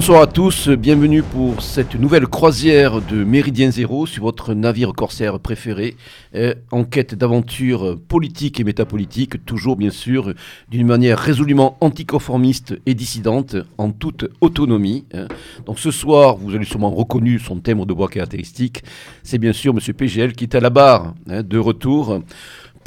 Bonsoir à tous, bienvenue pour cette nouvelle croisière de Méridien Zéro sur votre navire corsaire préféré, euh, en quête d'aventures politiques et métapolitiques, toujours bien sûr d'une manière résolument anticonformiste et dissidente, en toute autonomie. hein. Donc ce soir, vous avez sûrement reconnu son thème de bois caractéristique, c'est bien sûr Monsieur PGL qui est à la barre, hein, de retour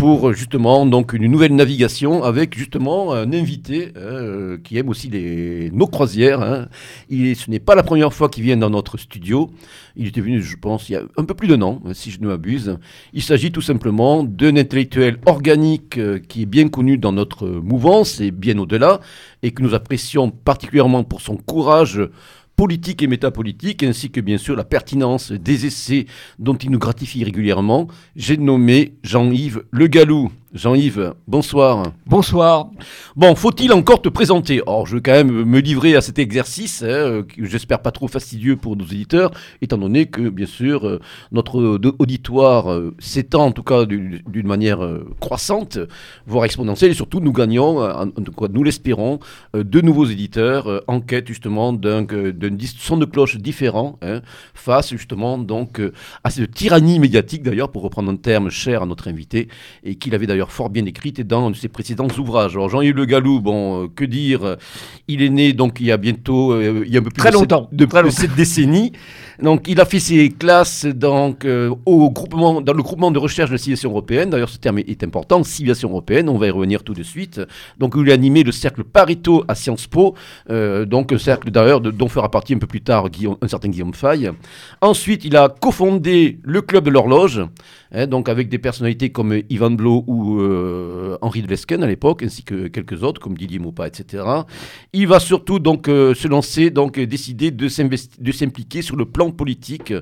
pour justement donc une nouvelle navigation avec justement un invité hein, euh, qui aime aussi les, nos croisières. hein. Ce n'est pas la première fois qu'il vient dans notre studio. Il était venu, je pense, il y a un peu plus d'un an, si je ne m'abuse. Il s'agit tout simplement d'un intellectuel organique euh, qui est bien connu dans notre mouvance et bien au-delà, et que nous apprécions particulièrement pour son courage politique et métapolitique, ainsi que bien sûr la pertinence des essais dont il nous gratifie régulièrement. J'ai nommé Jean-Yves Le Gallou. Jean-Yves, bonsoir. Bonsoir. Bon, faut-il encore te présenter? Or, je vais quand même me livrer à cet exercice, hein, j'espère pas trop fastidieux pour nos éditeurs, étant donné que, bien sûr, euh, notre auditoire euh, s'étend, en tout cas d'une manière euh, croissante, voire exponentielle, et surtout nous gagnons, en, tout cas nous l'espérons, de nouveaux éditeurs en quête justement d'un son de cloche différent, hein, face justement donc à cette tyrannie médiatique d'ailleurs, pour reprendre un terme cher à notre invité, et qu'il avait d'ailleurs fort bien écrite dans de ses précédents ouvrages. Alors Jean-Yves Le Gallou, bon, euh, que dire? Il est né donc il y a bientôt, euh, il y a un peu plus Très de, longtemps, sept- de, très de longtemps. cette décennie. Donc il a fait ses classes donc, euh, au groupement, dans le groupement de recherche de civilisation européenne. D'ailleurs ce terme est, important, civilisation européenne, on va y revenir tout de suite. Donc il a animé le cercle Pareto à Sciences Po, euh, donc cercle d'ailleurs dont fera partie un peu plus tard un certain Guillaume Faye. Ensuite il a cofondé le club de l'horloge, hein, donc avec des personnalités comme Ivan Blo ou euh, Henri de Lesquen à l'époque, ainsi que quelques autres comme Didier Maupas, etc. Il va surtout donc euh, se lancer, donc décider de s'impliquer sur le plan politique,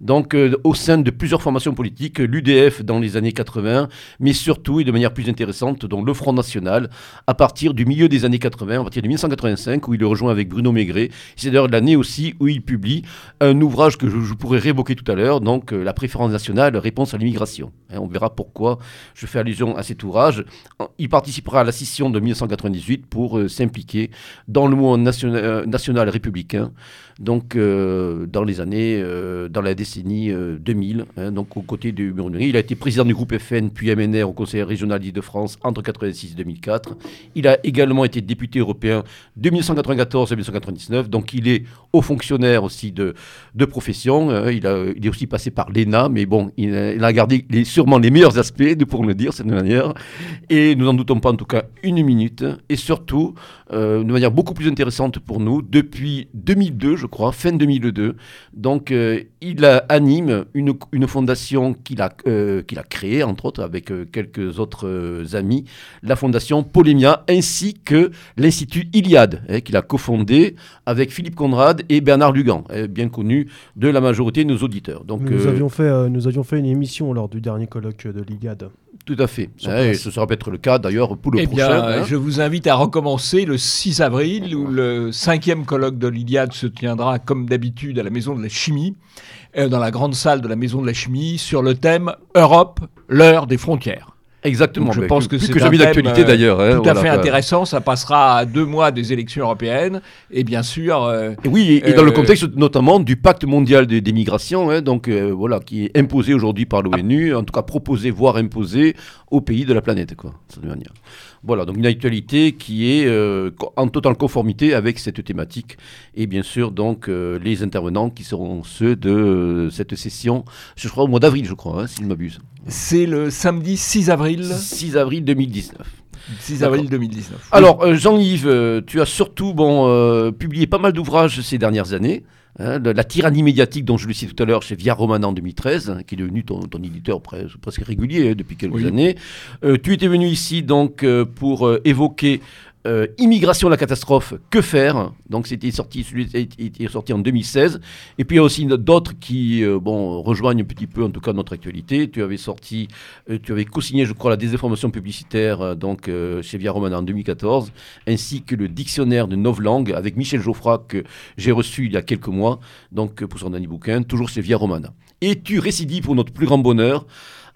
donc euh, au sein de plusieurs formations politiques, l'UDF dans les années 80, mais surtout et de manière plus intéressante, donc le Front National à partir du milieu des années 80, à partir de 1985, où il le rejoint avec Bruno Maigret. C'est d'ailleurs l'année aussi où il publie un ouvrage que je, pourrais révoquer tout à l'heure, donc euh, la préférence nationale, réponse à l'immigration. Hein, on verra pourquoi je fais allusion à cet ouvrage. Il participera à la scission de 1998 pour euh, s'impliquer dans le mouvement national, national républicain, donc dans les années, euh, dans la décennie euh, 2000, hein, donc aux côtés du Murmurie. Il a été président du groupe FN puis MNR au Conseil régional d'Île-de-France entre 1986 et 2004. Il a également été député européen de 1994 à 1999, donc il est haut fonctionnaire aussi de, de profession. euh, il, a, il est aussi passé par l'ENA, mais bon, il a, gardé sûrement les meilleurs aspects, nous le dire, de cette manière. Et nous n'en doutons pas en tout cas une minute. Et surtout, euh, de manière beaucoup plus intéressante pour nous, depuis 2002, je crois, fin 2002. Donc, euh, il anime une, une fondation qu'il a, euh, qu'il a créée, entre autres, avec euh, quelques autres amis, la fondation Polémia, ainsi que l'Institut Iliade, hein, qu'il a cofondé avec Philippe Conrad et Bernard Lugan, hein, bien connu de la majorité de nos auditeurs. Donc, nous, avions fait, nous avions fait une émission lors du dernier colloque de l'IGAD. Tout à fait. Et place. ce sera peut-être le cas d'ailleurs pour le eh prochain. bien, hein. je vous invite à recommencer le 6 avril, où le cinquième colloque de l'Iliade se tiendra, comme d'habitude, à la Maison de la Chimie, euh, dans la grande salle de la Maison de la Chimie, sur le thème Europe, l'heure des frontières. Exactement. Donc je pense que c'est que un d'actualité euh, d'ailleurs. hein, Tout voilà, à fait intéressant, ça passera à deux mois des élections européennes, et bien sûr, euh, Et oui, et, dans le Euh, contexte notamment du pacte mondial des, des migrations, hein, donc euh, voilà, qui est imposé aujourd'hui par l'ONU, en tout cas proposé, voire imposé aux pays de la planète, quoi, de cette manière. Voilà, donc une actualité qui est euh, en totale conformité avec cette thématique, et bien sûr donc euh, les intervenants qui seront ceux de euh, cette session, je crois au mois d'avril, je crois, hein, si je ne m'abuse, c'est le samedi 6 avril, 6 avril 2019. 6 D'accord. avril 2019. Alors, Jean-Yves, tu as surtout bon, publié pas mal d'ouvrages ces dernières années. Hein, la tyrannie médiatique dont je le citais tout à l'heure chez Via Romana en 2013, hein, qui est devenu ton, ton éditeur pres- presque régulier hein, depuis quelques Oui. années. Euh, tu étais venu ici donc euh, pour euh, évoquer euh, Immigration la catastrophe, que faire? Donc c'était sorti, était sorti en 2016. Et puis il y a aussi d'autres qui euh, rejoignent un petit peu en tout cas notre actualité. Tu avais sorti, euh, tu avais co-signé je crois la désinformation publicitaire donc chez Via Romana en 2014, ainsi que le dictionnaire de novlangue avec Michel Geoffroy que j'ai reçu il y a quelques mois, donc pour son dernier bouquin, toujours chez Via Romana. Et tu récidives pour notre plus grand bonheur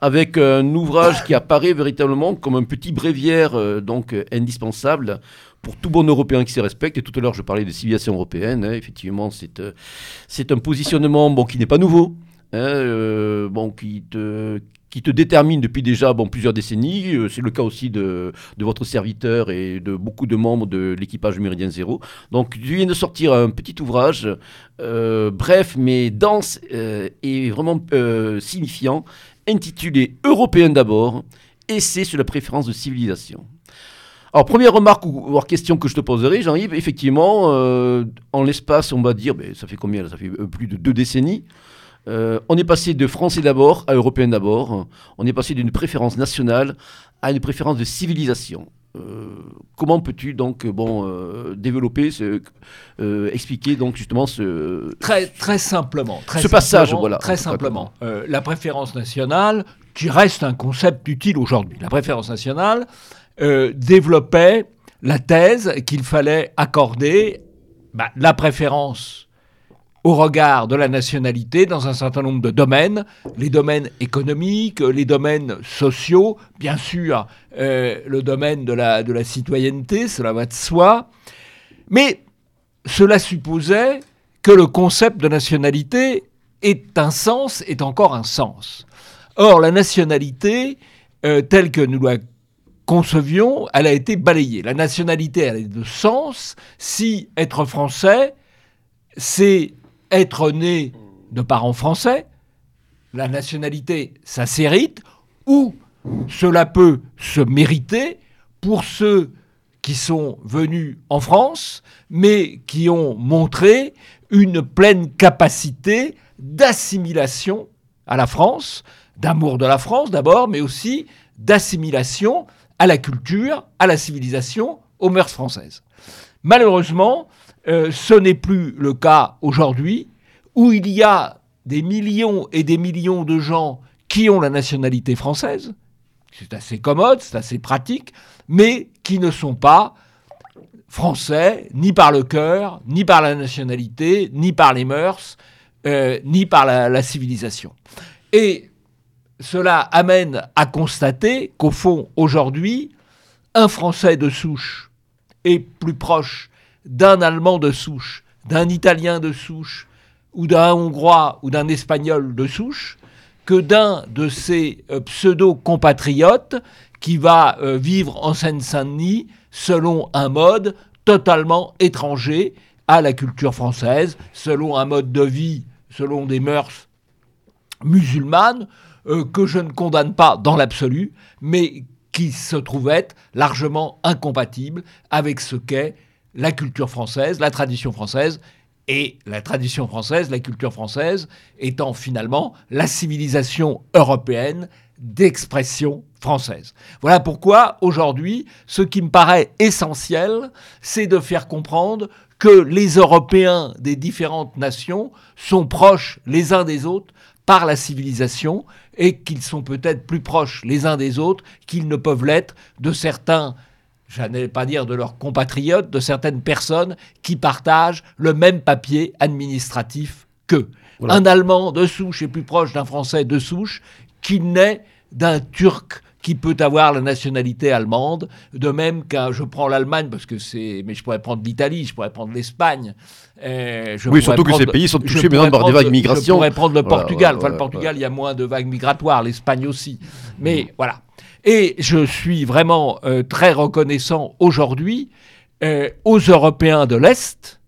avec un ouvrage qui apparaît véritablement comme un petit bréviaire euh, donc euh, indispensable pour tout bon Européen qui se respecte. Et tout à l'heure, je parlais de civilisation européenne. hein. effectivement, c'est euh, un positionnement qui n'est pas nouveau, hein, euh, qui, te, qui te détermine depuis déjà bon, plusieurs décennies. C'est le cas aussi de, de votre serviteur et de beaucoup de membres de l'équipage Méridien Zéro. Donc, tu viens de sortir un petit ouvrage, bref, mais dense et vraiment signifiant, intitulé Européen d'abord, essai sur la préférence de civilisation. Alors, première remarque ou voire question que je te poserai, Jean-Yves, effectivement, euh, en l'espace, on va dire, ben, ça fait combien Ça fait euh, plus de deux décennies. Euh, on est passé de français d'abord à européen d'abord. On est passé d'une préférence nationale à une préférence de civilisation. Euh, comment peux-tu donc bon euh, développer, ce, euh, expliquer donc justement ce Très, très simplement. Très Ce passage, voilà. Très simplement. Euh, la préférence nationale, qui reste un concept utile aujourd'hui. La préférence nationale euh, développait la thèse qu'il fallait accorder bah, la préférence au regard de la nationalité dans un certain nombre de domaines, les domaines économiques, les domaines sociaux, bien sûr euh, le domaine de la, citoyenneté, cela va de soi, mais cela supposait que le concept de nationalité ait un sens, est encore un sens. Or, la nationalité, euh, telle que nous la concevions, elle a été balayée. La nationalité, elle a de sens si être français, c'est être né de parents français. La nationalité, ça s'hérite, ou cela peut se mériter pour ceux qui sont venus en France, mais qui ont montré une pleine capacité d'assimilation à la France, d'amour de la France d'abord, mais aussi d'assimilation à la culture, à la civilisation, aux mœurs françaises. Malheureusement, euh, ce n'est plus le cas aujourd'hui, où il y a des millions et des millions de gens qui ont la nationalité française, c'est assez commode, c'est assez pratique, mais qui ne sont pas français, ni par le cœur, ni par la nationalité, ni par les mœurs, euh, ni par la, la civilisation. Et cela amène à constater qu'au fond, aujourd'hui, un Français de souche est plus proche d'un Allemand de souche, d'un Italien de souche, ou d'un Hongrois ou d'un Espagnol de souche, que d'un de ces euh, pseudo-compatriotes qui va euh, vivre en Seine-Saint-Denis selon un mode totalement étranger à la culture française, selon un mode de vie, selon des mœurs musulmanes, euh, que je ne condamne pas dans l'absolu, mais qui se trouve largement incompatible avec ce qu'est la culture française, la tradition française, et la tradition française, la culture française, étant finalement la civilisation européenne d'expression française. Voilà pourquoi aujourd'hui, ce qui me paraît essentiel, c'est de faire comprendre que les Européens des différentes nations sont proches les uns des autres par la civilisation et qu'ils sont peut-être plus proches les uns des autres qu'ils ne peuvent l'être de certains je n'allais pas dire de leurs compatriotes, de certaines personnes qui partagent le même papier administratif qu'eux. Voilà. Un Allemand de souche est plus proche d'un Français de souche qu'il n'est d'un Turc qui peut avoir la nationalité allemande, de même qu'un, je prends l'Allemagne parce que c'est, mais je pourrais prendre l'Italie, je pourrais prendre l'Espagne. euh, je Oui, surtout que ces pays sont touchés maintenant par des vagues de migration. Je pourrais prendre le Voilà, Portugal. enfin, le Portugal, il y a moins de vagues migratoires, l'Espagne aussi. Mais voilà. Et je suis vraiment euh, très reconnaissant aujourd'hui euh, aux Européens de l'Est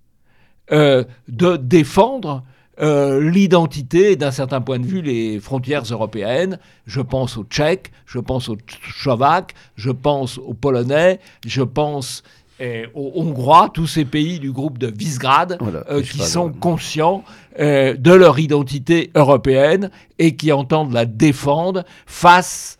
euh, de défendre l'identité et d'un certain point de vue les frontières européennes. Je pense aux Tchèques, je pense aux Slovaques, je pense aux Polonais, je pense aux Hongrois, tous ces pays du groupe de Visegrad Voilà, euh, je qui sont conscients euh, de leur identité européenne et qui entendent la défendre face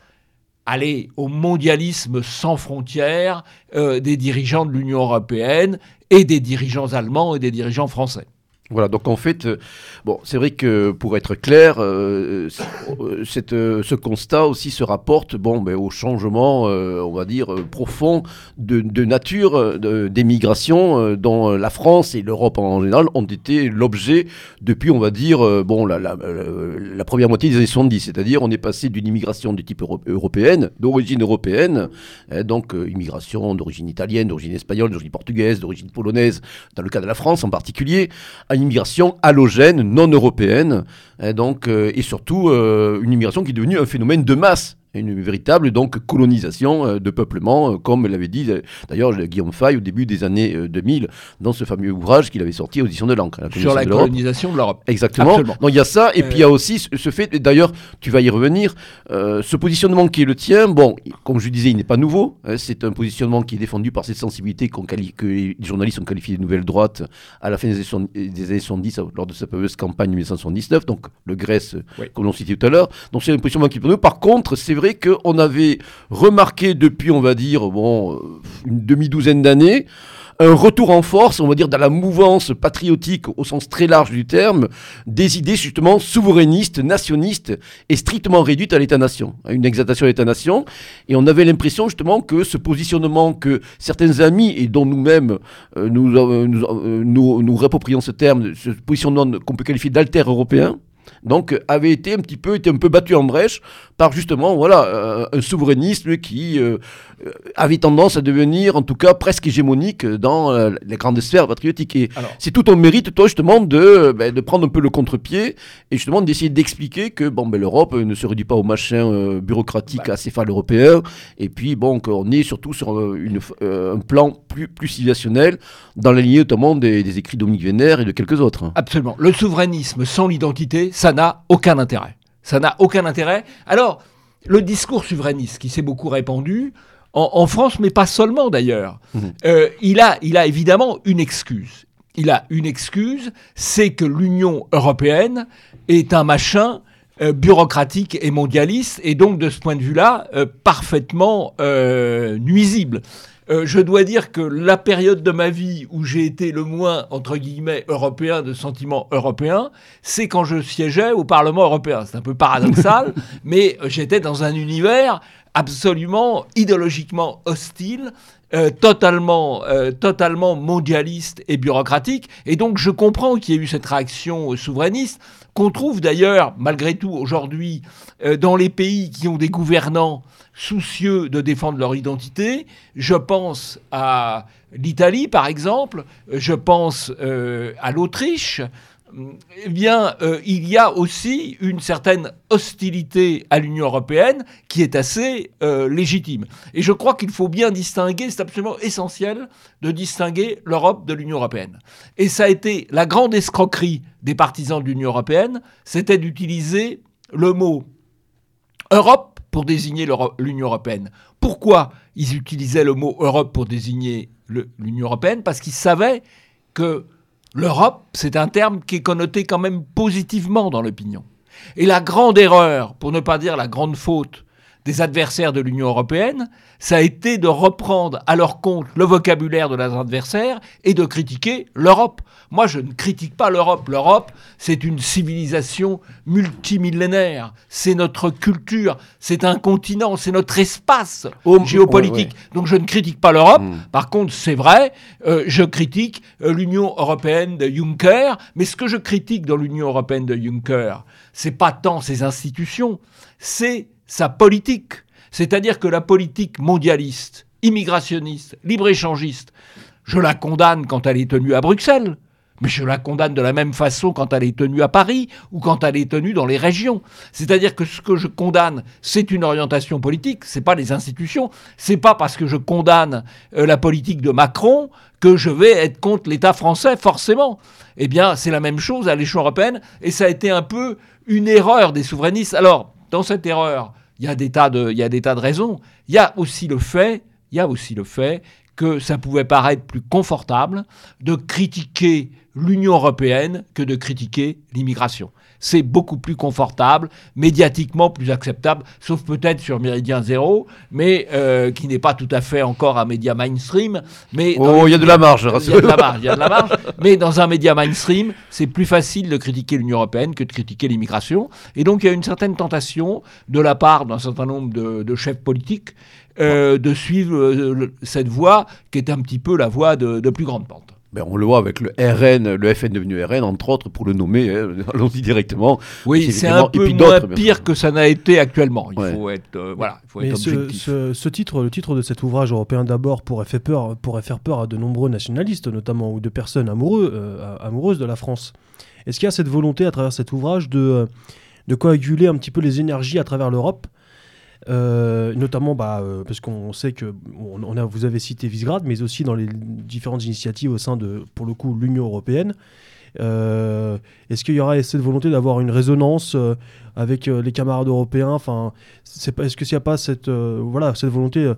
aller au mondialisme sans frontières euh, des dirigeants de l'Union européenne et des dirigeants allemands et des dirigeants français. Voilà, donc en fait, euh, bon, c'est vrai que pour être clair, euh, euh, cette, ce constat aussi se rapporte bon, ben, au changement, on va dire, profond de, nature de- des migrations dont la France et l'Europe en général ont été l'objet depuis, on va dire, bon, la, première moitié des années 70, c'est-à-dire on est passé d'une immigration de type euro- européenne, d'origine européenne, hein, donc immigration d'origine italienne, d'origine espagnole, d'origine portugaise, d'origine polonaise, dans le cas de la France en particulier, à immigration halogène, non européenne, donc, euh, et surtout euh, une immigration qui est devenue un phénomène de masse. Une véritable donc colonisation euh, de peuplement, euh, comme l'avait dit euh, d'ailleurs Guillaume Fay au début des années euh, 2000 dans ce fameux ouvrage qu'il avait sorti aux éditions de l'Ancre. la Sur la colonisation de l'Europe. colonisation de l'Europe. Exactement. Absolument. Donc il y a ça, et Euh, puis il y a aussi ce, fait, d'ailleurs, tu vas y revenir, euh, ce positionnement qui est le tien, bon, comme je disais, il n'est pas nouveau, hein, c'est un positionnement qui est défendu par cette sensibilité que les journalistes ont qualifié de nouvelle droite à la fin des années 70, des années 70, lors de sa fameuse campagne 1979, donc le Grèce, Oui. comme l'on citait tout à l'heure. Donc c'est un positionnement qui est pour nous. Par contre, c'est vrai qu'on avait remarqué depuis, on va dire, bon, euh, une demi-douzaine d'années, un retour en force, on va dire, dans la mouvance patriotique au sens très large du terme, des idées justement souverainistes, nationalistes et strictement réduites à l'État-nation, à une exaltation de l'État-nation. Et on avait l'impression justement que ce positionnement que certains amis et dont nous-mêmes euh, nous, euh, nous, euh, nous, nous réapproprions ce terme, ce positionnement qu'on peut qualifier d'alter européen, donc euh, avait été un petit peu été un peu battu en brèche par justement voilà euh, un souverainisme qui euh, avait tendance à devenir en tout cas presque hégémonique dans euh, les grandes sphères patriotiques et c'est tout ton mérite toi justement de ben, de prendre un peu le contre-pied et justement d'essayer d'expliquer que bon ben l'Europe ne se réduit pas au machin bureaucratique acéphale européen et puis bon qu'on est surtout sur une, un plan plus plus civilisationnel dans la lignée notamment des, des écrits de Dominique Vénère et de quelques autres. Absolument. Le souverainisme sans l'identité, ça n'a aucun intérêt. Ça n'a aucun intérêt. Alors, le discours souverainiste qui s'est beaucoup répandu, en, en France, mais pas seulement d'ailleurs, Mhm. euh, il, a, il a évidemment une excuse. Il a une excuse, c'est que l'Union européenne est un machin euh, bureaucratique et mondialiste, et donc de ce point de vue-là, euh, parfaitement nuisible. Euh, je dois dire que la période de ma vie où j'ai été le moins, entre guillemets, européen, de sentiments européens, c'est quand je siégeais au Parlement européen. C'est un peu paradoxal, mais euh, j'étais dans un univers absolument idéologiquement hostile, euh, totalement, euh, totalement mondialiste et bureaucratique. Et donc je comprends qu'il y ait eu cette réaction souverainiste, qu'on trouve d'ailleurs, malgré tout, aujourd'hui, euh, dans les pays qui ont des gouvernants soucieux de défendre leur identité. Je pense à l'Italie, par exemple, je pense euh, à l'Autriche. Eh bien, euh, il y a aussi une certaine hostilité à l'Union européenne qui est assez euh, légitime. Et je crois qu'il faut bien distinguer, c'est absolument essentiel de distinguer l'Europe de l'Union européenne. Et ça a été la grande escroquerie des partisans de l'Union européenne, c'était d'utiliser le mot Europe pour désigner l'Union européenne. Pourquoi ils utilisaient le mot Europe pour désigner l'Union européenne? Parce qu'ils savaient que l'Europe, c'est un terme qui est connoté quand même positivement dans l'opinion. Et la grande erreur, pour ne pas dire la grande faute des adversaires de l'Union européenne, ça a été de reprendre à leur compte le vocabulaire de leurs adversaires et de critiquer l'Europe. Moi, je ne critique pas l'Europe. L'Europe, c'est une civilisation multimillénaire. C'est notre culture, c'est un continent, c'est notre espace Oh, géopolitique. ouais, Donc je ne critique pas l'Europe. Mm. Par contre, c'est vrai, euh, je critique euh, l'Union européenne de Juncker. Mais ce que je critique dans l'Union européenne de Juncker, c'est pas tant ses institutions, c'est sa politique. C'est-à-dire que la politique mondialiste, immigrationniste, libre-échangiste, je la condamne quand elle est tenue à Bruxelles. Mais je la condamne de la même façon quand elle est tenue à Paris ou quand elle est tenue dans les régions. C'est-à-dire que ce que je condamne, c'est une orientation politique, c'est pas les institutions. C'est pas parce que je condamne euh, la politique de Macron que je vais être contre l'État français forcément. Eh bien, c'est la même chose à l'échelon européen et ça a été un peu une erreur des souverainistes. Alors, dans cette erreur, il y a des tas de, raisons. Il y a aussi le fait, il y a aussi le fait que ça pouvait paraître plus confortable de critiquer l'Union européenne que de critiquer l'immigration c'est beaucoup plus confortable, médiatiquement plus acceptable, sauf peut-être sur Méridien Zéro, mais euh, qui n'est pas tout à fait encore un média mainstream. Mais oh, il y a de la marge, Il y a de la marge, il y a de la marge. mais dans un média mainstream, c'est plus facile de critiquer l'Union européenne que de critiquer l'immigration. Et donc il y a une certaine tentation de la part d'un certain nombre de, chefs politiques euh, de suivre euh, cette voie qui est un petit peu la voie de plus grande pente. Ben, on le voit avec le RN, le FN devenu RN, entre autres, pour le nommer, hein, allons-y directement. Oui, c'est un peu moins pire que ça n'a été actuellement. Il faut être, euh, voilà, il faut être objectif. Ce, titre, le titre de cet ouvrage européen d'abord pourrait faire peur, pourrait faire peur à de nombreux nationalistes, notamment ou de personnes amoureux, euh, amoureuses de la France. Est-ce qu'il y a cette volonté à travers cet ouvrage de, de coaguler un petit peu les énergies à travers l'Europe euh, notamment bah, euh, parce qu'on sait que vous avez cité Visegrad, mais aussi dans les différentes initiatives au sein de, pour le coup, l'Union européenne. Euh, est-ce qu'il y aura cette volonté d'avoir une résonance avec les camarades européens? Enfin, est-ce qu'il n'y a pas cette, volonté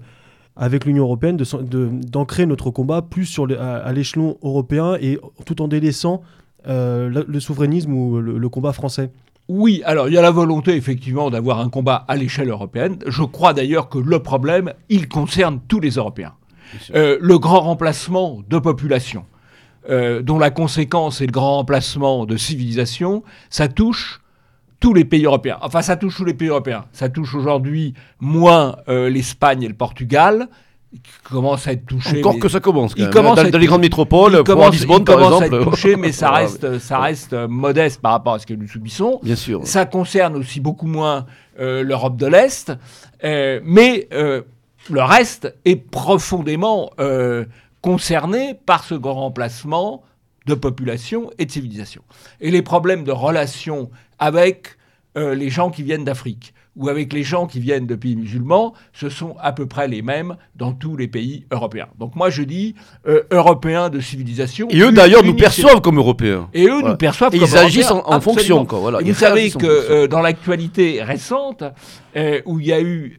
avec l'Union européenne d'ancrer de, notre combat plus à, l'échelon européen et tout en délaissant le, souverainisme ou le combat français? Oui, alors il y a la volonté effectivement d'avoir un combat à l'échelle européenne. Je crois d'ailleurs que le problème, il concerne tous les Européens. Euh, le grand remplacement de population, euh, dont la conséquence est le grand remplacement de civilisation, ça touche tous les pays européens. Enfin, ça touche tous les pays européens. Ça touche aujourd'hui moins euh, l'Espagne et le Portugal, commence à être touché. Encore que ça commence. il commence dans, les grandes métropoles, pour Lisbonne par exemple. À être touché, mais ça reste, ça reste modeste par rapport à ce que nous subissons. Bien sûr. Ça concerne aussi beaucoup moins euh, l'Europe de l'Est, euh, mais euh, le reste est profondément concerné par ce grand remplacement de population et de civilisation. Et les problèmes de relations avec les gens qui viennent d'Afrique ou avec les gens qui viennent de pays musulmans, ce sont à peu près les mêmes dans tous les pays européens. Donc moi je dis euh, européens de civilisation. Et eux d'ailleurs nous perçoivent comme européens. Et eux nous perçoivent comme européens. Ils agissent en, fonction. Quoi, voilà. vous savez que euh, dans l'actualité récente, euh, où il y a eu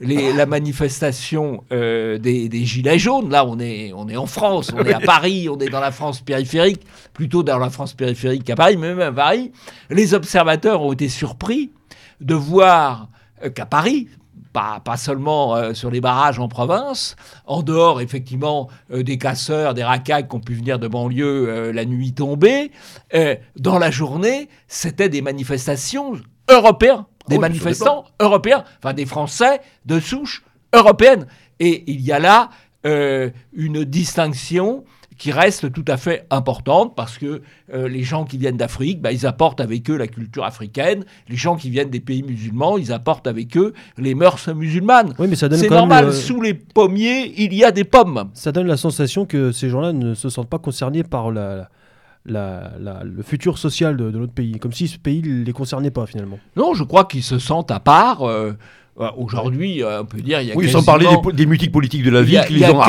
les, la manifestation des, des, Gilets jaunes, là on est, on est en France, on est à Paris, on est dans la France périphérique, plutôt dans la France périphérique qu'à Paris, mais même à Paris, les observateurs ont été surpris de voir euh, qu'à Paris, pas, pas, seulement euh, sur les barrages en province, en dehors effectivement euh, des casseurs, des racailles qui ont pu venir de banlieue la nuit tombée, dans la journée, c'était des manifestations européennes, des manifestants européens, enfin des Français de souche européenne. Et il y a là une distinction qui reste tout à fait importante parce que euh, les gens qui viennent d'Afrique, bah, ils apportent avec eux la culture africaine. Les gens qui viennent des pays musulmans, ils apportent avec eux les mœurs musulmanes. Oui, mais ça donne C'est normal, sous les pommiers, il y a des pommes. Ça donne la sensation que ces gens-là ne se sentent pas concernés par la, le futur social de, notre pays, comme si ce pays ne les concernait pas finalement. Non, je crois qu'ils se sentent à part. Euh, Aujourd'hui, euh, on peut dire il y a oui, sans parler des, mutiques politiques de la ville qui les ont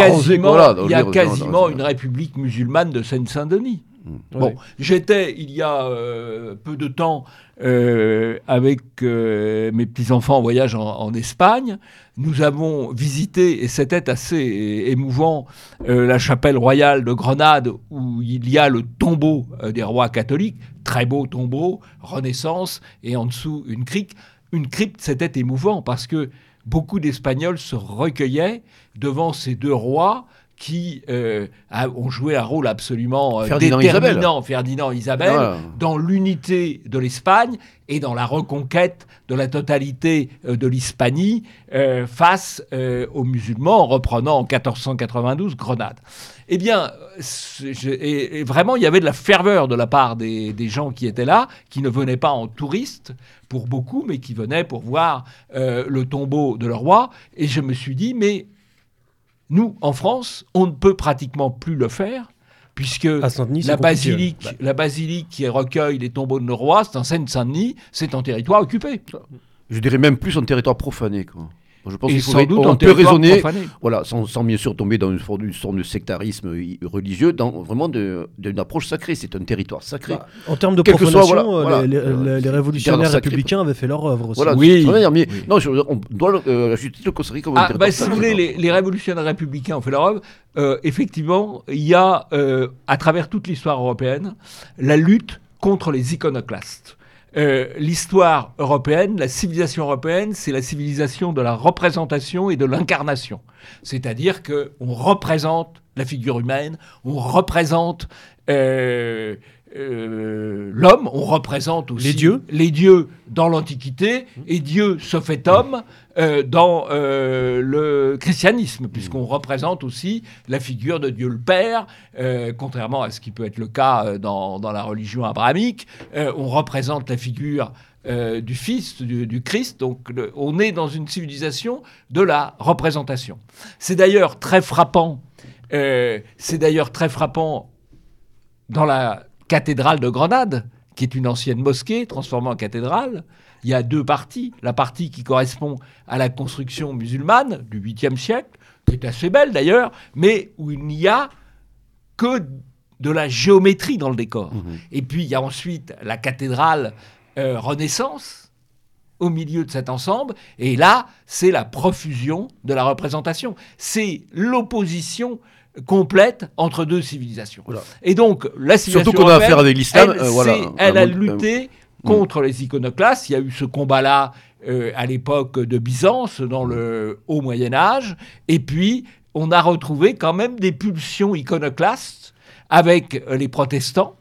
Il y a quasiment une république musulmane de Seine-Saint-Denis. Hmm. Bon, j'étais il y a euh, peu de temps euh, avec mes petits-enfants en voyage en, Espagne. Nous avons visité, et c'était assez émouvant, la chapelle royale de Grenade où il y a le tombeau des rois catholiques, très beau tombeau, Renaissance, et en dessous une crique une crypte, c'était émouvant parce que beaucoup d'Espagnols se recueillaient devant ces deux rois qui euh, ont joué un rôle absolument euh, déterminant, Ferdinand et Isabelle, dans l'unité de l'Espagne et dans la reconquête de la totalité euh, de l'Hispanie face aux musulmans, en reprenant en 1492 Grenade. Eh bien, et, vraiment, il y avait de la ferveur de la part des, gens qui étaient là, qui ne venaient pas en touristes pour beaucoup, mais qui venaient pour voir le tombeau de leur roi. Et je me suis dit, mais nous, en France, on ne peut pratiquement plus le faire puisque la basilique, bah. la basilique qui recueille les tombeaux de nos rois, c'est en Seine-Saint-Denis, c'est en territoire occupé. Je dirais même plus en territoire profané. Quoi. Je pense qu'il faudrait, on peut raisonner, voilà, sans, sans, bien sûr tomber dans une, sorte de sectarisme religieux, dans vraiment d'une approche sacrée. C'est un territoire sacré. Bah, en termes de profanation, euh, les, euh, les, révolutionnaires républicains avaient fait leur œuvre aussi. Voilà, oui. mais, Non, on doit euh, le considérer comme un ah, bah, Si vous voulez, les, révolutionnaires républicains ont fait leur œuvre. euh, effectivement, il y a, euh, à travers toute l'histoire européenne, la lutte contre les iconoclastes. Euh, l'histoire européenne, la civilisation européenne, c'est la civilisation de la représentation et de l'incarnation. C'est-à-dire qu'on représente la figure humaine, on représente euh, euh, l'homme, on représente aussi Les dieux. les dieux dans l'Antiquité, et Dieu se fait homme euh, dans euh, le christianisme, puisqu'on représente aussi la figure de Dieu le Père, contrairement à ce qui peut être le cas dans, dans la religion abrahamique, on représente la figure du Fils, du, du Christ, donc le- on est dans une civilisation de la représentation. C'est d'ailleurs très frappant, c'est d'ailleurs très frappant dans la cathédrale de Grenade, qui est une ancienne mosquée transformée en cathédrale, il y a deux parties. La partie qui correspond à la construction musulmane du 8e siècle, qui est assez belle d'ailleurs, mais où il n'y a que de la géométrie dans le décor. Et puis il y a ensuite la cathédrale euh, Renaissance au milieu de cet ensemble, et là, c'est la profusion de la représentation. C'est l'opposition complète entre deux civilisations. Voilà. Et donc, la civilisation Surtout qu'on a affaire avec l'islam. elle, euh, voilà. elle a Un monde- lutté contre les iconoclastes. Il y a eu ce combat-là euh, à l'époque de Byzance, dans le haut Moyen Âge. Et puis, on a retrouvé quand même des pulsions iconoclastes avec euh, les protestants.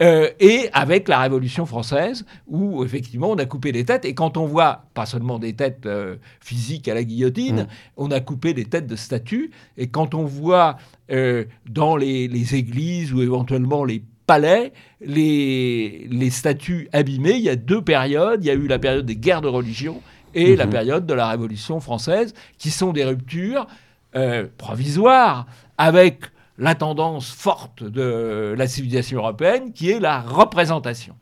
Euh, et avec la Révolution française, où effectivement on a coupé des têtes, et quand on voit, pas seulement des têtes euh, physiques à la guillotine, Mm. on a coupé des têtes de statues, et quand on voit euh, dans les, les églises ou éventuellement les palais, les, les statues abîmées, il y a deux périodes, il y a eu la période des guerres de religion et la Mhm. période de la Révolution française, qui sont des ruptures provisoires avec la tendance forte de la civilisation européenne, qui est la représentation,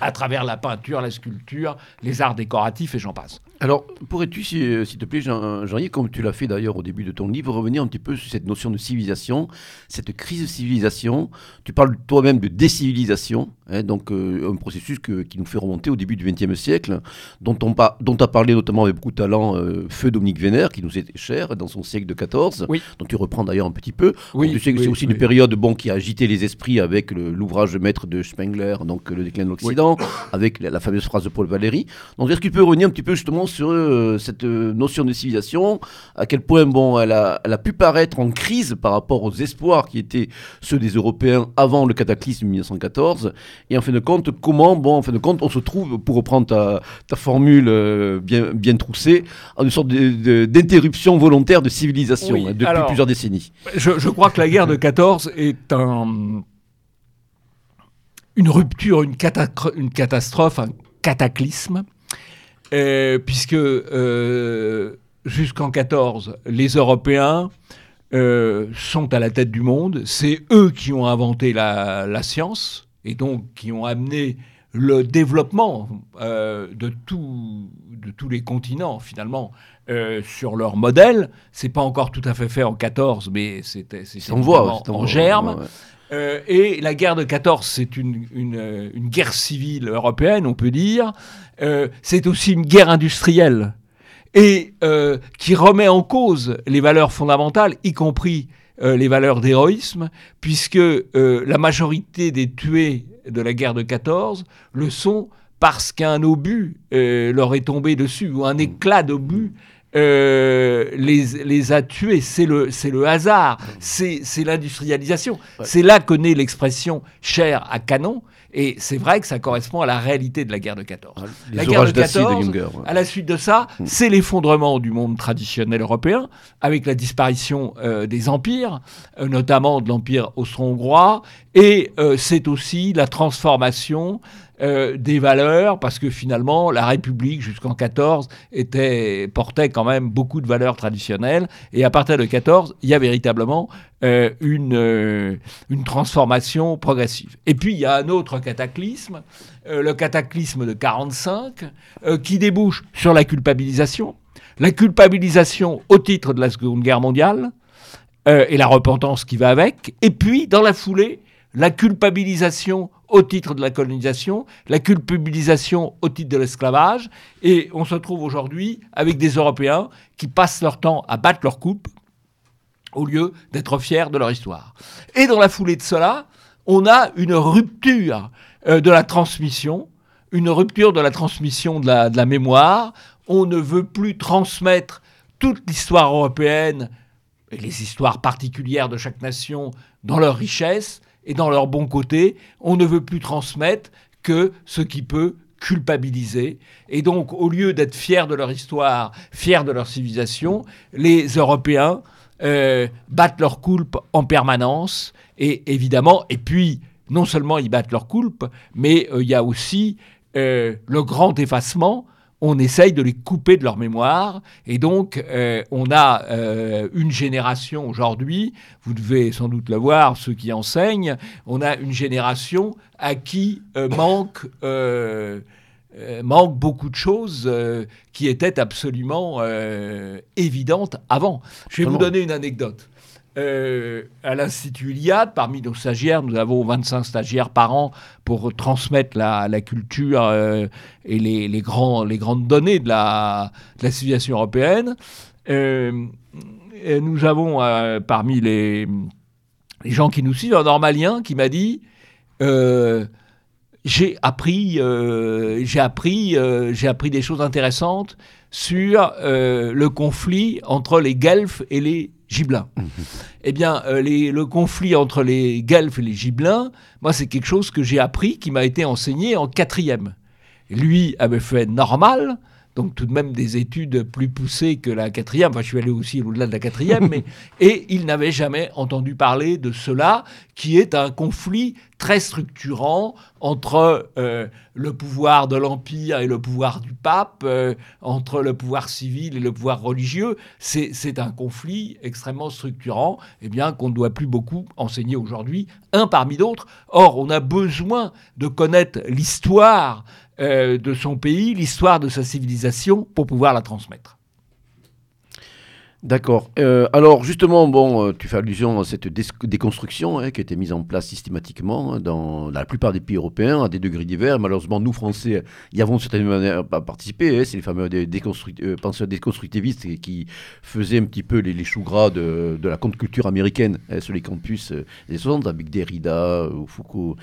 à travers la peinture, la sculpture, les arts décoratifs et j'en passe. Alors, pourrais-tu, euh, s'il te plaît, Jean- Jean-Yves, comme tu l'as fait d'ailleurs au début de ton livre, revenir un petit peu sur cette notion de civilisation, cette crise de civilisation? Tu parles toi-même de décivilisation, hein, donc euh, un processus que- qui nous fait remonter au début du XXe siècle, dont on dont a parlé notamment avec beaucoup de talent euh, Feu Dominique Vénère, qui nous était cher dans son siècle de XIV, Oui. dont tu reprends d'ailleurs un petit peu. Oui, tu sais que oui, c'est aussi une période bon, qui a agité les esprits avec l'ouvrage maître de Spengler, donc Le déclin de l'Occident, avec la, la fameuse phrase de Paul Valéry. Donc, est-ce que tu peux revenir un petit peu justement sur euh, cette euh, notion de civilisation, à quel point bon, elle, a, elle a pu paraître en crise par rapport aux espoirs qui étaient ceux des Européens avant le cataclysme de 1914, et en fin de compte, comment, bon, en fin de compte, on se trouve, pour reprendre ta, ta formule euh, bien, bien troussée, en une sorte d'interruption volontaire de civilisation Oui, hein, depuis alors- plusieurs décennies. Je, je crois que la guerre de 14 est un, une rupture, une, catacro- une catastrophe, un cataclysme, euh, puisque euh, jusqu'en 14, les Européens euh, sont à la tête du monde. C'est eux qui ont inventé la, la science et donc qui ont amené le développement de, tout- de tous les continents finalement euh, sur leur modèle. C'est pas encore tout à fait fait en 14, mais c'est en en germe. ouais. Euh, et la guerre de 14, c'est une, euh, une guerre civile européenne, on peut dire. Euh, c'est aussi une guerre industrielle et qui remet en cause les valeurs fondamentales, y compris les valeurs d'héroïsme, puisque la majorité des tués de la guerre de 14 le sont parce qu'un obus leur est tombé dessus, ou un éclat d'obus euh, les, les a tués. C'est le, c'est le hasard, c'est, c'est l'industrialisation. C'est là que naît l'expression chère à canon, et c'est vrai que ça correspond à la réalité de la guerre de 14. Les La guerre de d'acier de 14, Junger. ouais. À la suite de ça, c'est l'effondrement du monde traditionnel européen, avec la disparition euh, des empires, euh, notamment de l'empire austro-hongrois, et euh, c'est aussi la transformation euh, des valeurs, parce que finalement, la République, jusqu'en 14, était, portait quand même beaucoup de valeurs traditionnelles, et à partir de 14, il y a véritablement euh, une, euh, une transformation progressive. Et puis, il y a un autre cataclysme, le cataclysme de 45, euh, qui débouche sur la culpabilisation. La culpabilisation au titre de la Seconde Guerre mondiale et la repentance qui va avec. Et puis, dans la foulée, la culpabilisation au titre de la colonisation, la culpabilisation au titre de l'esclavage. Et on se trouve aujourd'hui avec des Européens qui passent leur temps à battre leur coupe au lieu d'être fiers de leur histoire. Et dans la foulée de cela, on a une rupture euh, de la transmission, une rupture de la transmission de la, de la mémoire. On ne veut plus transmettre toute l'histoire européenne et les histoires particulières de chaque nation dans leur richesse et dans leur bon côté. On ne veut plus transmettre que ce qui peut culpabiliser. Et donc, au lieu d'être fiers de leur histoire, fiers de leur civilisation, les Européens euh, battent leur coulpe en permanence. Et évidemment, et puis, non seulement ils battent leur coulpe, mais euh, il y a aussi euh, le grand effacement on essaye de les couper de leur mémoire. Et donc, euh, on a euh, une génération aujourd'hui, vous devez sans doute le voir, ceux qui enseignent, on a une génération à qui euh, manque, manque beaucoup de choses qui étaient absolument évidentes avant. Je vais vous donner une anecdote. Euh, à l'Institut Iliade, parmi nos stagiaires, nous avons 25 stagiaires par an pour transmettre la, culture euh, et les, grandes données de la, civilisation européenne. Euh, nous avons parmi les, gens qui nous suivent un normalien qui m'a dit j'ai appris des choses intéressantes sur le conflit entre les Guelfes et les Gibelins. eh bien, euh, le conflit entre les Guelfes et les Gibelins, moi, c'est quelque chose que j'ai appris, qui m'a été enseigné en quatrième. Lui avait fait normal, donc tout de même des études plus poussées que la quatrième. Enfin, je suis allé aussi au-delà de la quatrième, mais et il n'avait jamais entendu parler de cela, qui est un conflit très structurant entre euh, le pouvoir de l'empire et le pouvoir du pape, euh, entre le pouvoir civil et le pouvoir religieux. C'est un conflit extrêmement structurant, et eh bien qu'on ne doit plus beaucoup enseigner aujourd'hui, un parmi d'autres. Or, on a besoin de connaître l'histoire euh, de son pays, l'histoire de sa civilisation pour pouvoir la transmettre. D'accord. Euh, alors justement, bon, euh, tu fais allusion à cette déconstruction hein, qui a été mise en place systématiquement hein, dans la plupart des pays européens à des degrés divers. Malheureusement, nous Français y avons certainement manière participé. Hein, c'est les fameux penseurs déconstructivistes qui faisaient un petit peu les, choux gras de, la contre-culture américaine sur les campus des 60 avec Derrida ou Foucault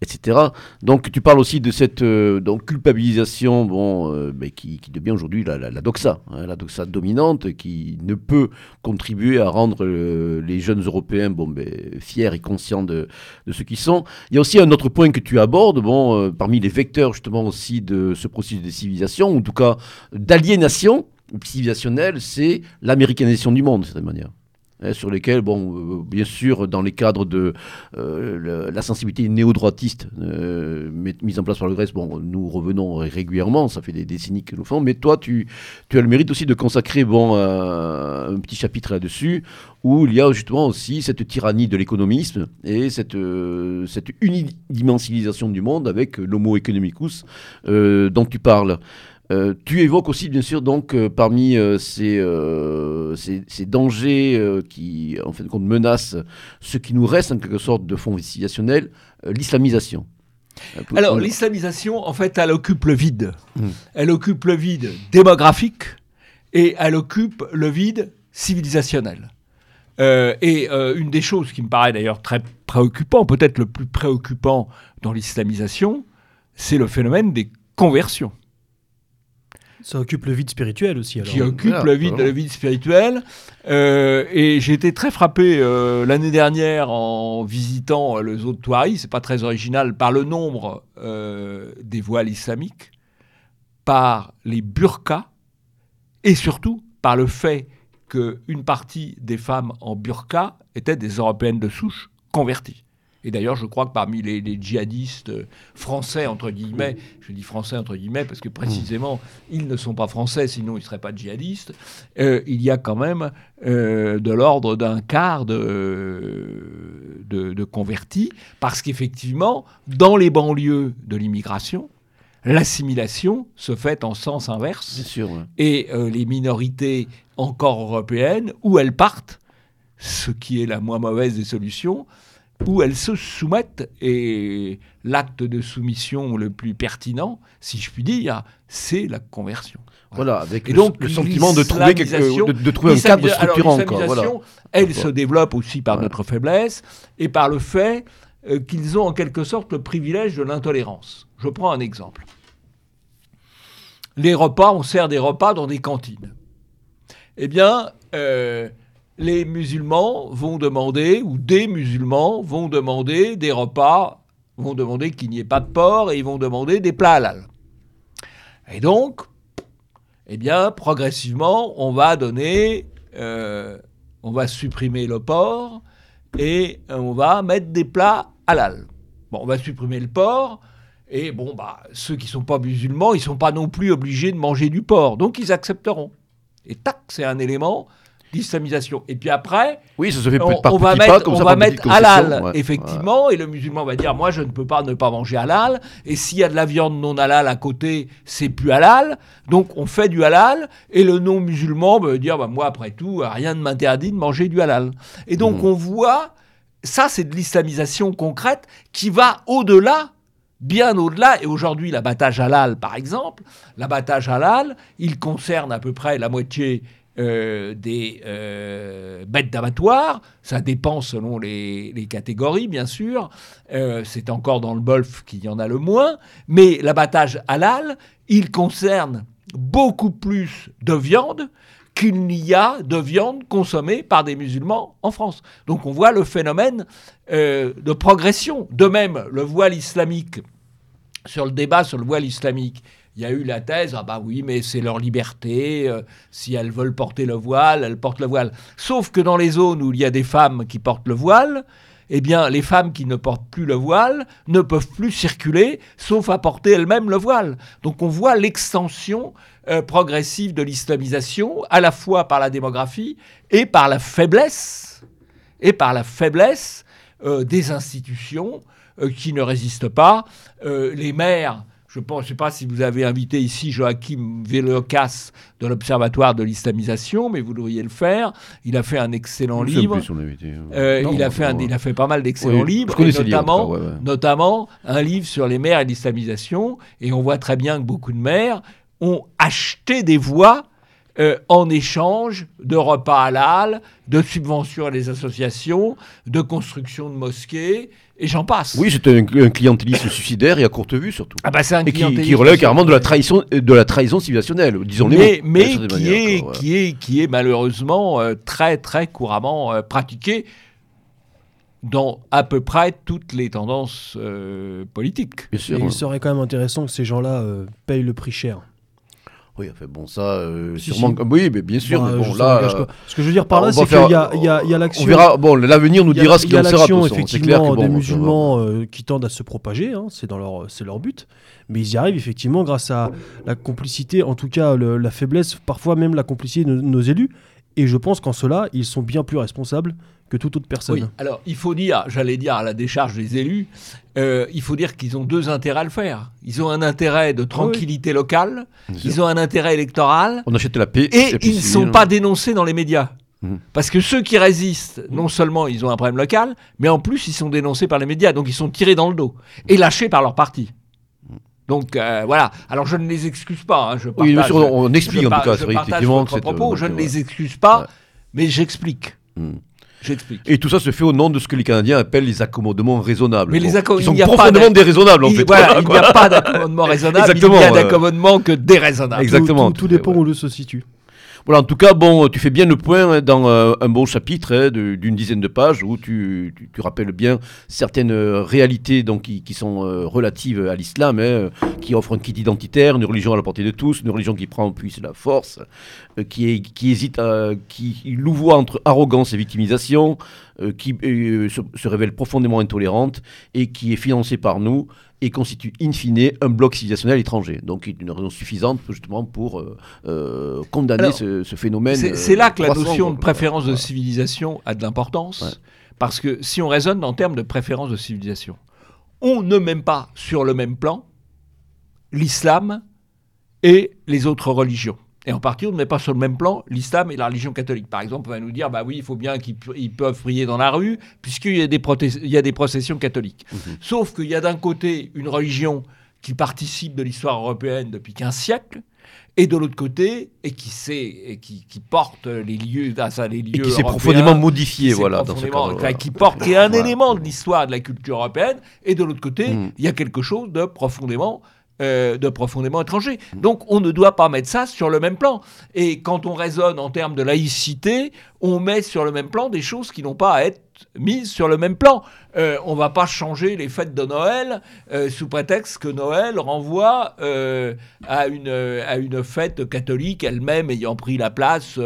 etc. Donc tu parles aussi de cette euh, culpabilisation bon, euh, mais qui, devient aujourd'hui la, doxa, hein, la doxa dominante qui ne peut contribuer à rendre euh, les jeunes Européens bon, ben, fiers et conscients de, de, ce qu'ils sont. Il y a aussi un autre point que tu abordes, bon, parmi les vecteurs justement aussi de ce processus de civilisation, ou en tout cas d'aliénation civilisationnelle, c'est l'américanisation du monde, de cette manière. Hein, sur lesquels, bon, euh, bien sûr, dans les cadres de euh, la sensibilité néo-droitiste euh, mise en place par le Grèce, bon, nous revenons régulièrement, ça fait des décennies que nous faisons, mais toi, tu, tu as le mérite aussi de consacrer bon, un petit chapitre là-dessus, où il y a justement aussi cette tyrannie de l'économisme et cette, cette unidimensionnalisation du monde avec l'homo economicus dont tu parles. Euh, tu évoques aussi, bien sûr, donc euh, parmi euh, ces, ces, dangers qui, en fin de compte, menacent ce qui nous reste en quelque sorte de fonds civilisationnel, l'islamisation. Alors, l'islamisation, en fait, elle occupe le vide. Hmm. Elle occupe le vide démographique et elle occupe le vide civilisationnel. et une des choses qui me paraît d'ailleurs très préoccupant, peut-être le plus préoccupant dans l'islamisation, c'est le phénomène des conversions. Ça occupe le vide spirituel aussi. Alors. Qui occupe le, vide, le vide spirituel. Euh, et j'ai été très frappé euh, l'année dernière en visitant le zoo de Touari, c'est pas très original, par le nombre euh, des voiles islamiques, par les burqas, et surtout par le fait qu'une partie des femmes en burqa étaient des Européennes de souche converties. Et d'ailleurs, je crois que parmi les, djihadistes français, entre guillemets, je dis français entre guillemets parce que précisément, ils ne sont pas français, sinon ils ne seraient pas djihadistes, euh, il y a quand même euh, de l'ordre d'un quart de, de, convertis, parce qu'effectivement, dans les banlieues de l'immigration, l'assimilation se fait en sens inverse. Sûr, Et euh, les minorités encore européennes, où elles partent, ce qui est la moins mauvaise des solutions, où elles se soumettent, et l'acte de soumission le plus pertinent, si je puis dire, c'est la conversion. Voilà, avec Et le, donc, le sentiment de trouver, quelque- l'islamisation- de, de trouver un cadre alors, structurant. Quoi, voilà. elle se développe aussi par notre faiblesse et par le fait euh, qu'ils ont en quelque sorte le privilège de l'intolérance. Je prends un exemple. Les repas, on sert des repas dans des cantines. Eh bien, euh, les musulmans vont demander, ou des musulmans vont demander des repas, vont demander qu'il n'y ait pas de porc et ils vont demander des plats halal. Et donc, eh bien, progressivement, on va donner, euh, on va supprimer le porc et on va mettre des plats halal. Bon, on va supprimer le porc et bon, bah, ceux qui sont pas musulmans, ils sont pas non plus obligés de manger du porc, donc ils accepteront. Et tac, c'est un élément d'islamisation. Et puis après, Oui, ça se fait on, par on va mettre, pas, comme on ça, va mettre halal, ouais. effectivement, et le musulman va dire moi je ne peux pas ne pas manger halal, et s'il y a de la viande non halal à côté, c'est plus halal, donc on fait du halal, et le non musulman va dire bah, moi après tout, rien ne m'interdit de manger du halal. Et donc Mm. on voit, ça c'est de l'islamisation concrète qui va au-delà bien au-delà. Et aujourd'hui, l'abattage halal, par exemple, l'abattage halal, il concerne à peu près la moitié euh, des euh, bêtes d'abattoir. Ça dépend selon les, catégories, bien sûr. Euh, c'est encore dans le Golfe qu'il y en a le moins. Mais l'abattage halal, il concerne beaucoup plus de viande qu'il n'y a de viande consommée par des musulmans en France. Donc on voit le phénomène de progression. De même, le voile islamique, sur le débat sur le voile islamique, il y a eu la thèse, ah bah oui, mais c'est leur liberté, euh, si elles veulent porter le voile, elles portent le voile. Sauf que dans les zones où il y a des femmes qui portent le voile, eh bien, les femmes qui ne portent plus le voile ne peuvent plus circuler, sauf à porter elles-mêmes le voile. Donc on voit l'extension euh, progressive de l'islamisation, à la fois par la démographie et par la faiblesse, et par la faiblesse euh, des institutions qui ne résistent pas. Les maires, je ne sais pas si vous avez invité ici Joachim Vélocas de l'Observatoire de l'islamisation, mais vous devriez le faire. Il a fait un excellent livre. euh, non, il, a fait un- il a fait pas mal d'excellents Oui, livres, et notamment, cas, ouais, ouais. notamment un livre sur les maires et l'islamisation. Et on voit très bien que beaucoup de maires ont acheté des voix euh, en échange de repas halal, de subventions à des associations, de construction de mosquées, et j'en passe. Oui, c'est un, un clientélisme suicidaire et à courte vue surtout. Ah bah c'est un Et qui, clientélisme qui relève carrément de la trahison, de la trahison civilisationnelle, disons les mais, mots, mais qui, manière, est, quoi, ouais. qui, est, qui est malheureusement euh, très très couramment euh, pratiqué dans à peu près toutes les tendances euh, politiques. Bien sûr. Et ouais. il serait quand même intéressant que ces gens-là euh, payent le prix cher. Oui, enfin bon, ça, euh, Si, sûrement. si. Oui, mais bien sûr. Bah, mais bon, là, euh. Ce que je veux dire par là, c'est qu'il y a, il y a- il y a l'action. on verra. Bon, l'avenir nous Il y a- dira ce il y qu'il a en sera. l'action façon. C'est clair que effectivement bon, des musulmans euh, qui tendent à se propager, hein, c'est dans leur c'est leur but, mais ils y arrivent effectivement grâce à la complicité, en tout cas le- la faiblesse, parfois même la complicité de nos élus. Et je pense qu'en cela, ils sont bien plus responsables que toute autre personne. Oui, alors il faut dire, j'allais dire à la décharge des élus, euh, il faut dire qu'ils ont deux intérêts à le faire. Ils ont un intérêt de tranquillité locale, Bien sûr. ils ont un intérêt électoral, On achète la paix. et la paix ils ne sont pas dénoncés dans les médias. Mhm. Parce que ceux qui résistent, non seulement ils ont un problème local, mais en plus ils sont dénoncés par les médias, donc ils sont tirés dans le dos et lâchés par leur parti. Donc euh, voilà. Alors je ne les excuse pas. hein, je Oui, bien partage- sûr, on explique je en tout cas. je C'est vrai, partage effectivement. votre que c'est, propos. euh, Je ne ouais. les excuse pas, Ouais. mais j'explique. Mm. J'explique. Et tout ça se fait au nom de ce que les Canadiens appellent les accommodements raisonnables. Mais les Bon, accom- qui il sont a profondément déraisonnables en Il- fait. voilà, il n'y a pas d'accommodement raisonnable, Exactement, il n'y a d'accommodement que déraisonnable. Exact. Exactement, Tout, dépend ouais. où le se situe. Voilà, en tout cas, bon, tu fais bien le point hein, dans euh, un bon chapitre hein, d'une dizaine de pages où tu, tu- rappelles bien certaines euh, réalités donc, qui, qui sont euh, relatives à l'islam, hein, qui offre un kit identitaire, une religion à la portée de tous, une religion qui prend en puisse la force, qui, est- qui hésite, à, qui louvoie entre arrogance et victimisation, qui euh, se, se révèle profondément intolérante et qui est financée par nous et constitue in fine un bloc civilisationnel étranger. Donc, une raison suffisante justement pour euh, euh, condamner Alors, ce, ce phénomène. C'est euh, là que la notion de préférence de civilisation a de l'importance. Ouais. Parce que si on raisonne en termes de préférence de civilisation, on ne met pas sur le même plan l'islam et les autres religions. Et en partie, on ne met pas sur le même plan l'islam et la religion catholique. Par exemple, on va nous dire, bah oui, il faut bien qu'ils peuvent prier dans la rue, puisqu'il y a des, proté- il y a des processions catholiques. Sauf qu'il y a d'un côté une religion qui participe de l'histoire européenne depuis 15 siècles, et de l'autre côté, et qui sait, et qui, qui porte les lieux, ah, ça, les lieux Et qui s'est profondément modifié, qui voilà, dans ce profondément- cadre. enfin, qui porte, qui est un Voilà. élément de l'histoire de la culture européenne, et de l'autre côté, Mm. il y a quelque chose de profondément, euh, de profondément étranger. Mm. Donc, on ne doit pas mettre ça sur le même plan. Et quand on raisonne en termes de laïcité, on met sur le même plan des choses qui n'ont pas à être mises sur le même plan. Euh, on va pas changer les fêtes de Noël euh, sous prétexte que Noël renvoie à, une, à une fête catholique elle-même ayant pris la place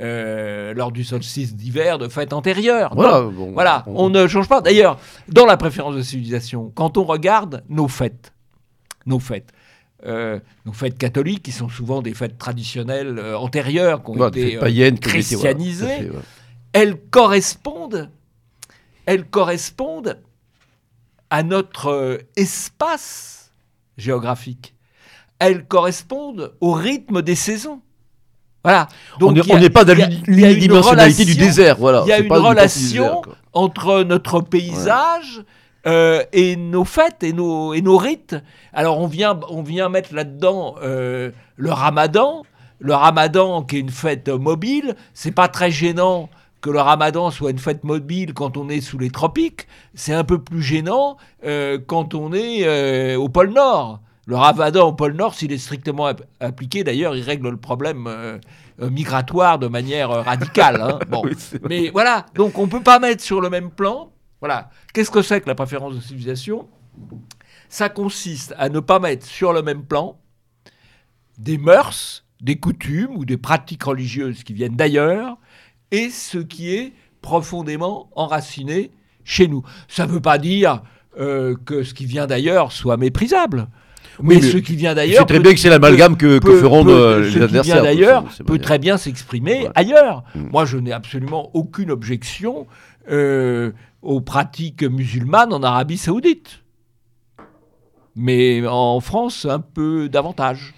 euh, lors du solstice d'hiver de fêtes antérieures. Voilà, bon, voilà, on- on ne change pas. D'ailleurs, dans la préférence de civilisation, quand on regarde nos fêtes, nos fêtes, euh, nos fêtes catholiques, qui sont souvent des fêtes traditionnelles euh, antérieures, qui ont été fêtes euh, païennes ont été, voilà, christianisées, fait, ouais. elles correspondent, elles correspondent à notre espace géographique. Elles correspondent au rythme des saisons. Voilà. a- on n'est pas dans l'unidimensionnalité du désert, voilà. Il y a une pas relation désert, entre notre paysage euh, et nos fêtes et nos, et nos rites. Alors on vient, on vient mettre là-dedans euh, le ramadan. Le ramadan qui est une fête mobile, c'est pas très gênant que le ramadan soit une fête mobile quand on est sous les tropiques. C'est un peu plus gênant euh, quand on est au pôle Nord. Le ramadan au pôle Nord, s'il est strictement app- appliqué, d'ailleurs, il règle le problème migratoire de manière radicale. hein. Bon. Oui. Mais voilà, donc on ne peut pas mettre sur le même plan. Voilà. Qu'est-ce que c'est que la préférence de civilisation? Ça consiste à ne pas mettre sur le même plan des mœurs, des coutumes ou des pratiques religieuses qui viennent d'ailleurs et ce qui est profondément enraciné chez nous. Ça ne veut pas dire euh, que ce qui vient d'ailleurs soit méprisable. Mais, Oui, mais ce qui vient C'est d'ailleurs. très peut- bien que c'est l'amalgame que, feront peut- euh, ce les qui adversaires. vient d'ailleurs c'est- c'est peut très bien s'exprimer Ouais. ailleurs. Mm. Moi, je n'ai absolument aucune objection euh, aux pratiques musulmanes en Arabie Saoudite. Mais en France, un peu davantage.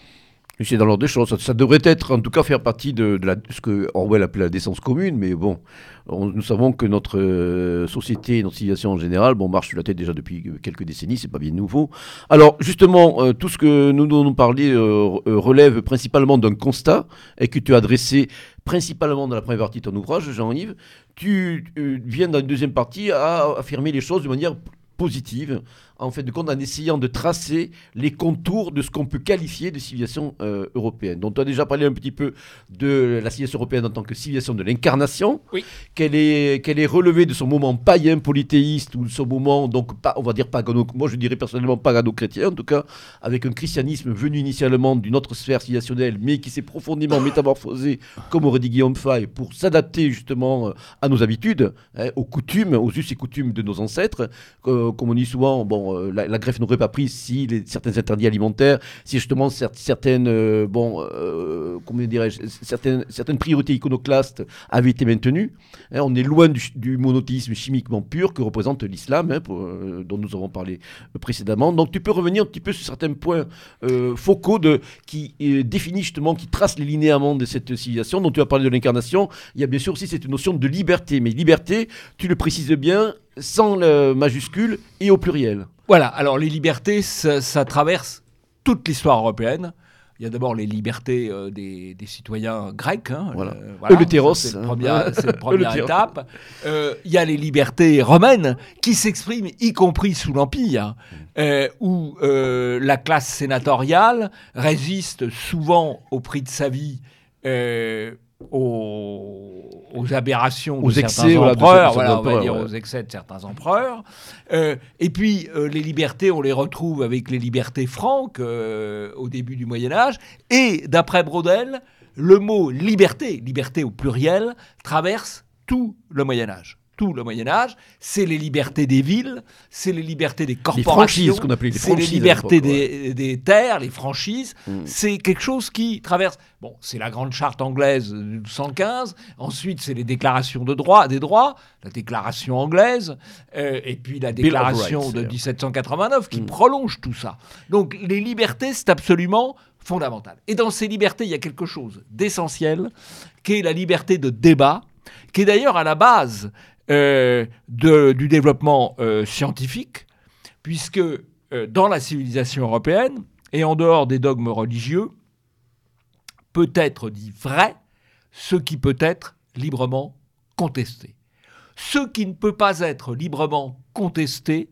C'est dans l'ordre des choses. Ça, devrait être, en tout cas, faire partie de, ce que Orwell appelait la décence commune. Mais bon, on- nous savons que notre euh, société notre civilisation en général bon, marche sur la tête déjà depuis quelques décennies. C'est pas bien nouveau. Alors, justement, euh, tout ce que nous nous parlé euh, relève principalement d'un constat et que tu as adressé principalement dans la première partie de ton ouvrage, Jean-Yves. Tu viens dans la deuxième partie à affirmer les choses de manière positive, en fait de compte en essayant de tracer les contours de ce qu'on peut qualifier de civilisation euh, européenne. Donc tu as déjà parlé un petit peu de la civilisation européenne en tant que civilisation de l'incarnation, Oui. qu'elle est, qu'elle est relevée de son moment païen polythéiste ou de son moment, donc pas, on va dire pagano, moi je dirais personnellement pagano-chrétien en tout cas, avec un christianisme venu initialement d'une autre sphère civilisationnelle, mais qui s'est profondément métamorphosé, comme aurait dit Guillaume Fay, pour s'adapter justement euh, à nos habitudes, hein, aux coutumes, aux us et coutumes de nos ancêtres. Euh, comme on dit souvent, bon, euh, la, greffe n'aurait pas pris si certains interdits alimentaires, si justement cer- certaines, euh, bon, euh, comment dirais-je, certaines, certaines priorités iconoclastes avaient été maintenues. Hein, on est loin du, monothéisme chimiquement pur que représente l'islam, hein, dont nous avons parlé précédemment. Donc tu peux revenir un petit peu sur certains points focaux qui définissent justement, qui tracent les linéaments de cette civilisation dont tu as parlé de l'incarnation. Il y a bien sûr aussi cette notion de liberté, mais liberté, tu le précises bien, sans le majuscule et au pluriel. Voilà, alors les libertés, ça, ça traverse toute l'histoire européenne. Il y a d'abord les libertés euh, des, des citoyens grecs. hein, Voilà. euh, C'est la première, la étape. Euh, il y a les libertés romaines qui s'expriment, y compris sous l'Empire, où la classe sénatoriale résiste souvent au prix de sa vie. Aux, aux aberrations Aux de excès, certains voilà, de empereurs, certains voilà, on va empereurs, dire ouais. aux excès de certains empereurs. Euh, et puis, euh, les libertés, on les retrouve avec les libertés franques euh, au début du Moyen Âge. Et d'après Brodel, le mot liberté, liberté au pluriel, traverse tout le Moyen Âge. Tout le Moyen Âge, c'est les libertés des villes, c'est les libertés des corporations, franchises, qu'on appelait les c'est les libertés des, des terres, les franchises. Mm. C'est quelque chose qui traverse. Bon, c'est la grande charte anglaise de 115. Ensuite, c'est les déclarations de droit, des droits, la déclaration anglaise, euh, et puis la déclaration Rights, de d'ailleurs. 1789 qui Mm. prolonge tout ça. Donc, les libertés, c'est absolument fondamentales. Et dans ces libertés, il y a quelque chose d'essentiel, qui est la liberté de débat, qui est d'ailleurs à la base euh, du développement euh, scientifique, puisque euh, dans la civilisation européenne, et en dehors des dogmes religieux, peut être dit vrai ce qui peut être librement contesté. Ce qui ne peut pas être librement contesté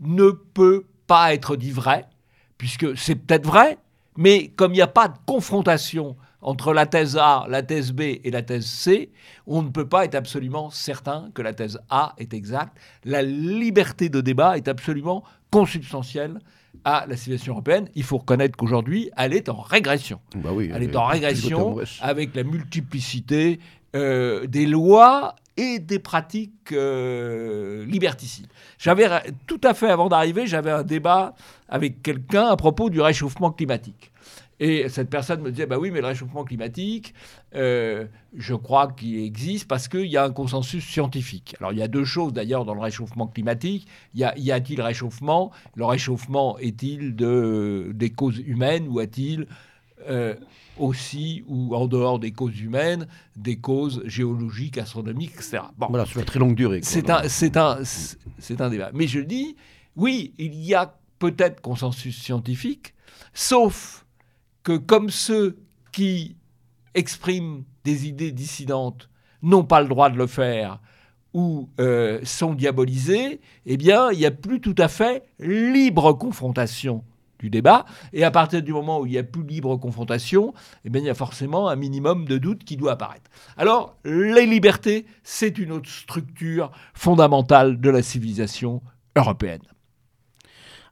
ne peut pas être dit vrai, puisque c'est peut-être vrai, mais comme il n'y a pas de confrontation entre la thèse A, la thèse B et la thèse C, on ne peut pas être absolument certain que la thèse A est exacte. La liberté de débat est absolument consubstantielle à la civilisation européenne. Il faut reconnaître qu'aujourd'hui, elle est en régression. Bah oui, elle est en régression avec la multiplicité euh, des lois et des pratiques euh, liberticides. J'avais tout à fait avant d'arriver, j'avais un débat avec quelqu'un à propos du réchauffement climatique. Et cette personne me disait, bah oui, mais le réchauffement climatique, euh, je crois qu'il existe parce qu'il y a un consensus scientifique. Alors il y a deux choses d'ailleurs dans le réchauffement climatique. Y, a, y a-t-il réchauffement? Le réchauffement est-il de, des causes humaines ou a-t-il euh, aussi, ou en dehors des causes humaines, des causes géologiques, astronomiques, etc. Bon. Voilà, sur la très longue durée. C'est un, c'est, un, c'est un débat. Mais je dis, oui, il y a peut-être consensus scientifique, sauf que comme ceux qui expriment des idées dissidentes n'ont pas le droit de le faire ou euh, sont diabolisés, eh bien, il n'y a plus tout à fait libre confrontation du débat. Et à partir du moment où il n'y a plus libre confrontation, eh bien, il y a forcément un minimum de doute qui doit apparaître. Alors, les libertés, c'est une autre structure fondamentale de la civilisation européenne.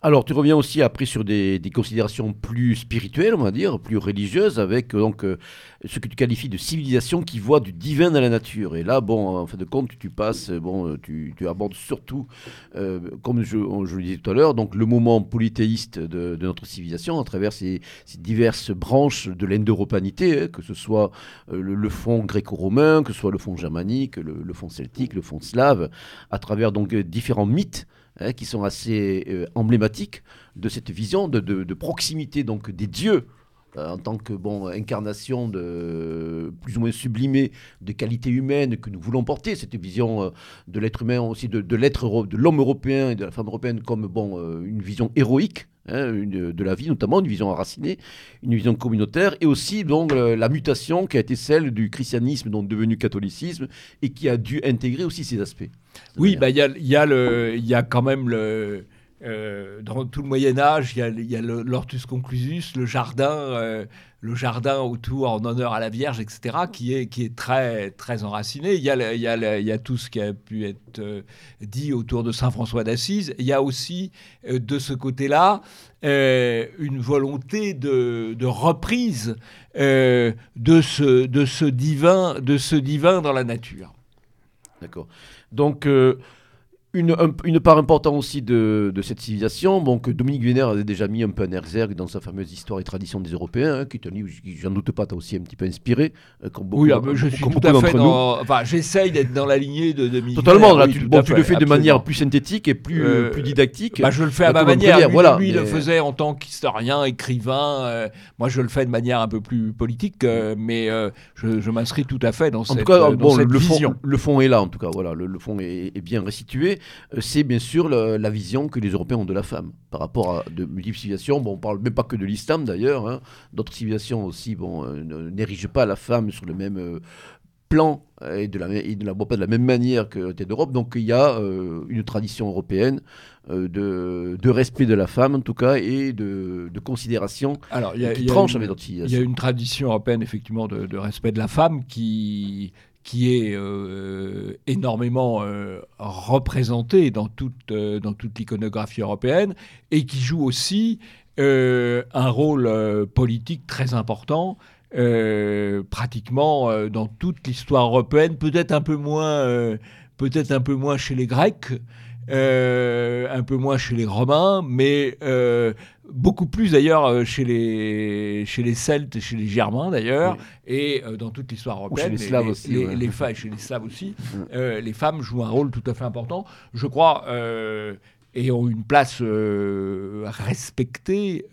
Alors, tu reviens aussi après sur des, considérations plus spirituelles, on va dire, plus religieuses, avec euh, euh, ce que tu qualifies de civilisation qui voit du divin dans la nature. Et là, bon, en fin de compte, tu passes, bon, euh, tu, abordes surtout, comme je, le disais tout à l'heure, donc le moment polythéiste de, notre civilisation à travers ces, diverses branches de l'endeuropanité, hein, que ce soit le, fond gréco-romain, que ce soit le fond germanique, le, le fond celtique, le fond slave, à travers différents mythes Hein, qui sont assez euh, emblématiques de cette vision de, proximité donc des dieux en tant que bon incarnation de plus ou moins sublimée de qualités humaines que nous voulons porter cette vision euh, de l'être humain aussi de, l'être de l'homme européen et de la femme européenne comme bon une vision héroïque hein, de la vie notamment une vision enracinée une vision communautaire et aussi donc la mutation qui a été celle du christianisme donc devenu catholicisme et qui a dû intégrer aussi ces aspects oui, bah, il a, y, a y a quand même le. Euh, dans tout le Moyen Âge, il y a, l'Hortus Conclusus, le jardin, euh, le jardin autour en honneur à la Vierge, etc., qui est, très, enraciné. Il y, a, a, a tout ce qui a pu être euh, dit autour de Saint François d'Assise. Il y a aussi de ce côté-là une volonté de, reprise de, ce divin, de ce divin dans la nature. D'accord. Donc, euh, une, part importante aussi de, cette civilisation, bon, que Dominique Vénère avait déjà mis un peu en exergue dans sa fameuse histoire et tradition des Européens, hein, qui est un livre, j'en doute pas, t'as aussi un petit peu inspiré. Euh, comme beaucoup, oui, ah, je suis tout à fait dans... Enfin, j'essaye d'être dans la lignée de Dominique Totalement, là, tu, bon, tu le fais de manière plus synthétique et plus, euh, plus didactique. Bah, je le fais à ma manière. Lui, voilà, lui le faisait en tant qu'historien, écrivain. Euh, moi, je le fais de manière un peu plus politique, mais je, m'inscris tout à fait dans cette, cas, bon, le vision. Fond, le fond est là, en tout cas. Voilà, le, fond est, est bien restitué. C'est bien sûr la vision que les Européens ont de la femme par rapport à de multiples civilisations. Bon, on parle même pas que de l'islam d'ailleurs. Hein. D'autres civilisations aussi bon, euh, n'érigent pas la femme sur le même euh, plan euh, et, de la, ne la voient pas de la même manière que d'Europe. Donc il y a une tradition européenne de, de, respect de la femme en tout cas et de, de considération Alors, y a, qui tranche avec d'autres civilisations. Il y a une tradition européenne effectivement de, de respect de la femme qui qui est euh, énormément euh, représenté dans toute, euh, dans toute l'iconographie européenne et qui joue aussi un rôle politique très important. pratiquement dans toute l'histoire européenne, peut-être un peu moins, peut-être un peu moins chez les Grecs, un peu moins chez les Romains, mais beaucoup plus d'ailleurs euh, chez les, chez les Celtes et chez les Germains d'ailleurs, et euh, dans toute l'histoire européenne. chez les Slaves aussi. Les, femmes, chez les Slaves aussi, euh, les femmes jouent un rôle tout à fait important, je crois, et ont une place respectée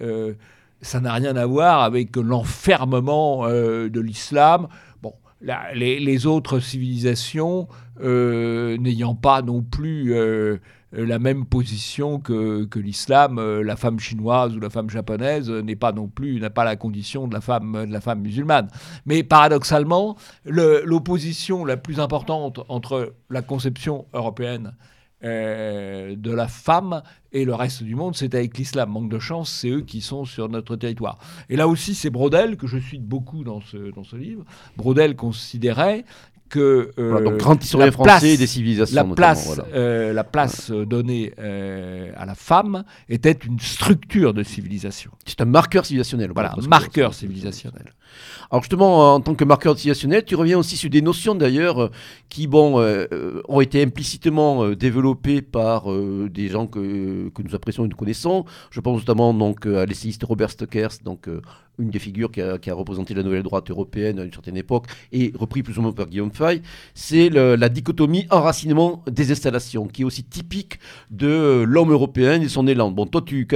ça n'a rien à voir avec l'enfermement euh, de l'islam. Bon, la- les, les autres civilisations euh, n'ayant pas non plus euh, la même position que, que l'islam, euh, la femme chinoise ou la femme japonaise euh, n'est pas non plus n'a pas la condition de la femme de la femme musulmane. Mais paradoxalement, le- l'opposition la plus importante entre la conception européenne euh, de la femme et le reste du monde, c'est avec l'islam. Manque de chance, c'est eux qui sont sur notre territoire. Et là aussi, c'est Brodel, que je cite beaucoup dans ce, dans ce livre. Brodel considérait que euh, Voilà, donc la français place- des civilisations. la place, voilà. euh, la place euh, donnée euh, à la femme était une structure de civilisation. C'est un marqueur civilisationnel. Voilà, marqueur civilisationnel. Alors justement, en tant que marqueur civilisationnel, tu reviens aussi sur des notions d'ailleurs qui bon, ont été implicitement développées par des gens que, que nous apprécions et nous connaissons. Je pense notamment donc, à l'essayiste Robert Stockers, donc, une des figures qui a, représenté la nouvelle droite européenne à une certaine époque et repris plus ou moins par Guillaume Fay. C'est la dichotomie enracinement-désinstallation qui est aussi typique de l'homme européen et son élan. Bon, toi, tu,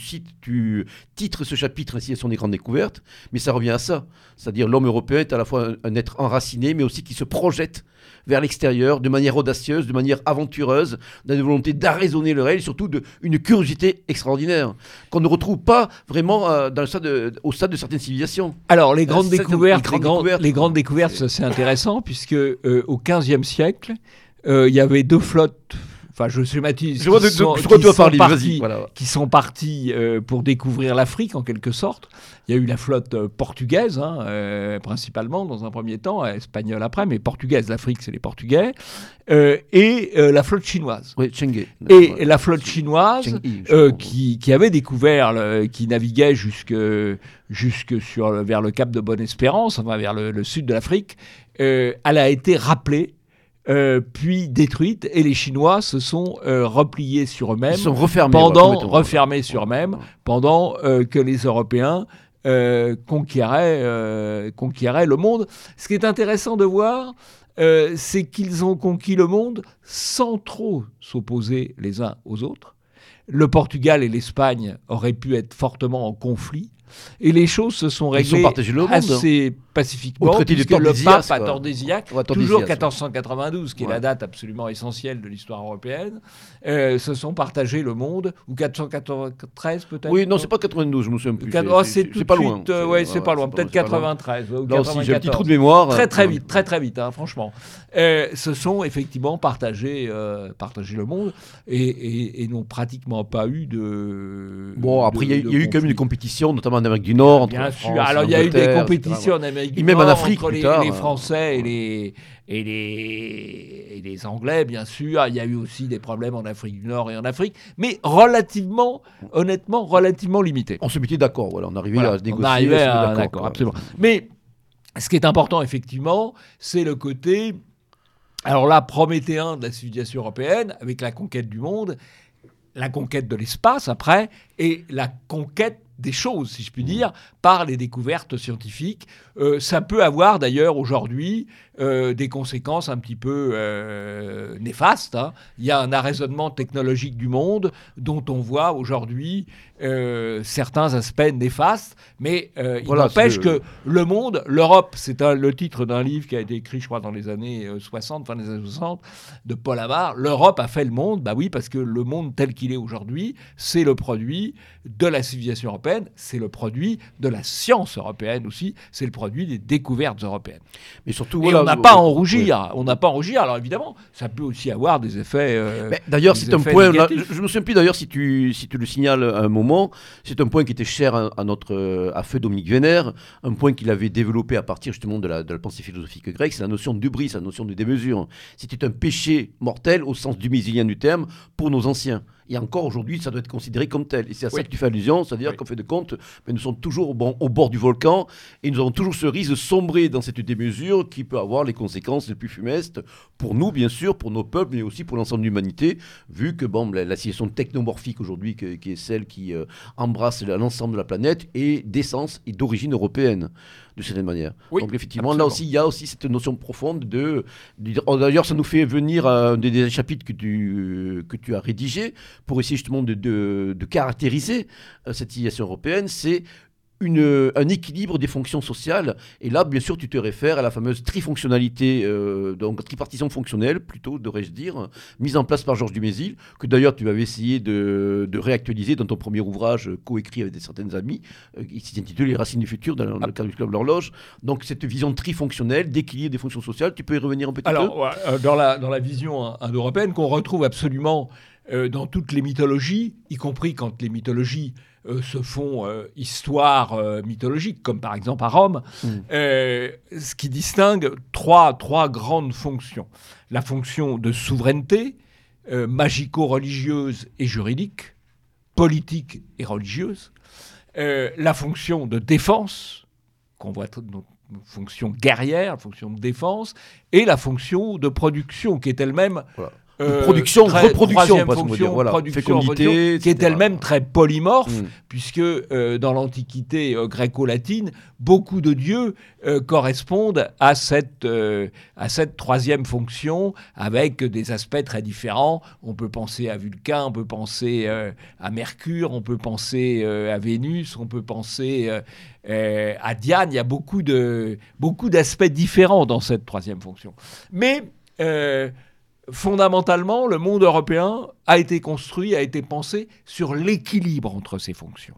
cites, tu titres ce chapitre ainsi à son écran découverte, mais ça revient à ça. C'est-à-dire l'homme européen est à la fois un être enraciné, mais aussi qui se projette vers l'extérieur de manière audacieuse, de manière aventureuse, d'une volonté d'arraisonner le réel, et surtout de, une curiosité extraordinaire, qu'on ne retrouve pas vraiment euh, dans le stade de- au stade de certaines civilisations. Alors, les grandes ça, découvertes, les grandes découvertes. les grandes découvertes, ça, c'est intéressant, puisque euh, au XVe siècle, euh, il y avait deux flottes, enfin je schématise, Je vois de, de- sont- je qui sont parler, partis-. Voilà. qui sont partis euh, pour découvrir l'Afrique en quelque sorte. Il y a eu la flotte euh, portugaise, hein, euh, principalement dans un premier temps, euh, espagnole après, mais portugaise, l'Afrique c'est les Portugais, euh, et euh, la flotte chinoise. Oui, Chenghe. Et Voilà. la flotte chinoise, qui, qui avait découvert, le- qui naviguait jusque, jusque sur, vers le cap de Bonne-Espérance, enfin vers le, le sud de l'Afrique, elle a été rappelée, euh, puis détruite, et les Chinois se sont euh, repliés sur eux-mêmes sont refermés. pendant, refermés sur eux-mêmes, pendant euh, que les Européens conquéraient, conquéraient le monde. Ce qui est intéressant de voir, c'est qu'ils ont conquis le monde sans trop s'opposer les uns aux autres. Le Portugal et l'Espagne auraient pu être fortement en conflit. Et les choses se sont réglées monde. assez pacifiquement, Au puisque le pape à. Tordesillas, toujours Tordesillas, 1492, qui est Ouais. la date absolument essentielle de l'histoire européenne, euh, se sont partagés le monde, ou 493 peut-être Oui, non, c'est pas 92, je me souviens plus. Oh, c'est de pas loin. euh, ouais, c'est pas loin, peut-être c'est pas loin. 93 ouais, ou Là aussi, j'ai un petit 94. trou de mémoire. Très très Euh, vite, très très vite, hein, franchement. Euh, se sont effectivement partagés, partagés le monde et, et- et n'ont pratiquement pas eu de. Bon, après, il y y a eu quand même des conflit. compétitions, notamment en Amérique du Nord. entre Bien la sûr. France, Alors, il y a eu des compétitions en Amérique du même en Nord Afrique, entre les, tard, les hein. Français et les, et, les, et les Anglais, bien sûr. Il y a eu aussi des problèmes en Afrique du Nord et en Afrique, mais relativement, honnêtement, relativement limités. On se mettait d'accord, voilà, on arrivait Voilà, à se négocier. on arrivait à d'accord, absolument. Mais ce qui est important, effectivement, c'est le côté, alors là, prométhéen de la civilisation européenne, avec la conquête du monde, la conquête de l'espace après, et la conquête des choses, si je puis dire, par les découvertes scientifiques. Euh, ça peut avoir d'ailleurs aujourd'hui euh, des conséquences un petit peu euh, néfastes. hein. Il y a un arraisonnement technologique du monde dont on voit aujourd'hui euh, certains aspects néfastes, mais euh, il Voilà, n'empêche que le monde, l'Europe, c'est le titre d'un livre qui a été écrit, je crois, dans les années euh, 60, fin des années 60, de Paul Amar. L'Europe a fait le monde, bah oui, parce que le monde tel qu'il est aujourd'hui, c'est le produit de la civilisation européenne, c'est le produit de la science européenne aussi, c'est le produit des découvertes européennes. Mais surtout, voilà, n'a pas à en oui. rougir, on n'a pas à en rougir. Alors évidemment, ça peut aussi avoir des effets. euh, D'ailleurs, c'est un point. là, je, me souviens plus d'ailleurs si tu, si tu le signales à un moment. C'est un point qui était cher à, à notre euh, à feu Dominique Vénère, un point qu'il avait développé à partir justement de la, de la pensée philosophique grecque, c'est la notion d'ubris, la notion de démesure. C'était un péché mortel au sens du musilien du terme pour nos anciens. Et encore aujourd'hui, ça doit être considéré comme tel. Et c'est à ça que tu fais allusion, c'est-à-dire Oui. qu'en fait de compte, mais nous sommes toujours bon, au bord du volcan et nous avons toujours ce risque de sombrer dans cette démesure qui peut avoir les conséquences les plus funestes pour nous, bien sûr, pour nos peuples, mais aussi pour l'ensemble de l'humanité, vu que bon, la, la situation technomorphique aujourd'hui, qui est celle qui euh, embrasse l'ensemble de la planète, est d'essence et d'origine européenne, de certaine manière. Oui, Donc effectivement, absolument. là aussi, il y a aussi cette notion profonde de... oh, D'ailleurs, ça nous fait venir à un des, des chapitres que tu, que tu as rédigé, pour essayer justement de, de- de caractériser euh, cette civilisation européenne, c'est une, un équilibre des fonctions sociales. Et là, bien sûr, tu te réfères à la fameuse trifonctionnalité, euh, donc tripartition fonctionnelle, plutôt, devrais-je dire, mise en place par Georges Dumézil, que d'ailleurs tu avais essayé de, de réactualiser dans ton premier ouvrage euh, coécrit avec des certaines amis, euh, qui s'intitule Les racines du futur, dans le cadre du club de l'horloge. Donc cette vision trifonctionnelle, d'équilibre des fonctions sociales, tu peux y revenir un petit Alors, peu? euh, dans, la, dans la vision indo-européenne, qu'on retrouve absolument euh, dans toutes les mythologies, y compris quand les mythologies euh, se font euh, histoire euh, mythologique, comme par exemple à Rome, Mm. euh, ce qui distingue trois, trois grandes fonctions. La fonction de souveraineté, euh, magico-religieuse et juridique, politique et religieuse, euh, la fonction de défense, qu'on voit donc, fonction guerrière, fonction de défense, et la fonction de production, qui est elle-même Voilà. Euh, production, très- reproduction, va fonction, dire, voilà. production, Fécondité, qui est elle-même très polymorphe, Mm. puisque euh, dans l'Antiquité euh, gréco-latine, beaucoup de dieux correspondent à cette, à cette troisième fonction, avec des aspects très différents. On peut penser à Vulcain, on peut penser à Mercure, on peut penser à Vénus, on peut penser à Diane. Il y a beaucoup de beaucoup d'aspects différents dans cette troisième fonction. Mais euh, fondamentalement, le monde européen a été construit, a été pensé sur l'équilibre entre ces fonctions.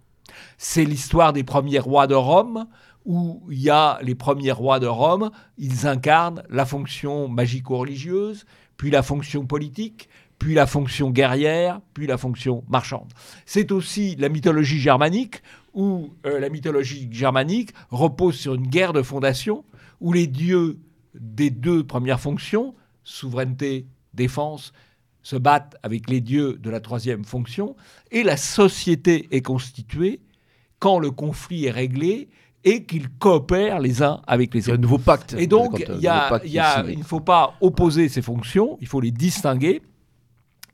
C'est l'histoire des premiers rois de Rome, où il y a les premiers rois de Rome, ils incarnent la fonction magico-religieuse, puis la fonction politique, puis la fonction guerrière, puis la fonction marchande. C'est aussi la mythologie germanique, où euh, la mythologie germanique repose sur une guerre de fondation, où les dieux des deux premières fonctions, souveraineté, défense, se battent avec les dieux de la troisième fonction, et la société est constituée quand le conflit est réglé et qu'ils coopèrent les uns avec les un autres. nouveau pacte. Et donc, Quand un il y a- nouveau pacte il qui y a- est signé. il ne faut pas opposer ces fonctions, il faut les distinguer.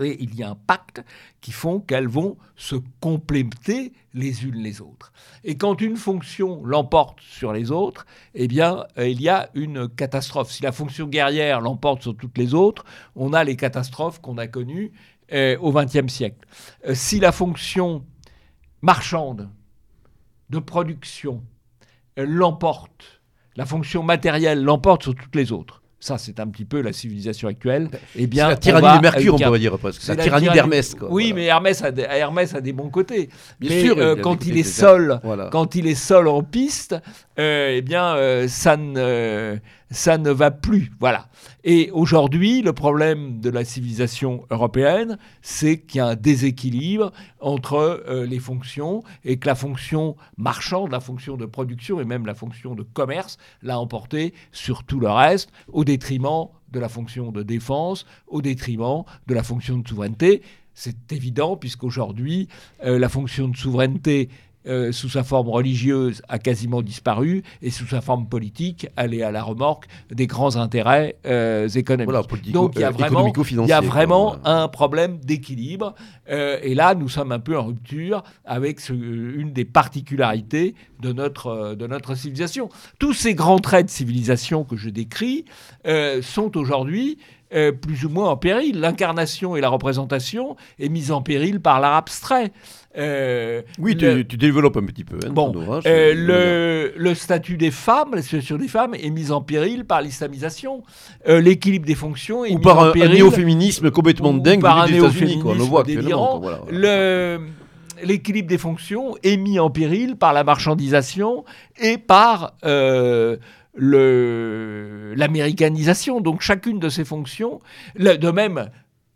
Il y a un pacte qui font qu'elles vont se compléter les unes les autres. Et quand une fonction l'emporte sur les autres, eh bien, euh, il y a une catastrophe. Si la fonction guerrière l'emporte sur toutes les autres, on a les catastrophes qu'on a connues euh, au XXe siècle. Euh, si la fonction marchande de production l'emporte, la fonction matérielle l'emporte sur toutes les autres. Ça, c'est un petit peu la civilisation actuelle. Eh bien, la tyrannie de Mercure, à on pourrait dire presque. c'est la tyrannie d'Hermès. Oui, Voilà. mais Hermès a, des, Hermès a des bons côtés. Bien mais sûr, euh, il quand il est seul, Voilà. quand il est seul en piste, euh, eh bien, euh, ça, ne, ça ne va plus. Voilà. Et aujourd'hui, le problème de la civilisation européenne, c'est qu'il y a un déséquilibre entre euh, les fonctions et que la fonction marchande, la fonction de production et même la fonction de commerce l'a emporté sur tout le reste, au détriment de la fonction de défense, au détriment de la fonction de souveraineté. C'est évident puisqu'aujourd'hui, euh, la fonction de souveraineté euh, sous sa forme religieuse a quasiment disparu et sous sa forme politique, elle est à la remorque des grands intérêts euh, économiques. Voilà, Donc il y a euh, vraiment, il y a vraiment un problème d'équilibre. Euh, et là, nous sommes un peu en rupture avec ce- une des particularités de notre, de notre civilisation. Tous ces grands traits de civilisation que je décris sont aujourd'hui euh, plus ou moins en péril. L'incarnation et la représentation est mise en péril par l'art abstrait. Euh, Oui, tu, le- tu développes un petit peu. hein, Bon, ouvrage, euh, le, le statut des femmes, la situation des femmes est mise en péril par l'islamisation. Euh, L'équilibre des fonctions est Ou mis par en un, un péril néo-féminisme complètement ou dingue par un quoi. On le néo-féminisme voit actuellement. délirant. voilà. Le- L'équilibre des fonctions est mis en péril par la marchandisation et par euh, l'américanisation. Donc chacune de ces fonctions, de même,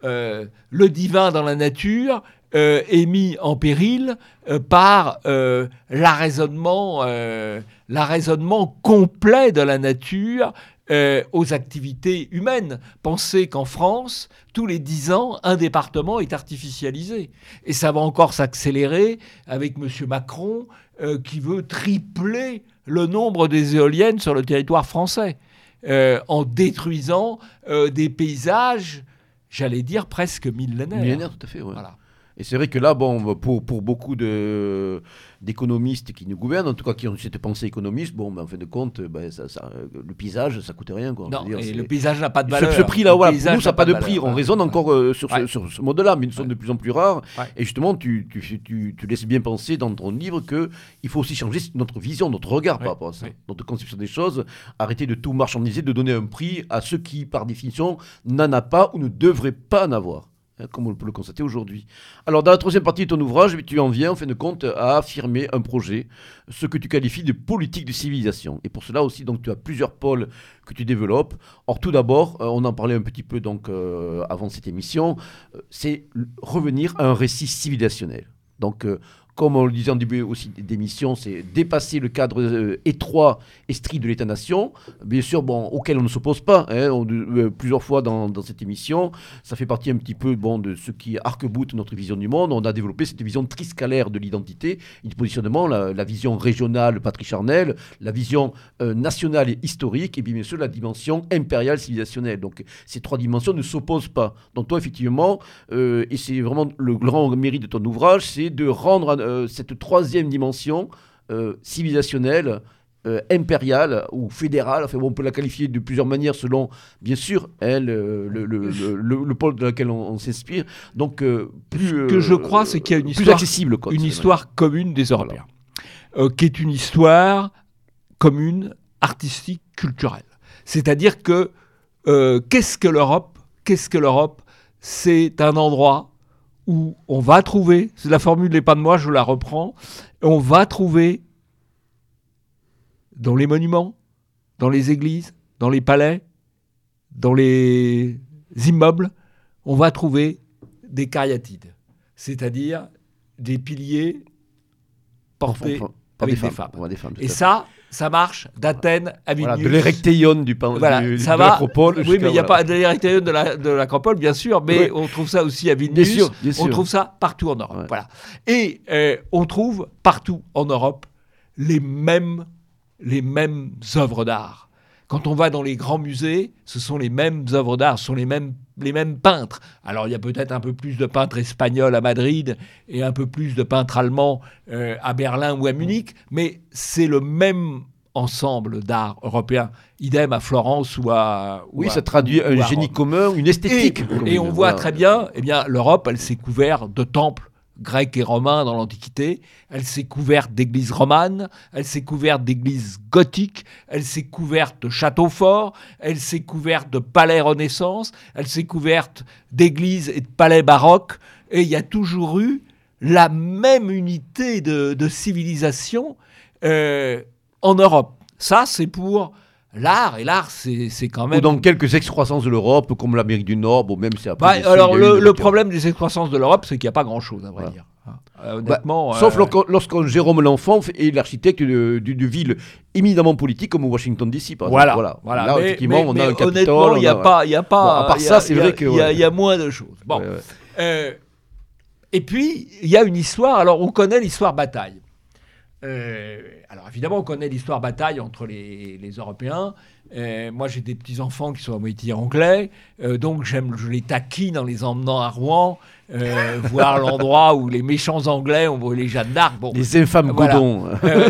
euh, le divin dans la nature euh, est mis en péril euh, par l'arraisonnement complet de la nature euh, aux activités humaines. Pensez qu'en France, tous les 10 ans, un département est artificialisé. Et ça va encore s'accélérer avec M. Macron euh, qui veut tripler le nombre des éoliennes sur le territoire français euh, en détruisant des paysages, j'allais dire, presque millénaires. Millénaire, tout à fait. ouais. Voilà. Et c'est vrai que là, bon, pour, pour beaucoup de, d'économistes qui nous gouvernent, en tout cas qui ont cette pensée économiste, bon, ben, en fin de compte, ben, ça, ça, le paysage, ça coûte rien. Quoi. Non, dire, et le paysage n'a pas de valeur. ce prix-là, voilà, pour nous, ça n'a pas de valeur. prix. On Ouais. raisonne encore euh, sur, Ouais. ce, sur ce mode-là, mais sont Ouais. de plus en plus rares. Et justement, tu, tu, tu, tu laisses bien penser dans ton livre qu'il faut aussi changer notre vision, notre regard par rapport à ça, notre conception des choses, arrêter de tout marchandiser, de donner un prix à ceux qui, par définition, n'en a pas ou ne devraient pas en avoir. Hein, Comme on peut le constater aujourd'hui. Alors, dans la troisième partie de ton ouvrage, tu en viens, en fin de compte, à affirmer un projet, ce que tu qualifies de politique de civilisation. Et pour cela aussi, donc, tu as plusieurs pôles que tu développes. Or, tout d'abord, euh, on en parlait un petit peu donc euh, avant cette émission, euh, c'est revenir à un récit civilisationnel. Donc, comme on le disait en début aussi d'émission, c'est dépasser le cadre euh, étroit et strict de l'État-nation, bien sûr, bon, auquel on ne s'oppose pas, hein, euh, plusieurs fois dans, cette émission. Ça fait partie un petit peu bon, de ce qui arc-boute notre vision du monde. On a développé cette vision triscalaire de l'identité du positionnement, la, vision régionale patricharnelle, la vision euh, nationale et historique, et bien sûr la dimension impériale civilisationnelle. Donc ces trois dimensions ne s'opposent pas. Donc toi, effectivement, et c'est vraiment le grand mérite de ton ouvrage, c'est de rendre euh, cette troisième dimension euh, civilisationnelle, euh, impériale ou fédérale, enfin, bon, on peut la qualifier de plusieurs manières selon, bien sûr, elle, euh, le, le, le, le- le pôle dans lequel on, on s'inspire. Donc, plus. Ce que je crois, c'est qu'il y a une histoire- accessible. Quoi, de une histoire commune des Européens, qui est une histoire commune, artistique, culturelle. C'est-à-dire que qu'est-ce que l'Europe? Qu'est-ce que l'Europe? C'est un endroit où on va trouver, c'est la formule n'est pas de moi, je la reprends, on va trouver dans les monuments, dans les églises, dans les palais, dans les immeubles, on va trouver des cariatides, c'est-à-dire des piliers portés. Par des femmes. des Et ça, ça marche d'Athènes à Voilà, Vilnius. de l'érectéion du, pan- Voilà, du, ça de va. l'acropole. Oui, mais il n'y a voilà. pas de l'érectéon de la- de l'acropole, bien sûr, mais on trouve ça aussi à Bien Vilnius. sûr, bien On sûr. trouve ça partout en Europe. Ouais. Voilà. Et euh, on trouve partout en Europe les mêmes, les mêmes œuvres d'art. Quand on va dans les grands musées, ce sont les mêmes œuvres d'art, ce sont les mêmes, les mêmes peintres. Alors il y a peut-être un peu plus de peintres espagnols à Madrid et un peu plus de peintres allemands euh, à Berlin ou à Munich, mais c'est le même ensemble d'art européen. Idem à Florence ou à... ou Oui, à- ça traduit un génie commun, une Et, esthétique. et commune, on voit très bien, eh bien, l'Europe, elle s'est couverte de temples grecs et romains dans l'Antiquité, elle s'est couverte d'églises romanes, elle s'est couverte d'églises gothiques, elle s'est couverte de châteaux forts, elle s'est couverte de palais Renaissance, elle s'est couverte d'églises et de palais baroques, et il y a toujours eu la même unité de, de civilisation euh, en Europe. Ça, c'est pour l'art, et l'art, c'est quand même... Ou dans quelques excroissances de l'Europe, comme l'Amérique du Nord, bon, même si après. Bah, alors, le, problème des excroissances de l'Europe, c'est qu'il n'y a pas grand-chose, à vrai Voilà. dire. Hein. Euh, honnêtement. Bah, Sauf euh, lorsqu'on lorsqu'on- Jérôme L'Enfant est l'architecte de, de, de villes éminemment politiques comme Washington DC, par Voilà, exemple. voilà. Là, Mais- effectivement, mais- on a un Capitole. honnêtement, il n'y a pas, y a pas. Bon, à part il y a- ça, c'est vrai que, il y, a- ouais. il y a moins de choses. Bon. Ouais, ouais. Euh, et puis, il y a une histoire. Alors, on connaît l'histoire bataille. Euh, alors, évidemment, on connaît l'histoire bataille entre les, les Européens. Euh, moi, j'ai des petits-enfants qui sont à moitié anglais. Euh, donc, j'aime, je les taquine en les emmenant à Rouen, voir l'endroit où les méchants anglais ont brûlé Jeanne d'Arc. Bon, Les infâmes Voilà.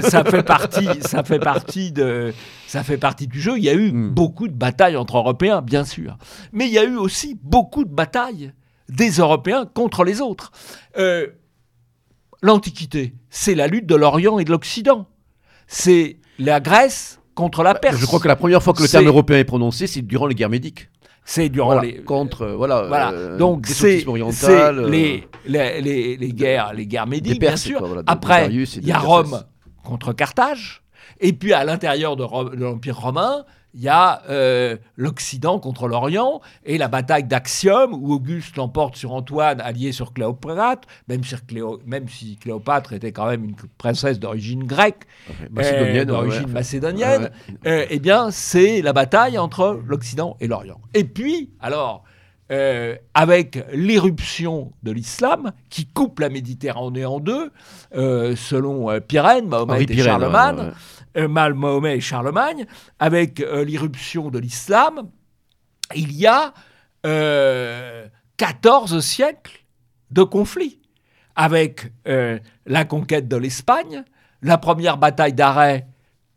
ça fait partie, ça fait partie de, ça fait partie du jeu. Il y a eu Mm. beaucoup de batailles entre Européens, bien sûr, mais il y a eu aussi beaucoup de batailles des Européens contre les autres. L'Antiquité, c'est la lutte de l'Orient et de l'Occident. C'est la Grèce contre la Perse. Je crois que la première fois que le terme européen est prononcé, c'est durant les guerres médiques. c'est durant Voilà, les contre, euh, voilà, voilà. euh, Donc c'est euh, les, les, les, les guerres les guerres médiques Perses, bien sûr. quoi, voilà, Après il y a. Rome contre Carthage et puis à l'intérieur de l'Empire romain il y a euh, l'Occident contre l'Orient et la bataille d'Axium où Auguste l'emporte sur Antoine allié sur Cléopâtre même si, Cléo- même si Cléopâtre était quand même une princesse d'origine grecque macédonienne, euh, d'origine ouais. macédonienne, Ouais, euh, eh bien, c'est la bataille entre l'Occident et l'Orient. Et puis, alors, euh, avec l'éruption de l'islam qui coupe la Méditerranée en deux, euh, selon euh, Pyrène, Mahomet Henri et Charlemagne, Mal- Mahomet et Charlemagne, avec euh, l'irruption de l'islam, il y a euh, 14 siècles de conflits. avec euh, la conquête de l'Espagne, la première bataille d'arrêt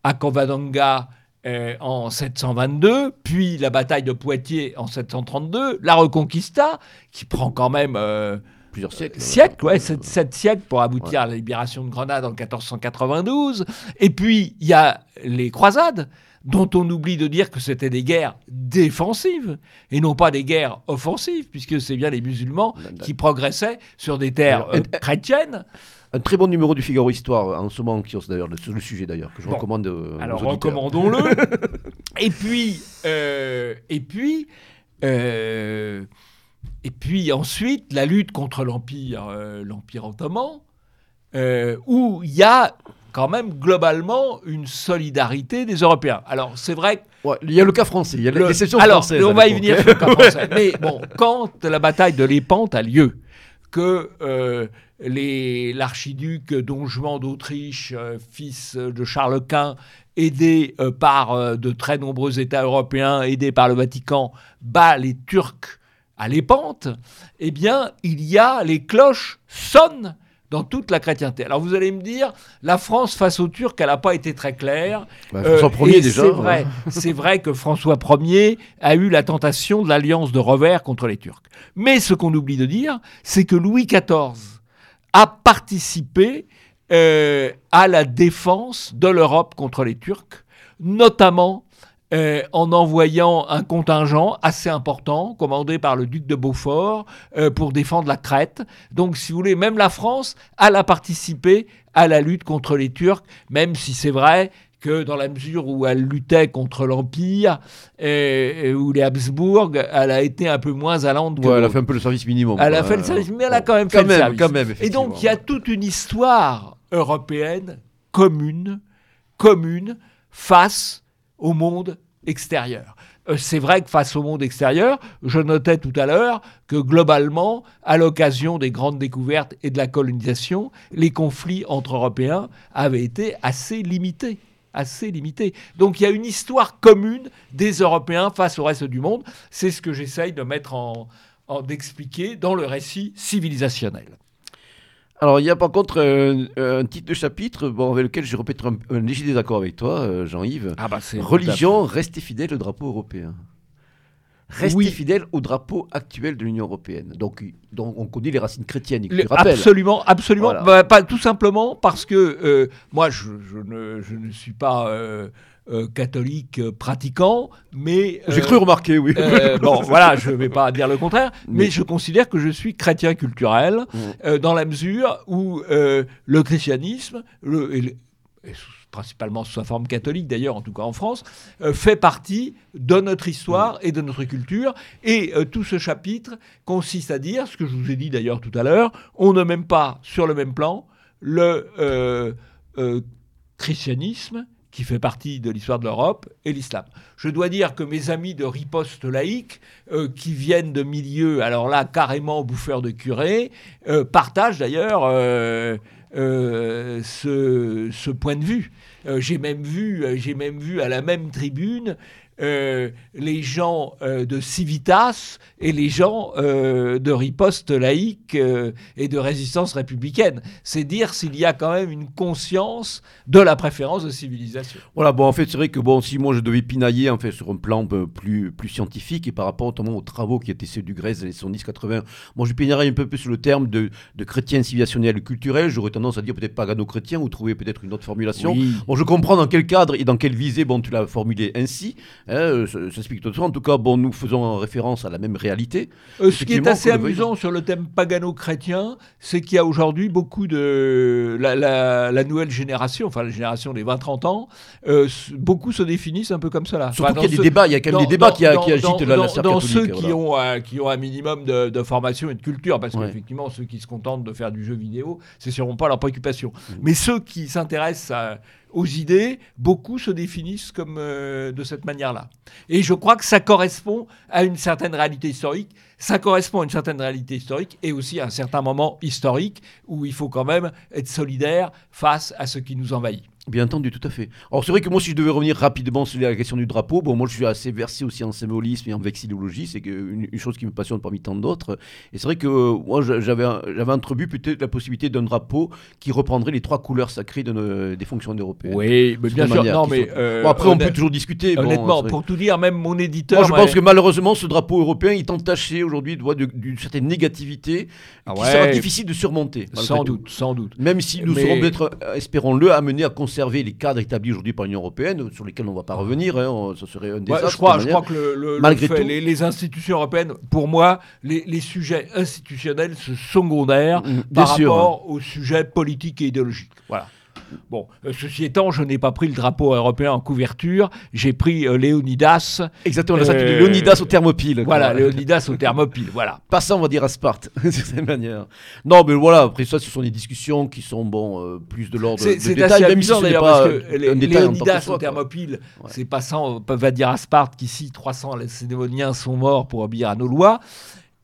à Covadonga euh, en 722, puis la bataille de Poitiers en 732, la Reconquista, qui prend quand même euh, Plusieurs siècles. siècles, ouais, sept, sept siècles pour aboutir à la libération de Grenade en 1492. Et puis, il y a les croisades, dont on oublie de dire que c'était des guerres défensives et non pas des guerres offensives, puisque c'est bien les musulmans qui progressaient sur des terres euh, euh, chrétiennes. Un très bon numéro du Figaro Histoire en ce moment qui d'ailleurs sur le sujet d'ailleurs que je Bon. recommande. euh, Alors recommandons-le. et puis, euh, et puis, euh, et puis ensuite la lutte contre l'empire, euh, l'empire ottoman, euh, où il y a quand même globalement une solidarité des Européens. Alors c'est vrai que Ouais, il y a le cas français, il y a le- l'exception alors, on à va y venir sur le cas français. Mais bon, quand la bataille de l'Épante a lieu, que euh, les- l'archiduc Don Juan d'Autriche, euh, fils de Charles Quint, aidé euh, par de très nombreux États européens, aidé par le Vatican, bat les Turcs à l'Épante, eh bien, il y a les cloches sonnent dans toute la chrétienté. Alors vous allez me dire, la France face aux Turcs, elle n'a pas été très claire. Bah, François Euh, Ier déjà. C'est vrai, c'est vrai que François Ier a eu la tentation de l'alliance de revers contre les Turcs. Mais ce qu'on oublie de dire, c'est que Louis XIV a participé euh, à la défense de l'Europe contre les Turcs, notamment euh, en envoyant un contingent assez important, commandé par le duc de Beaufort, euh, pour défendre la Crète. Donc, si vous voulez, même la France, elle a participé à la lutte contre les Turcs, même si c'est vrai que dans la mesure où elle luttait contre l'Empire, euh, ou les Habsbourg, elle a été un peu moins allante Ouais, elle a fait un peu le service minimum. Elle a fait le service, mais elle a quand même fait Quand le même, service. quand même, Et donc, il y a toute une histoire européenne commune, commune, face au monde extérieur. Euh, C'est vrai que face au monde extérieur, je notais tout à l'heure que globalement, à l'occasion des grandes découvertes et de la colonisation, les conflits entre Européens avaient été assez limités. Assez. Donc il y a une histoire commune des Européens face au reste du monde. C'est ce que j'essaye de mettre en- d'expliquer dans le récit civilisationnel. Alors, il y a par contre euh, un titre de chapitre bon, avec lequel je répète un, un léger désaccord avec toi, euh, Jean-Yves. Ah bah c'est Religion, restez fidèle au drapeau européen. Restez Oui. fidèle au drapeau actuel de l'Union européenne. Donc, on connaît les racines chrétiennes, Le- tu rappelles. absolument, absolument. Voilà. Bah, pas, tout simplement parce que euh, moi, je, je ne, je ne suis pas euh, euh, catholique euh, pratiquant, mais J'ai euh, cru remarquer, oui. bon, voilà, je ne vais pas dire le contraire, mais, Mais- je considère que je suis chrétien culturel Mm. euh, dans la mesure où le christianisme, le- et le- et sous- principalement sous sa forme catholique d'ailleurs, en tout cas en France, euh, fait partie de notre histoire et de notre culture. Et euh, tout ce chapitre consiste à dire, ce que je vous ai dit d'ailleurs tout à l'heure, on ne met pas sur le même plan le euh, christianisme qui fait partie de l'histoire de l'Europe, et l'islam. Je dois dire que mes amis de riposte laïque, euh, qui viennent de milieux, alors là, carrément bouffeurs de curés, euh, partagent d'ailleurs euh, ce, point de vue. J'ai même vu à la même tribune euh, les gens euh, de Civitas et les gens euh, de riposte laïque et de résistance républicaine. C'est dire s'il y a quand même une conscience de la préférence de civilisation. Voilà, bon, en fait, c'est vrai que bon, si moi je devais pinailler en fait, sur un plan plus, plus scientifique et par rapport notamment aux travaux qui étaient ceux du Grèce des années 70-80, moi je pinaillerais un peu plus sur le terme de, de chrétien civilisationnel culturel. J'aurais tendance à dire peut-être pagano-chrétien ou trouver peut-être une autre formulation. Oui. Bon, je comprends dans quel cadre et dans quelle visée bon, tu l'as formulé ainsi. Hein, euh, ça, ça explique tout ça. En tout cas, bon, nous faisons référence à la même réalité. Euh, ce qui est assez amusant sur le thème pagano-chrétien, c'est qu'il y a aujourd'hui beaucoup de. La, la- la nouvelle génération, enfin la génération des 20-30 ans, euh, beaucoup se définissent un peu comme cela. Surtout Enfin, qu'il y a des débats, il y a quand même dans- des débats dans- qui, a- dans- qui agitent la, la dans- ceux qui ont, euh, qui ont un minimum de, de formation et de culture, parce Ouais. qu'effectivement, ceux qui se contentent de faire du jeu vidéo, c'est sûrement pas leur préoccupation. Mmh. Mais ceux qui s'intéressent à- aux idées, beaucoup se définissent comme euh, de cette manière-là. Et je crois que ça correspond à une certaine réalité historique. Ça correspond à une certaine réalité historique et aussi à un certain moment historique où il faut quand même être solidaire face à ce qui nous envahit. Bien entendu, tout à fait. Alors c'est vrai que moi, si je devais revenir rapidement sur la question du drapeau, bon, moi je suis assez versé aussi en symbolisme et en vexillologie, c'est une, une chose qui me passionne parmi tant d'autres. Et c'est vrai que euh, moi j'avais j'avais entrevu peut-être la possibilité d'un drapeau qui reprendrait les trois couleurs sacrées de des fonctions européennes. Oui, mais bien sûr. Non, mais sont- euh, Bon, après, on peut toujours discuter. honnêtement, pour tout dire, même mon éditeur. Moi, je pense que malheureusement, ce drapeau européen est entaché aujourd'hui d'une certaine négativité Ah qui sera difficile de surmonter. Sans tout. doute, sans doute. Même si nous Mais- serons peut-être, euh, espérons-le, amenés à conserver les cadres établis aujourd'hui par l'Union européenne, sur lesquels on ne va pas revenir, hein, on- ça serait un Ouais, désastre. je, crois, je crois que le, le- le Malgré fait- tout. les, les institutions européennes, pour moi, les, les sujets institutionnels sont secondaires Mm, bien par sûr. rapport aux sujets politiques et idéologiques. Voilà. Bon, euh, ceci étant, je n'ai pas pris le drapeau européen en couverture, j'ai pris euh, Léonidas. Exactement, la statue de Euh, Léonidas au thermopile. Voilà. Léonidas au thermopile. Voilà. Passant, on va dire, à Sparte, de cette manière. Non, mais voilà, après ça, ce sont des discussions qui sont, bon, plus de l'ordre de détail, même si ce n'est d'ailleurs pas Léonidas au Ouais. c'est passant, on va dire à Sparte qu'ici 300 Lacédémoniens sont morts pour obéir à nos lois.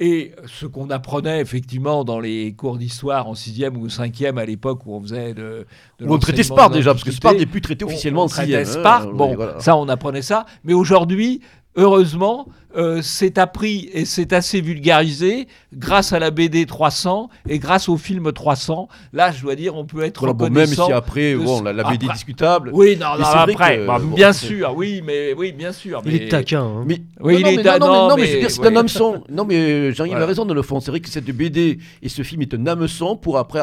Et ce qu'on apprenait effectivement dans les cours d'histoire en 6e ou 5e à l'époque où on faisait de, de on traitait Sparte déjà, parce que Sparte n'est plus traité officiellement on en traitait sixième, hein, Sparte, bon, voilà. ça on apprenait ça. Mais aujourd'hui, heureusement, euh, c'est appris et c'est assez vulgarisé grâce à la BD 300 et grâce au film 300. Là, je dois dire, on peut être Voilà, bon, même si après, bon, la, la BD est après- discutable. Oui, non, non, après, que, bah, bon, bien sûr, oui, mais oui, bien sûr. Il mais- est taquin. hein. Mais, Oui, non, il non, est mais, da- non, non, mais, c'est ouais. un hameçon. Non, mais Jean-Yves Voilà. a raison de le fond. C'est vrai que cette BD et ce film est un hameçon pour après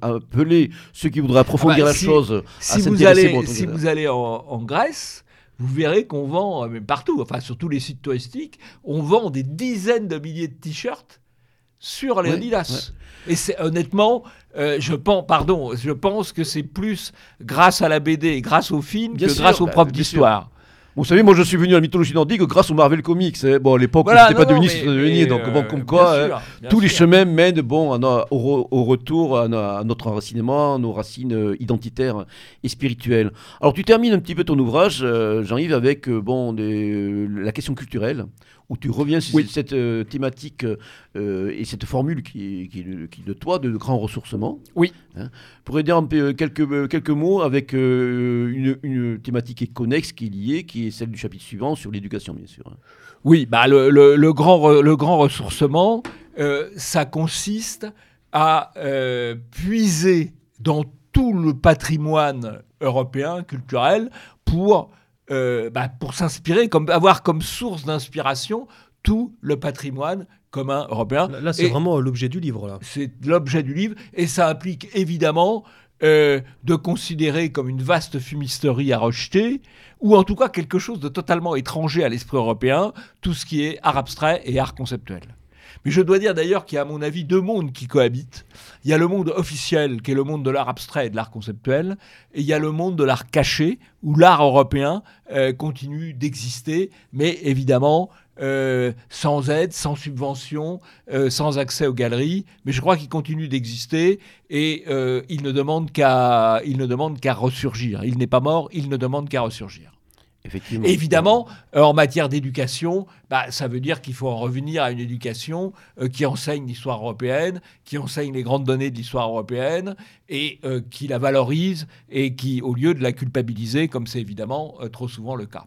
appeler ceux qui voudraient approfondir Ah bah, la si- chose Si à vous allez, bon, si vous allez en, en Grèce, vous verrez qu'on vend, euh, partout, enfin sur tous les sites touristiques, on vend des dizaines de milliers de t-shirts sur les Adidas. Et c'est honnêtement, euh, je pense, pardon, je pense que c'est plus grâce à la BD, et grâce au film, Bien que sûr, grâce aux bah, sûr. d'histoire. Vous savez, moi je suis venu à la mythologie nordique grâce aux Marvel Comics. hein. Bon, à l'époque, Voilà, c'était non, pas devenu ce que devenu. Donc, bon, euh, comme quoi, sûr, hein, tous les chemins mènent bon, à no- au, re- au retour à, no- à notre enracinement, nos racines euh, identitaires et spirituelles. Alors, tu termines un petit peu ton ouvrage, euh, Jean-Yves, avec euh, bon, des- la question culturelle, où tu reviens sur Oui. cette euh, thématique euh, et cette formule qui, qui, de- qui est de toi, de grand ressourcement. Oui. Hein. Pour aider un peu, quelques, euh, quelques mots avec euh, une, une thématique connexe, qui est liée, qui est celle du chapitre suivant sur l'éducation, bien sûr. hein. Oui, bah le, le- le grand, le grand ressourcement, euh, ça consiste à euh, puiser dans tout le patrimoine européen, culturel, pour, euh, bah, pour s'inspirer, comme, avoir comme source d'inspiration tout le patrimoine commun européen. Là, là, c'est vraiment l'objet du livre. là. c'est l'objet du livre, et ça implique évidemment euh, de considérer comme une vaste fumisterie à rejeter, ou en tout cas quelque chose de totalement étranger à l'esprit européen, tout ce qui est art abstrait et art conceptuel. Mais je dois dire d'ailleurs qu'il y a à mon avis deux mondes qui cohabitent. Il y a le monde officiel qui est le monde de l'art abstrait et de l'art conceptuel, et il y a le monde de l'art caché où l'art européen euh, continue d'exister, mais évidemment euh, sans aide, sans subvention, euh, sans accès aux galeries, mais je crois qu'il continue d'exister et il ne demande qu'à qu'à ressurgir. Il n'est pas mort, il ne demande qu'à ressurgir. Effectivement. Évidemment, euh, en matière d'éducation, bah, ça veut dire qu'il faut en revenir à une éducation euh, qui enseigne l'histoire européenne, qui enseigne les grandes données de l'histoire européenne et euh, qui la valorise et qui, au lieu de la culpabiliser, comme c'est évidemment euh, trop souvent le cas.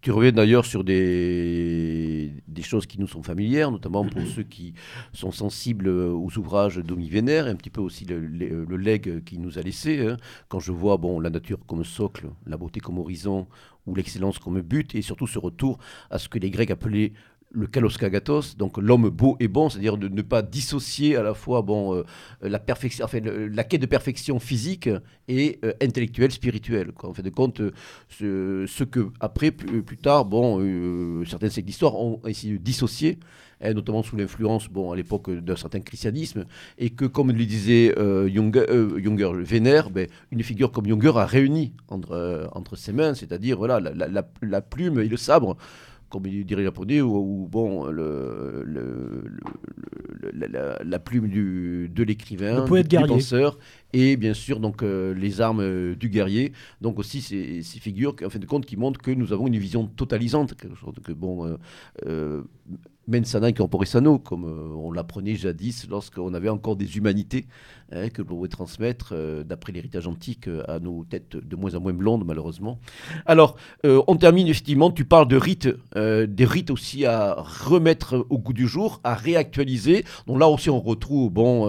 Tu reviens d'ailleurs sur des, des choses qui nous sont familières, notamment pour ceux qui sont sensibles aux ouvrages d'Omi Vénère, et un petit peu aussi le, le, le legs qu'il nous a laissé. hein. Quand je vois bon, la nature comme socle, la beauté comme horizon, ou l'excellence comme but, et surtout ce retour à ce que les Grecs appelaient le kalos kagatos, donc l'homme beau et bon, c'est-à-dire de ne pas dissocier à la fois bon, euh, la, quête de perfection physique et euh, intellectuelle, spirituelle. En fait de compte, euh, ce, que après, plus, tard, bon, certains siècles d'histoire ont essayé de dissocier, notamment sous l'influence, bon, à l'époque d'un certain christianisme, et que, comme le disait euh, Junger, euh, Junger Vénère, ben, une figure comme Junger a réuni entre, euh, entre ses mains, c'est-à-dire voilà, la, la- la- plume et le sabre comme il dirait japonais, ou, ou, bon, le, le- le- la, la- plume du, de l'écrivain, Le poète du, du penseur, et bien sûr donc euh, les armes euh, du guerrier. Donc aussi ces, ces figures, en fin de compte, qui montrent que nous avons une vision totalisante, quelque chose que bon, euh, euh, mensana incorpore sano, comme euh, on l'apprenait jadis lorsqu'on avait encore des humanités hein, que l'on pouvait transmettre, euh, d'après l'héritage antique, euh, à nos têtes de moins en moins blondes, malheureusement. Alors, euh, on termine effectivement, tu parles de rites, des rites aussi à remettre au goût du jour, à réactualiser. Donc là aussi, on retrouve bon,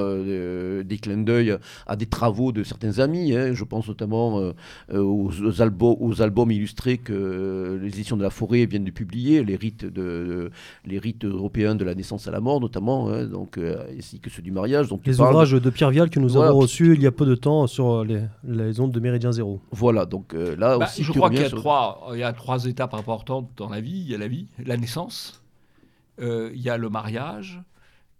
des clins d'œil à des travaux de certains amis. hein. Je pense notamment aux, aux albo- aux albums illustrés que les éditions de la forêt viennent de publier, les rites, de, de- les rites européens de la naissance à la mort notamment, hein, donc, ainsi que ceux du mariage. Donc Les ouvrages de Pierre Vial que nous Voilà. avons reçus il y a peu de temps sur les, les ondes de Méridien Zéro. Voilà, donc euh, là Bah, aussi. je tu crois qu'il y a sur- trois, il y a trois étapes importantes dans la vie. Il y a la vie, la naissance, euh, il y a le mariage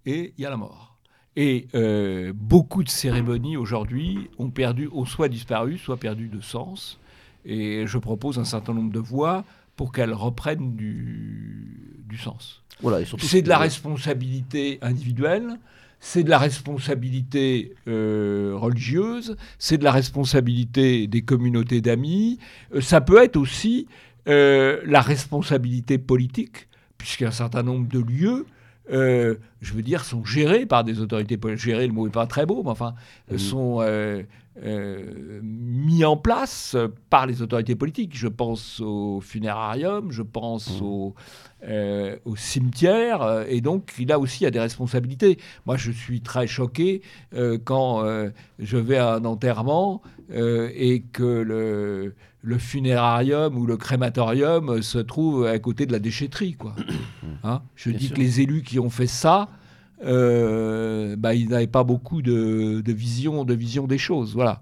et il y a la mort. Et euh, beaucoup de cérémonies aujourd'hui ont perdu, ont soit disparu, soit perdu de sens. Et je propose un certain nombre de voies pour qu'elles reprennent du, du sens. Voilà, et surtout- C'est de la responsabilité individuelle, c'est de la responsabilité euh, religieuse, c'est de la responsabilité des communautés d'amis, euh, ça peut être aussi euh, la responsabilité politique, puisqu'un certain nombre de lieux, euh, je veux dire, sont gérés par des autorités politiques. Gérer, le mot n'est pas très beau, mais enfin, sont euh, mis en place par les autorités politiques. Je pense au funérarium, je pense au, euh, au cimetière, euh, et donc là aussi il y a des responsabilités. Moi je suis très choqué euh, quand je vais à un enterrement et que le, le funérarium ou le crématorium se trouve à côté de la déchetterie. Quoi. Hein? Je Bien dis sûr. que les élus qui ont fait ça, euh, bah, ils n'avaient pas beaucoup de, de vision, de vision des choses. Voilà.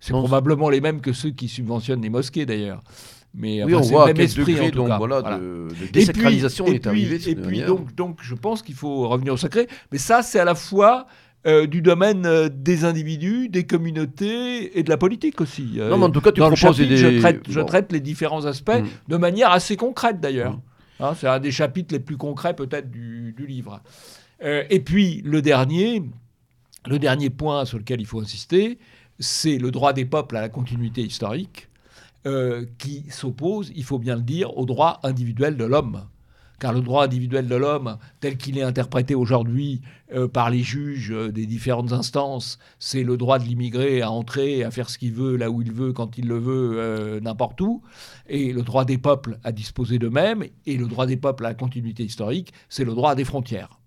C'est probablement les mêmes que ceux qui subventionnent les mosquées d'ailleurs. Mais Oui, enfin, on voit le à même quel esprit degré en tout donc, cas. voilà, Voilà. de, de Et puis- désacralisation et est arrivée. puis, et puis donc, donc, je pense qu'il faut revenir au sacré. Mais ça, c'est à la fois euh, du domaine euh, des individus, des communautés et de la politique aussi. Euh, Non, mais en tout cas, tu dans le proposes chapitre, des. je, traite, je bon. traite les différents aspects Mm. de manière assez concrète d'ailleurs. Mm. Hein, c'est un des chapitres les plus concrets peut-être du, du livre. Euh, et puis le dernier, le dernier point sur lequel il faut insister, c'est le droit des peuples à la continuité historique euh, qui s'oppose, il faut bien le dire, au droit individuel de l'homme. Car le droit individuel de l'homme, tel qu'il est interprété aujourd'hui euh, par les juges des différentes instances, c'est le droit de l'immigré à entrer, à faire ce qu'il veut, là où il veut, quand il le veut, n'importe où. Et le droit des peuples à disposer d'eux-mêmes, et le droit des peuples à la continuité historique, c'est le droit des frontières.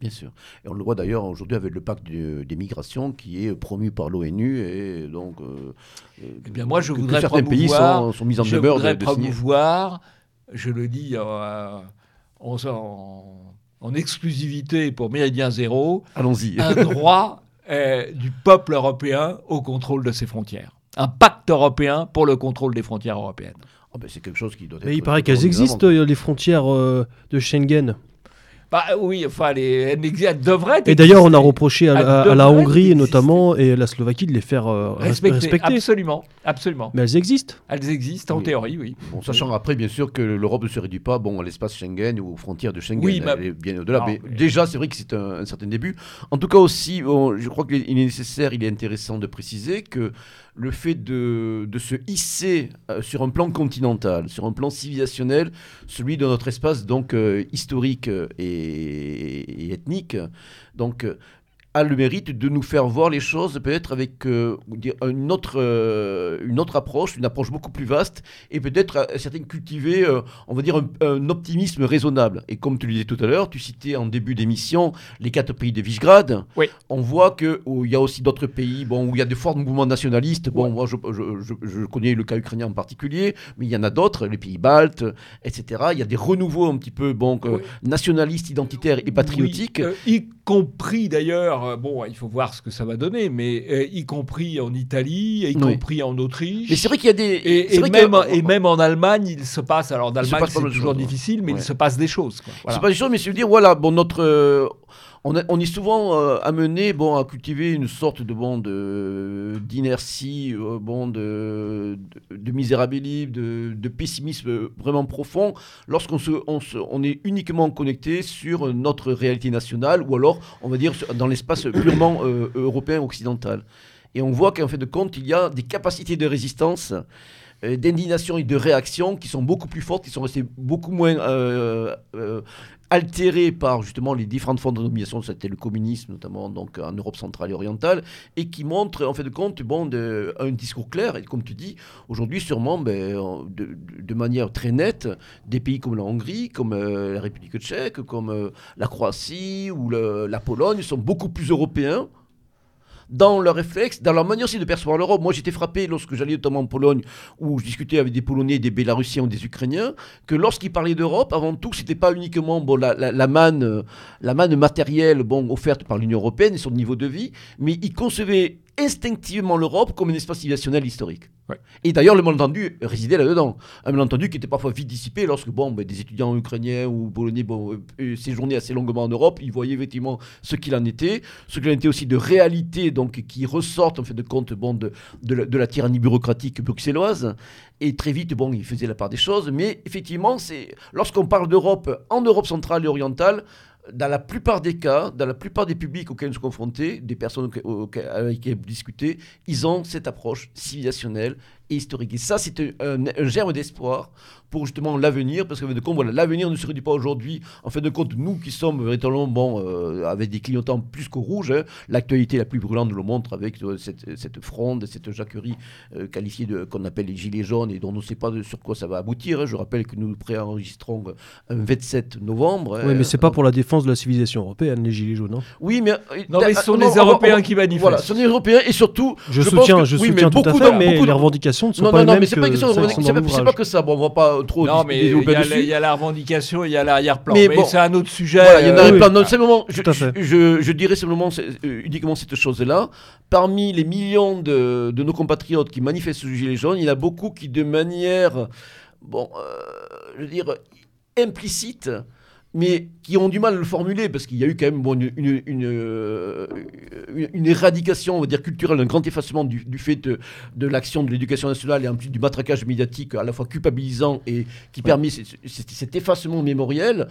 Bien sûr. Et on le voit d'ailleurs aujourd'hui avec le pacte de- des migrations qui est promu par l'ONU et donc. euh, Eh bien, moi, je que- que certains pays sont, sont mis en Je demeure de, voudrais de promouvoir, je le dis euh, en, en- en exclusivité pour Méridien Zéro, Allons-y. un droit euh, du peuple européen au contrôle de ses frontières. Un pacte européen pour le contrôle des frontières européennes. Ah ben, c'est quelque chose qui doit être. Mais il paraît qu'elles existent, euh, les frontières euh, de Schengen. Bah oui, enfin, les, elles devraient Et d'ailleurs, on a reproché à, à- à la Hongrie exister. notamment et la Slovaquie de les faire euh, res- respecter. respecter. Absolument, absolument. Mais elles existent. Elles existent en Oui. théorie, oui. Bon, sachant après, bien sûr, que l'Europe ne se réduit pas bon, à l'espace Schengen ou aux frontières de Schengen. Oui, Elle est bien au-delà. Mais mais- déjà, c'est vrai que c'est un, un certain début. En tout cas, aussi, bon, je crois qu'il est nécessaire, il est intéressant de préciser que le fait de, se hisser euh, sur un plan continental, sur un plan civilisationnel, celui de notre espace donc euh, historique euh, et, et ethnique, a le mérite de nous faire voir les choses peut-être avec euh, une, autre, euh, une autre approche, une approche beaucoup plus vaste et peut-être euh, certaines cultiver, euh, on va dire, un, un optimisme raisonnable. Et comme tu le disais tout à l'heure, tu citais en début d'émission les quatre pays de Visegrad. Oui. On voit qu'il y a aussi d'autres pays bon, où il y a de forts mouvements nationalistes. Bon, moi, je, je- je- je connais le cas ukrainien en particulier, mais il y en a d'autres, les pays baltes, etc. Il y a des renouveaux un petit peu bon, Oui. nationalistes, identitaires et patriotiques. Y compris d'ailleurs, euh, bon, il faut voir ce que ça va donner, mais euh, y compris en Italie, y Oui. compris en Autriche. Mais c'est vrai qu'il y a des. et, a- même, et même en Allemagne, il se passe. Alors, se d'Allemagne, passe c'est toujours difficile, mais Ouais. il se passe des choses. quoi. Voilà. C'est pas des choses, mais c'est dire, voilà, bon, notre. euh, on, est souvent euh, amené bon, à cultiver une sorte de bon, de- d'inertie, euh, bon, de, de, de misérabilisme, de, de pessimisme vraiment profond, lorsqu'on se, on se- on est uniquement connecté sur notre réalité nationale, ou alors, on va dire, dans l'espace purement euh, européen occidental. Et on voit qu'en fait de compte, il y a des capacités de résistance euh, d'indignation et de réaction qui sont beaucoup plus fortes, qui sont restées beaucoup moins euh, euh, altérées par justement les différentes formes de domination, c'était le communisme notamment donc en Europe centrale et orientale, et qui montrent en fait de compte bon, de- un discours clair, et comme tu dis, aujourd'hui sûrement ben, en- de, de manière très nette, des pays comme la Hongrie, comme euh, la République tchèque, comme euh, la Croatie ou la Pologne sont beaucoup plus européens dans leur réflexe, dans leur manière aussi de percevoir l'Europe. Moi, j'étais frappé lorsque j'allais notamment en Pologne, où je discutais avec des Polonais, des Bélarussiens ou des Ukrainiens, que lorsqu'ils parlaient d'Europe, avant tout, c'était pas uniquement bon, la, la, la manne, euh, la manne matérielle bon, offerte par l'Union européenne et son niveau de vie, mais ils concevaient instinctivement l'Europe comme un espace civilisationnel historique. Ouais. Et d'ailleurs, le malentendu résidait là-dedans. Un malentendu qui était parfois vite dissipé lorsque bon, ben, des étudiants ukrainiens ou polonais bon, euh, euh, séjournaient assez longuement en Europe, ils voyaient effectivement ce qu'il en était, ce qu'il en était aussi de réalité donc, qui ressortent en fait de compte bon, de, de, la, de la tyrannie bureaucratique bruxelloise. Et très vite, bon, ils faisaient la part des choses. Mais effectivement, c'est lorsqu'on parle d'Europe en Europe centrale et orientale, dans la plupart des cas, dans la plupart des publics auxquels nous sommes confrontés, des personnes avec qui vous discutez, ils ont cette approche civilisationnelle et historique. Et ça, c'est un, germe d'espoir pour justement l'avenir, parce que de compte, voilà, l'avenir ne se réduit pas aujourd'hui. En fait de compte, nous qui sommes véritablement bon, euh, avec des clignotants plus qu'au rouge, hein, l'actualité la plus brûlante nous le montre avec euh, cette, cette fronde, cette jacquerie euh, qualifiée de qu'on appelle les gilets jaunes et dont on ne sait pas de- sur quoi ça va aboutir. hein. Je rappelle que nous préenregistrons un 27 novembre. Oui, mais c'est pas pour la défense de la civilisation européenne, les gilets jaunes. hein. Oui, mais. Non, mais ce sont non, les Européens qui manifestent. Voilà, ce sont les Européens et surtout. Je, soutiens, que- je oui, soutiens mais tout à beaucoup fait, de- mais beaucoup de- les revendications ne sont Non, pas non, les non, mêmes mais c'est pas une question de revendication. C'est pas- que ça. Bon, on va pas trop. Non, mais il y, a la- il y a la revendication, il y a l'arrière-plan. Mais Mais, bon. c'est un autre sujet. Voilà, il y en a plein. Non, simplement, je, dirais simplement euh, uniquement cette chose-là. Parmi les millions de, nos compatriotes qui manifestent sous gilet jaune, il y en a beaucoup qui, de manière, bon, euh, je veux dire, implicite, mais qui ont du mal à le formuler parce qu'il y a eu quand même bon, une, une, une, euh, une- éradication, on va dire, culturelle, un grand effacement du, du fait de, de l'action de l'éducation nationale et en plus du matraquage médiatique à la fois culpabilisant et qui permet ce- ce- cet effacement mémoriel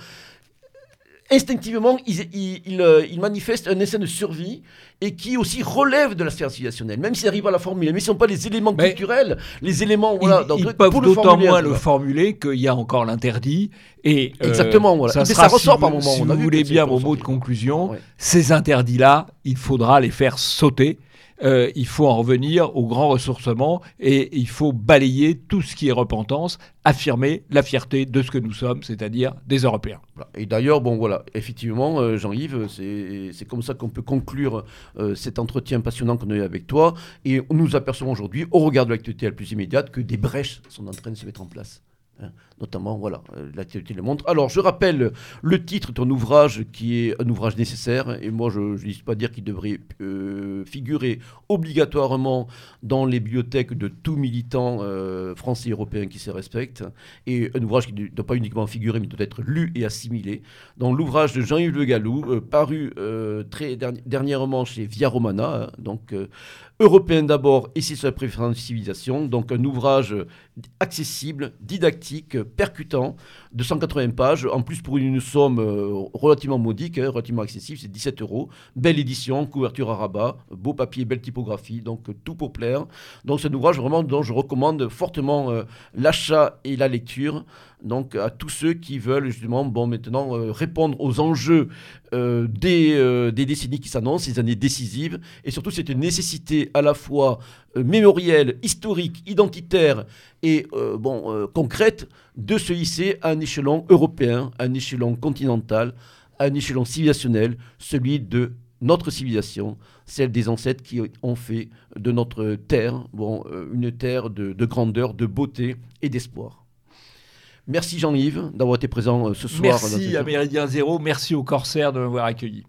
instinctivement, ils, ils, ils, euh, ils manifestent un instinct de survie et qui aussi relève de la sphère civilisationnelle, même s'ils arrivent à la formuler. Mais ce ne sont pas les éléments Mais culturels, les éléments. Ils, Voilà, donc, ils peuvent pour le d'autant moins le formuler qu'il y a encore l'interdit. Et euh, Exactement, voilà. Ça, Mais sera, ça ressort si par moment, Si on a vous voulez bien mon mot de conclusion, Ouais. ces interdits-là, il faudra les faire sauter. Euh, il faut en revenir au grand ressourcement et il faut balayer tout ce qui est repentance, affirmer la fierté de ce que nous sommes, c'est-à-dire des Européens. Et d'ailleurs, bon voilà, effectivement, euh, Jean-Yves, c'est comme ça qu'on peut conclure euh, cet entretien passionnant qu'on a eu avec toi. Et nous apercevons aujourd'hui, au regard de l'actualité la plus immédiate, que des brèches sont en train de se mettre en place. hein. Notamment, voilà, euh, l'actualité le montre. Alors, je rappelle le titre de ton ouvrage, qui est un ouvrage nécessaire. Et moi, je n'hésite pas à dire qu'il devrait euh, figurer obligatoirement dans les bibliothèques de tout militant euh, français et européen qui se respecte. Et un ouvrage qui ne doit pas uniquement figurer, mais doit être lu et assimilé. Dans l'ouvrage de Jean-Yves Le Gallou, paru très derni- dernièrement chez Via Romana, hein, donc Européen d'abord et c'est sa préférence civilisation. Donc un ouvrage accessible, didactique, percutant, de 180 pages. En plus, pour une somme euh, relativement modique, hein, relativement accessible, c'est 17 euros. Belle édition, couverture à rabat, beau papier, belle typographie, donc euh, tout pour plaire. Donc c'est un ouvrage vraiment dont je recommande fortement euh, l'achat et la lecture. Donc à tous ceux qui veulent justement, bon maintenant répondre aux enjeux des, des décennies qui s'annoncent, ces années décisives, et surtout c'est une nécessité à la fois mémorielle, historique, identitaire et bon concrète de se hisser à un échelon européen, un échelon continental, un échelon civilisationnel, celui de notre civilisation, celle des ancêtres qui ont fait de notre terre bon, euh, une terre de, de grandeur, de beauté et d'espoir. Merci Jean-Yves d'avoir été présent euh, ce soir. Merci à Méridien Zéro, merci aux Corsaires de m'avoir accueilli.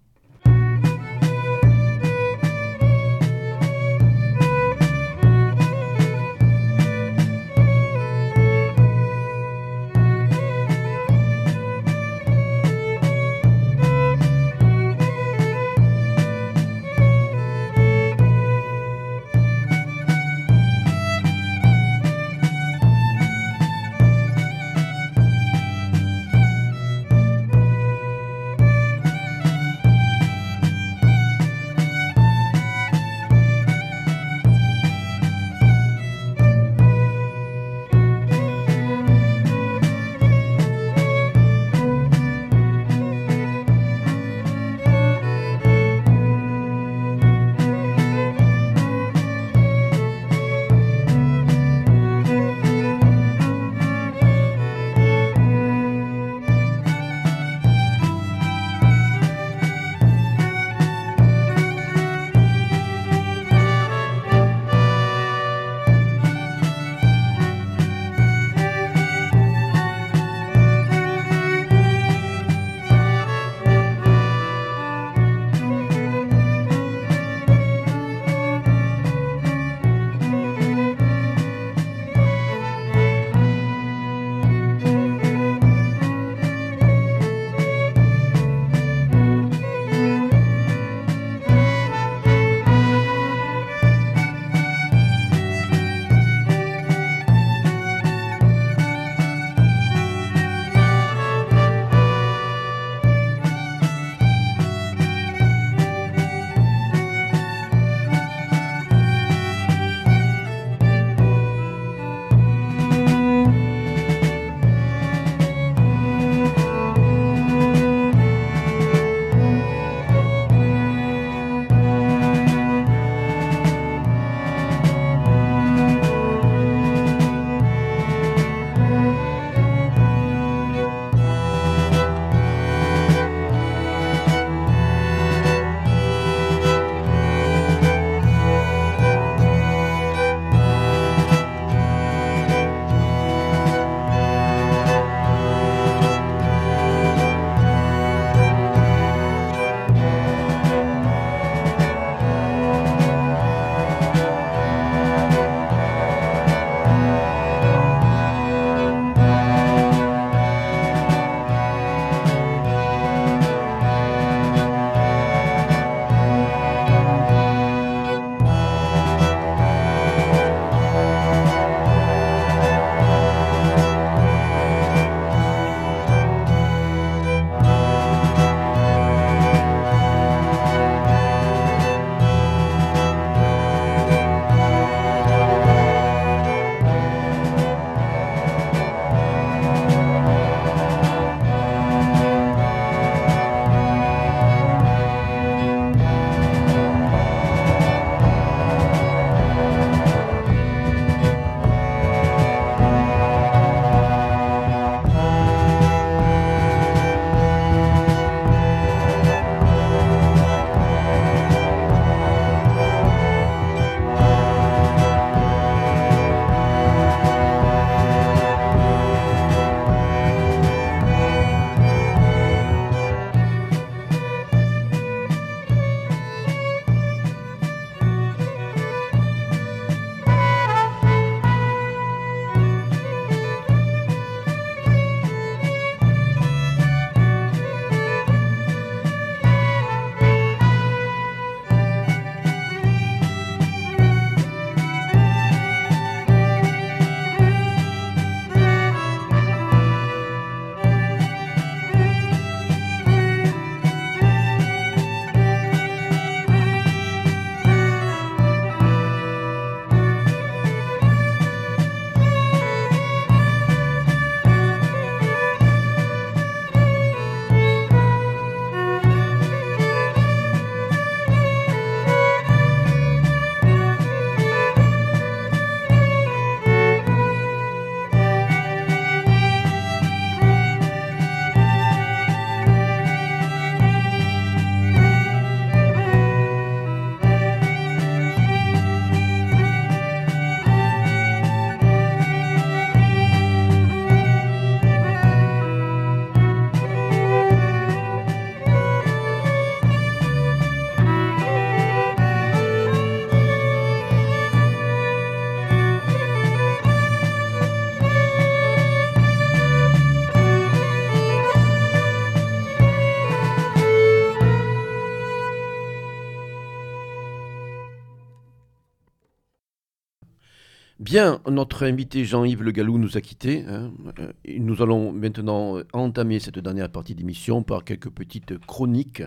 Bien, notre invité Jean-Yves Le Gallou nous a quittés. Hein. Euh, nous allons maintenant entamer cette dernière partie d'émission par quelques petites chroniques,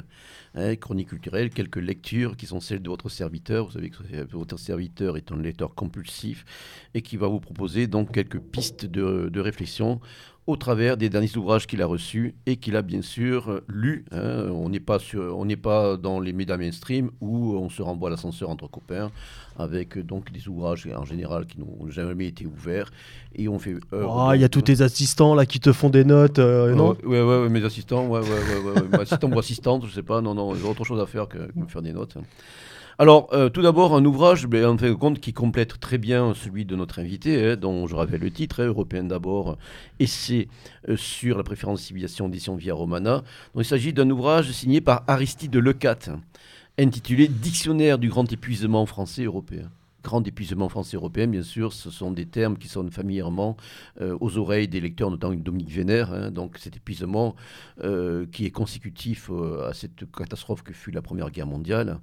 hein, chroniques culturelles, quelques lectures qui sont celles de votre serviteur. Vous savez que votre serviteur est un lecteur compulsif et qui va vous proposer donc quelques pistes de réflexion au travers des derniers ouvrages qu'il a reçus et qu'il a bien sûr lus. Hein. On n'est pas, pas dans les médias mainstream où on se renvoie à l'ascenseur entre copains avec donc des ouvrages en général qui n'ont jamais été ouverts et on fait. Ah, il y a tous tes assistants là qui te font des notes, euh, non? ouais, ouais, mes assistants, ouais, ouais, ouais, ouais, assistant ou assistante, je sais pas, non, non, j'ai autre chose à faire que, que me faire des notes. Alors, euh, tout d'abord, un ouvrage, ben, en fait compte, qui complète très bien celui de notre invité, hein, dont je rappelle le titre, hein, Européen d'abord, essai euh, sur la préférence civilisation édition Via Romana. il s'agit d'un ouvrage signé par Aristide Lecat, intitulé Dictionnaire du grand épuisement français européen grand épuisement français européen, bien sûr, ce sont des termes qui sonnent familièrement euh, aux oreilles des lecteurs, notamment Dominique Vénère. Hein. donc cet épuisement qui est consécutif à cette catastrophe que fut la Première Guerre mondiale.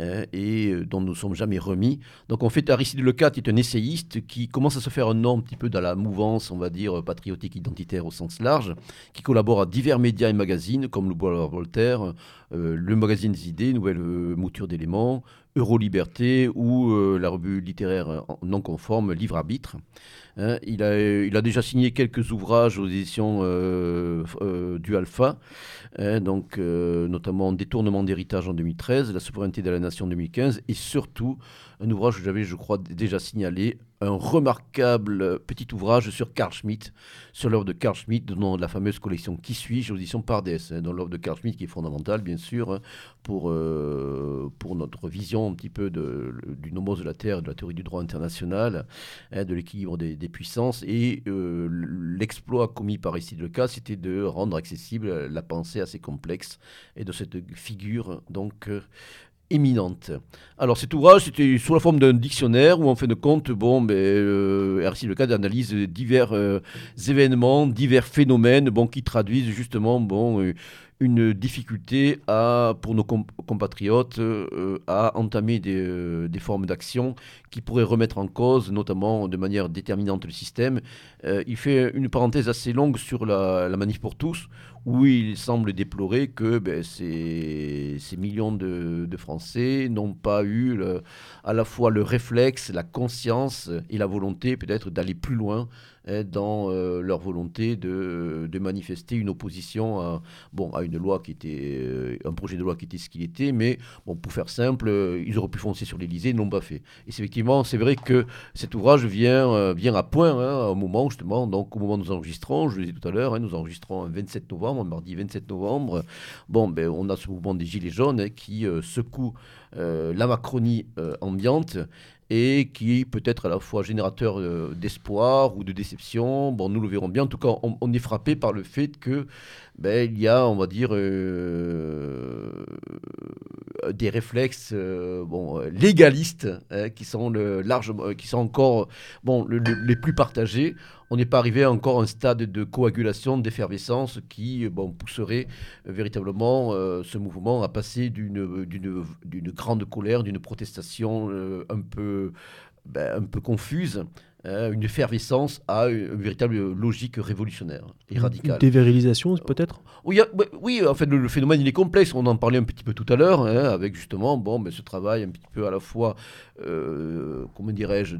Hein, et euh, dont nous ne sommes jamais remis. Donc en fait, Aristide Lecat est un essayiste qui commence à se faire un nom un petit peu dans la mouvance, on va dire, patriotique identitaire au sens large, qui collabore à divers médias et magazines comme le Bois Voltaire, euh, le magazine des idées, Nouvelle euh, Mouture d'éléments, Euroliberté ou la revue littéraire non conforme Livre Arbitre. Hein, il, a, déjà signé quelques ouvrages aux éditions du Alpha. Hein, euh, notamment Détournement d'héritage en 2013, La souveraineté de la nation en 2015, et surtout un ouvrage que j'avais, je crois, déjà signalé, un remarquable petit ouvrage sur Carl Schmitt, sur l'œuvre de Carl Schmitt, dont la fameuse collection Qui suis-je, Pardès, hein, dans l'œuvre de Carl Schmitt qui est fondamentale, bien sûr, hein, pour, euh, pour notre vision un petit peu de, du nomos de la Terre, de la théorie du droit international, hein, de l'équilibre des, puissances. Et euh, l'exploit commis par ici le cas, c'était de rendre accessible la pensée assez complexe et de cette figure, donc. Éminente. Alors cet ouvrage, c'était sous la forme d'un dictionnaire où en fin de compte, bon, ben, euh, RC le cas d'analyse divers euh, événements, divers phénomènes, bon, qui traduisent justement, bon, euh, une difficulté à, pour nos compatriotes euh, à entamer des, des formes d'action qui pourraient remettre en cause, notamment de manière déterminante, le système. il fait une parenthèse assez longue sur la, manif pour tous, où il semble déplorer que ben, ces, ces, millions de, Français n'ont pas eu à la fois le réflexe, la conscience et la volonté peut-être d'aller plus loin dans euh, leur volonté de, de, manifester une opposition à, bon, à une loi qui était, euh, un projet de loi qui était ce qu'il était, mais bon, pour faire simple, euh, ils auraient pu foncer sur l'Elysée, ils ne l'ont pas fait. Et effectivement, c'est vrai que cet ouvrage vient, vient à point, hein, au moment justement, donc au moment où nous enregistrons, je le disais tout à l'heure, hein, nous enregistrons le 27 novembre, mardi 27 novembre, bon, ben, on a ce mouvement des Gilets jaunes qui secoue la Macronie ambiante et qui peut être à la fois générateur euh, d'espoir ou de déception. Bon, nous le verrons bien. En tout cas, on, est frappé par le fait que ben, y a, on va dire, euh, des réflexes euh, bon, légalistes hein, qui sont le, largement, qui sont encore bon, les plus partagés. On n'est pas arrivé à encore un stade de coagulation, d'effervescence qui bon, pousserait véritablement euh, ce mouvement à passer d'une, d'une, grande colère, d'une protestation euh, un, peu, ben, un peu confuse euh, une effervescence à une, véritable logique révolutionnaire et radicale. Une dévirilisation peut-être? oui, oui, en fait le, phénomène il est complexe, on en parlait un petit peu tout à l'heure, hein, avec justement bon, ben, ce travail un petit peu à la fois, euh, comment dirais-je,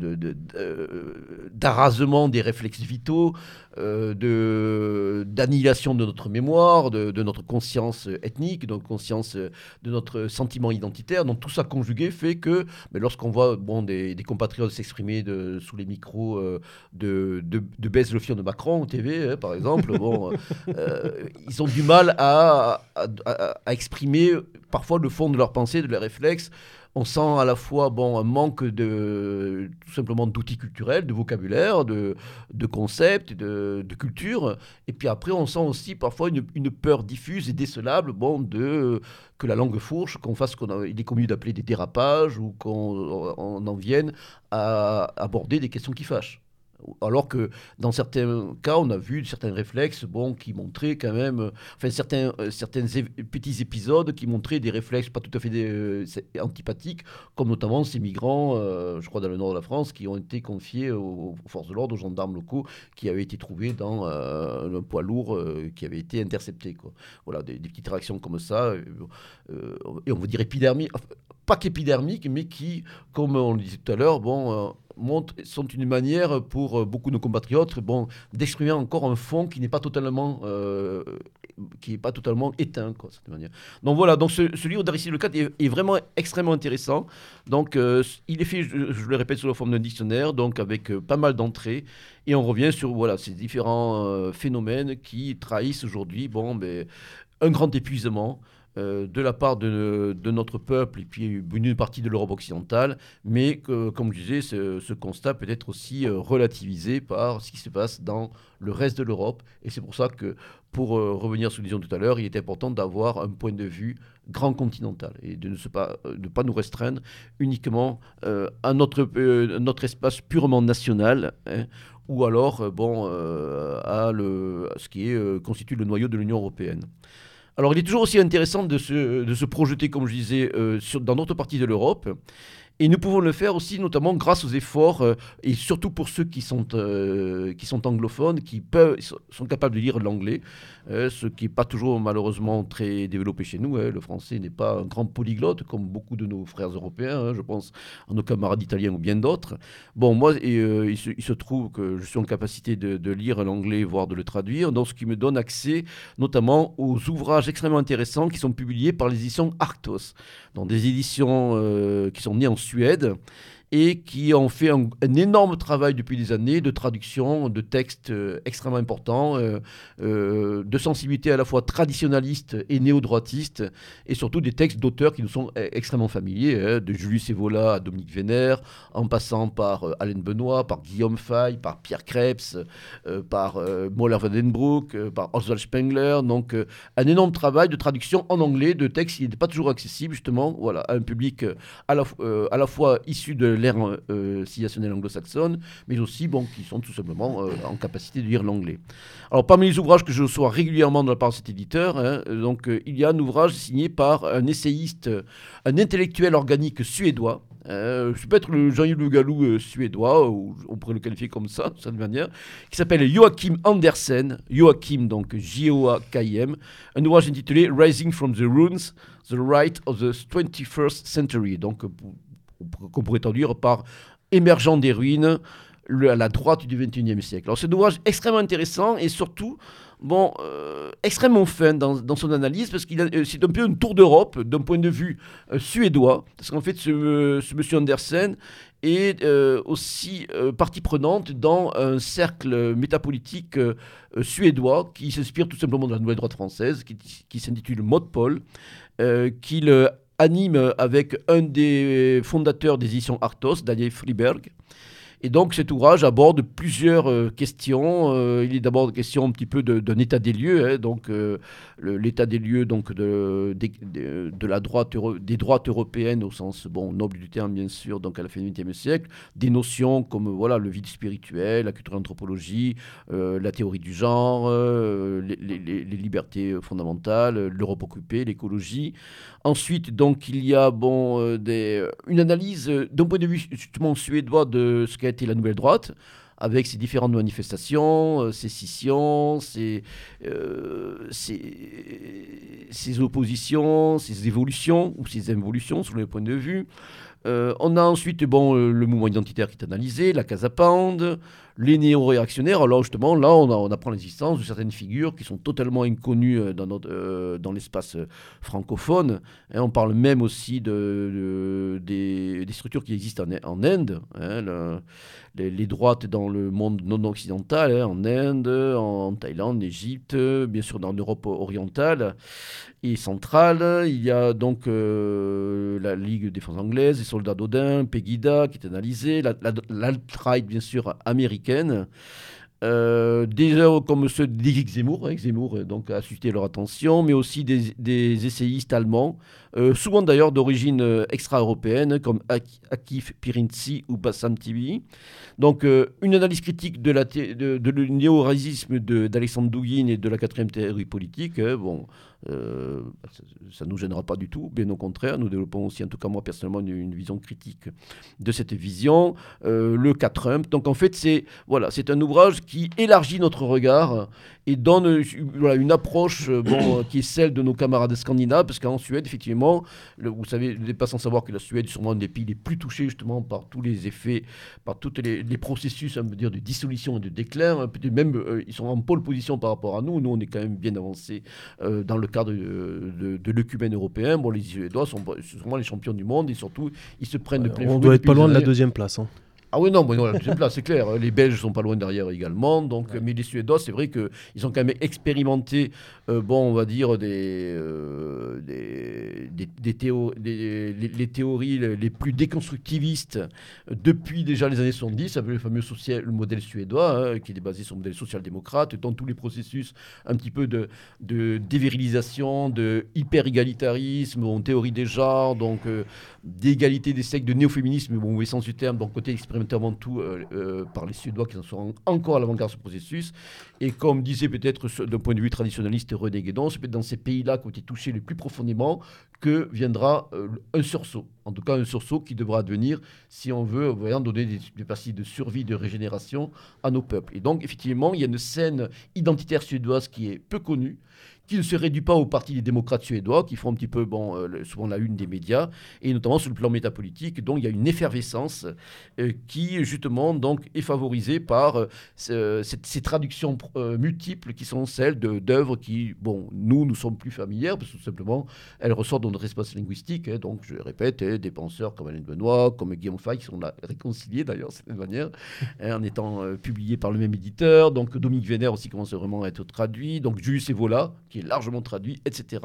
d'arrasement de, des réflexes vitaux, euh, d'annihilation de notre mémoire, de, notre conscience ethnique, de notre conscience, de notre sentiment identitaire. Donc tout ça conjugué fait que mais ben, lorsqu'on voit bon, des, des compatriotes s'exprimer sous les micros, euh, de, de, de fion de Macron au TV, hein, par exemple, bon, euh, ils ont du mal à, à, exprimer parfois le fond de leur pensée, de leurs réflexes on sent à la fois bon, un manque de, tout simplement d'outils culturels, de vocabulaire, de, de concepts, de, de, culture. Et puis après, on sent aussi parfois une, une peur diffuse et décelable bon, de, que la langue fourche, qu'on fasse ce qu'il est connu d'appeler des dérapages ou qu'on en vienne à aborder des questions qui fâchent. Alors que dans certains cas, on a vu certains réflexes bon, qui montraient quand même, enfin certains, certains petits épisodes qui montraient des réflexes pas tout à fait antipathiques, comme notamment ces migrants, je crois dans le nord de la France, qui ont été confiés aux, forces de l'ordre, aux gendarmes locaux, qui avaient été trouvés dans un poids lourd qui avait été intercepté. Voilà, des, petites réactions comme ça, et on va dire épidermiques pas qu'épidermiques, mais qui, comme on le disait tout à l'heure, bon, euh, sont une manière pour euh, beaucoup de nos compatriotes bon, d'exprimer encore un fond qui n'est pas totalement, euh, qui est pas totalement éteint. Quoi, cette manière. Donc voilà, donc ce, livre d'Aristide Lecade est, vraiment extrêmement intéressant. Donc il est fait, je, le répète, sous la forme d'un dictionnaire, donc avec pas mal d'entrées. Et on revient sur voilà, ces différents phénomènes qui trahissent aujourd'hui bon, ben, un grand épuisement. Euh, de la part de, notre peuple et puis une partie de l'Europe occidentale, mais comme je disais, ce, constat peut être aussi euh, relativisé par ce qui se passe dans le reste de l'Europe. Et c'est pour ça que, pour euh, revenir sur ce que nous tout à l'heure, il est important d'avoir un point de vue grand continental et de ne pas, pas nous restreindre uniquement à notre, notre espace purement national. Hein, ou alors bon, à, le, à ce qui constitue le noyau de l'Union européenne. Alors il est toujours aussi intéressant de se, projeter, comme je disais, euh, dans d'autres parties de l'Europe. Et nous pouvons le faire aussi notamment grâce aux efforts, euh, et surtout pour ceux qui sont, euh, qui sont anglophones, qui peuvent, sont capables de lire l'anglais, euh, ce qui n'est pas toujours malheureusement très développé chez nous. Hein. Le français n'est pas un grand polyglotte comme beaucoup de nos frères européens, hein. je pense à nos camarades italiens ou bien d'autres. Bon, moi, il se, trouve que je suis en capacité de, lire l'anglais, voire de le traduire, donc ce qui me donne accès notamment aux ouvrages extrêmement intéressants qui sont publiés par les éditions Arctos, dans des éditions qui sont nées en Suède et qui ont fait un, énorme travail depuis des années de traduction de textes euh, extrêmement importants, euh, euh, de sensibilité à la fois traditionnaliste et néo-droitiste, et surtout des textes d'auteurs qui nous sont extrêmement familiers, hein, de Julius Evola à Dominique Vénère, en passant par Alain Benoît, par Guillaume Fay, par Pierre Krebs, par Moller Wadenbroek, par Oswald Spengler. Donc un énorme travail de traduction en anglais de textes qui n'étaient pas toujours accessibles justement voilà, à un public à la, à la fois issu de l'ère euh, civilisationnelle anglo-saxonne, mais aussi bon, qui sont tout simplement euh, en capacité de lire l'anglais. Alors parmi les ouvrages que je reçois régulièrement de la part de cet éditeur, hein, donc, euh, il y a un ouvrage signé par un essayiste, un intellectuel organique suédois, euh, je peux être le Jean-Yves Le Gallou suédois, on pourrait le qualifier comme ça, de cette manière, qui s'appelle Joachim Andersen, Joachim, donc J-O-A-K-I-M, un ouvrage intitulé Rising from the Ruins, The Right of the 21st Century, donc qu'on pourrait traduire par émergent des ruines, à la droite du XXIe siècle. Alors c'est un ouvrage extrêmement intéressant et surtout bon, euh, extrêmement fin dans, son analyse, parce qu'il euh, c'est un peu un tour d'Europe d'un point de vue euh, suédois, parce qu'en fait, ce, ce, monsieur Andersen est aussi partie prenante dans un cercle métapolitique suédois qui s'inspire tout simplement de la nouvelle droite française, qui, s'intitule Modpol, qu'il anime avec un des fondateurs des éditions Arthos, Daniel Friberg. Et donc cet ouvrage aborde plusieurs euh, questions. Euh, il est d'abord question un petit peu d'un état des lieux, hein, donc euh, l'état des lieux donc de, de, la droite des droites européennes au sens bon noble du terme bien sûr, donc à la fin du XXe siècle, des notions comme voilà le vide spirituel, la culture anthropologie, la théorie du genre, les, libertés fondamentales, l'Europe occupée, l'écologie. Ensuite donc il y a bon des, une analyse d'un point de vue suédois de ce qu'a été la nouvelle droite, avec ses différentes manifestations, euh, ses scissions, ses, euh, ses, oppositions, ses évolutions, ou ses involutions, sur le point de vue. Euh, on a ensuite bon, le mouvement identitaire qui est analysé, la Casa Pound, les néo-réactionnaires, alors justement, là, on, apprend l'existence de certaines figures qui sont totalement inconnues euh, dans, euh, dans l'espace euh, francophone. Et on parle même aussi de, des, structures qui existent en, Inde, hein, les, droites dans le monde non occidental, hein, en Inde, en, Thaïlande, en Égypte, bien sûr dans l'Europe orientale et centrale. Il y a donc la Ligue de défense anglaise, les soldats d'Odin, Pegida qui est analysé, l'alt-right bien sûr euh, des œuvres comme ceux d'Éric Zemmour, hein, Zemmour euh, donc, a suscité leur attention, mais aussi des, essayistes allemands, euh, souvent d'ailleurs d'origine extra-européenne, comme Akif Pirinci ou Bassam Tibi. Donc, une analyse critique de, la le néo-racisme d'Alexandre Douguin et de la quatrième théorie politique. Bon, euh, ça ne nous gênera pas du tout, bien au contraire, nous développons aussi, en tout cas moi personnellement, une, vision critique de cette vision, euh, le cas Trump. Donc en fait, c'est voilà, c'est un ouvrage qui élargit notre regard et donne une approche euh, qui est celle de nos camarades scandinaves, parce qu'en Suède, effectivement, vous savez, vous n'êtes pas sans savoir que la Suède est sûrement un des pays les plus touchés justement par tous les effets, par tous les, processus on dire, de dissolution et de déclin. Même ils sont en pôle position par rapport à nous. Nous, on est quand même bien avancé dans le cadre de, de, européen, bon, les Suédois sont, sont les champions du monde et surtout, ils se prennent de plein On doit être pas loin de la deuxième place. Hein. Ah oui, non, c'est clair. Les Belges sont pas loin derrière également. Donc, Mais les Suédois, c'est vrai qu'ils ont quand même expérimenté, euh, bon, on va dire, des, euh, des, des, les, théories les plus déconstructivistes depuis déjà les années 70, avec le fameux social, le modèle suédois, hein, qui est basé sur le modèle social-démocrate, dans tous les processus un petit peu de, de dévirilisation, de hyper-égalitarisme, en théorie des genres, donc euh, d'égalité des sexes, de néo-féminisme, bon, au sens du terme, donc côté avant tout euh, euh, par les Suédois qui en sont encore à l'avant-garde de ce processus. Et comme disait peut-être d'un point de vue traditionnaliste René Guédon, c'est peut-être dans ces pays-là qui ont été touchés le plus profondément que viendra euh, un sursaut. En tout cas, un sursaut qui devra advenir si on veut voyant, donner des, des parties de survie, de régénération à nos peuples. Et donc, effectivement, il y a une scène identitaire suédoise qui est peu connue, qui ne se réduit pas au parti des démocrates suédois, qui font un petit peu, bon, euh, souvent la une des médias, et notamment sur le plan métapolitique. Donc il y a une effervescence euh, qui, justement, donc, est favorisée par euh, ces traductions multiples qui sont celles d'œuvres qui, bon, nous, nous sommes plus familières, parce que tout simplement, elles ressortent dans notre espace linguistique. Hein. donc, je répète, hein, des penseurs comme Alain Benoît, comme Guillaume Fay, qui sont là, réconciliés d'ailleurs, cette manière, hein, en étant publiés par le même éditeur. Donc, Dominique Vénère aussi commence vraiment à être traduit. Donc, Julius Evola, qui largement traduit, etc.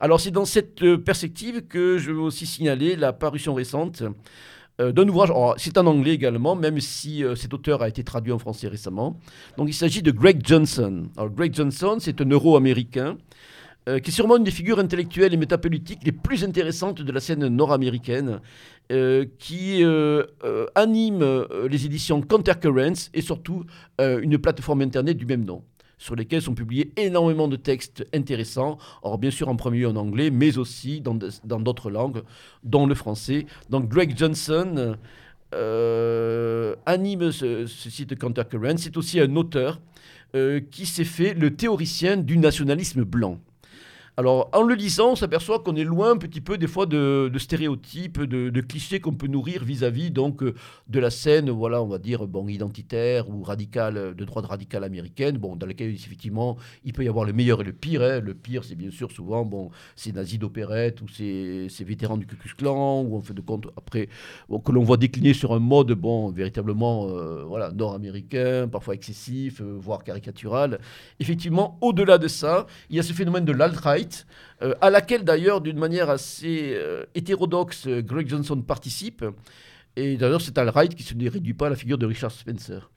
Alors c'est dans cette euh, perspective que je veux aussi signaler la parution récente euh, d'un ouvrage, c'est en anglais également, même si euh, cet auteur a été traduit en français récemment. Donc il s'agit de Greg Johnson. Alors Greg Johnson, c'est un euro-américain qui est sûrement une des figures intellectuelles et métapolitiques les plus intéressantes de la scène nord-américaine, qui anime les éditions Countercurrents et surtout une plateforme internet du même nom sur lesquels sont publiés énormément de textes intéressants. Or, bien sûr, en premier lieu en anglais, mais aussi dans d'autres langues, dont le français. Donc, Greg Johnson euh, anime ce, site Countercurrent. C'est aussi un auteur euh, qui s'est fait le théoricien du nationalisme blanc. Alors, en le lisant, on s'aperçoit qu'on est loin un petit peu des fois de, stéréotypes, de, clichés qu'on peut nourrir vis-à-vis euh, de la scène, voilà, on va dire bon identitaire ou radicale de droite radicale américaine, bon, dans laquelle effectivement il peut y avoir le meilleur et le pire. Hein. Le pire, c'est bien sûr souvent bon, ces nazis d'opérette ou ces, vétérans du Ku Klux Klan, ou en fait de compte après que l'on voit décliner sur un mode bon véritablement euh, voilà nord-américain, parfois excessif, euh, voire caricatural. Effectivement, au-delà de ça, il y a ce phénomène de l'alt-right euh, à laquelle d'ailleurs, d'une manière assez euh, hétérodoxe, Greg Johnson participe. Et d'ailleurs, c'est alt-right qui ne réduit pas à la figure de Richard Spencer.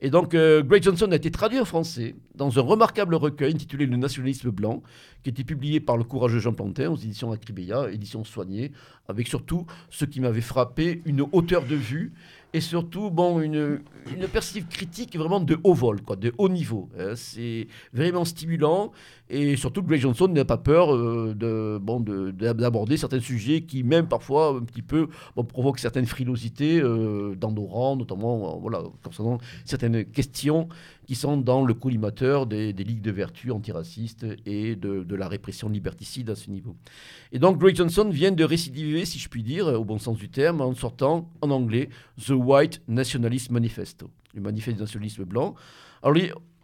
Et donc, euh, Greg Johnson a été traduit en français dans un remarquable recueil intitulé Le nationalisme blanc, qui a été publié par le courageux Jean Plantin aux éditions Acribeia, éditions soignées, avec surtout ce qui m'avait frappé, une hauteur de vue et surtout bon, une, une perspective critique vraiment de haut vol, quoi, de haut niveau. Hein. C'est vraiment stimulant et surtout Greg Johnson n'a pas peur euh, de, bon, d'aborder certains sujets qui même parfois un petit peu provoquent certaines frilosités euh, dans nos rangs, notamment euh, voilà, concernant certaines questions qui sont dans le collimateur des, ligues de vertu antiracistes et de, la répression liberticide à ce niveau. Et donc Greg Johnson vient de récidiver, si je puis dire, au bon sens du terme, en sortant en anglais The White Nationalist Manifesto, le manifeste nationalisme blanc. Alors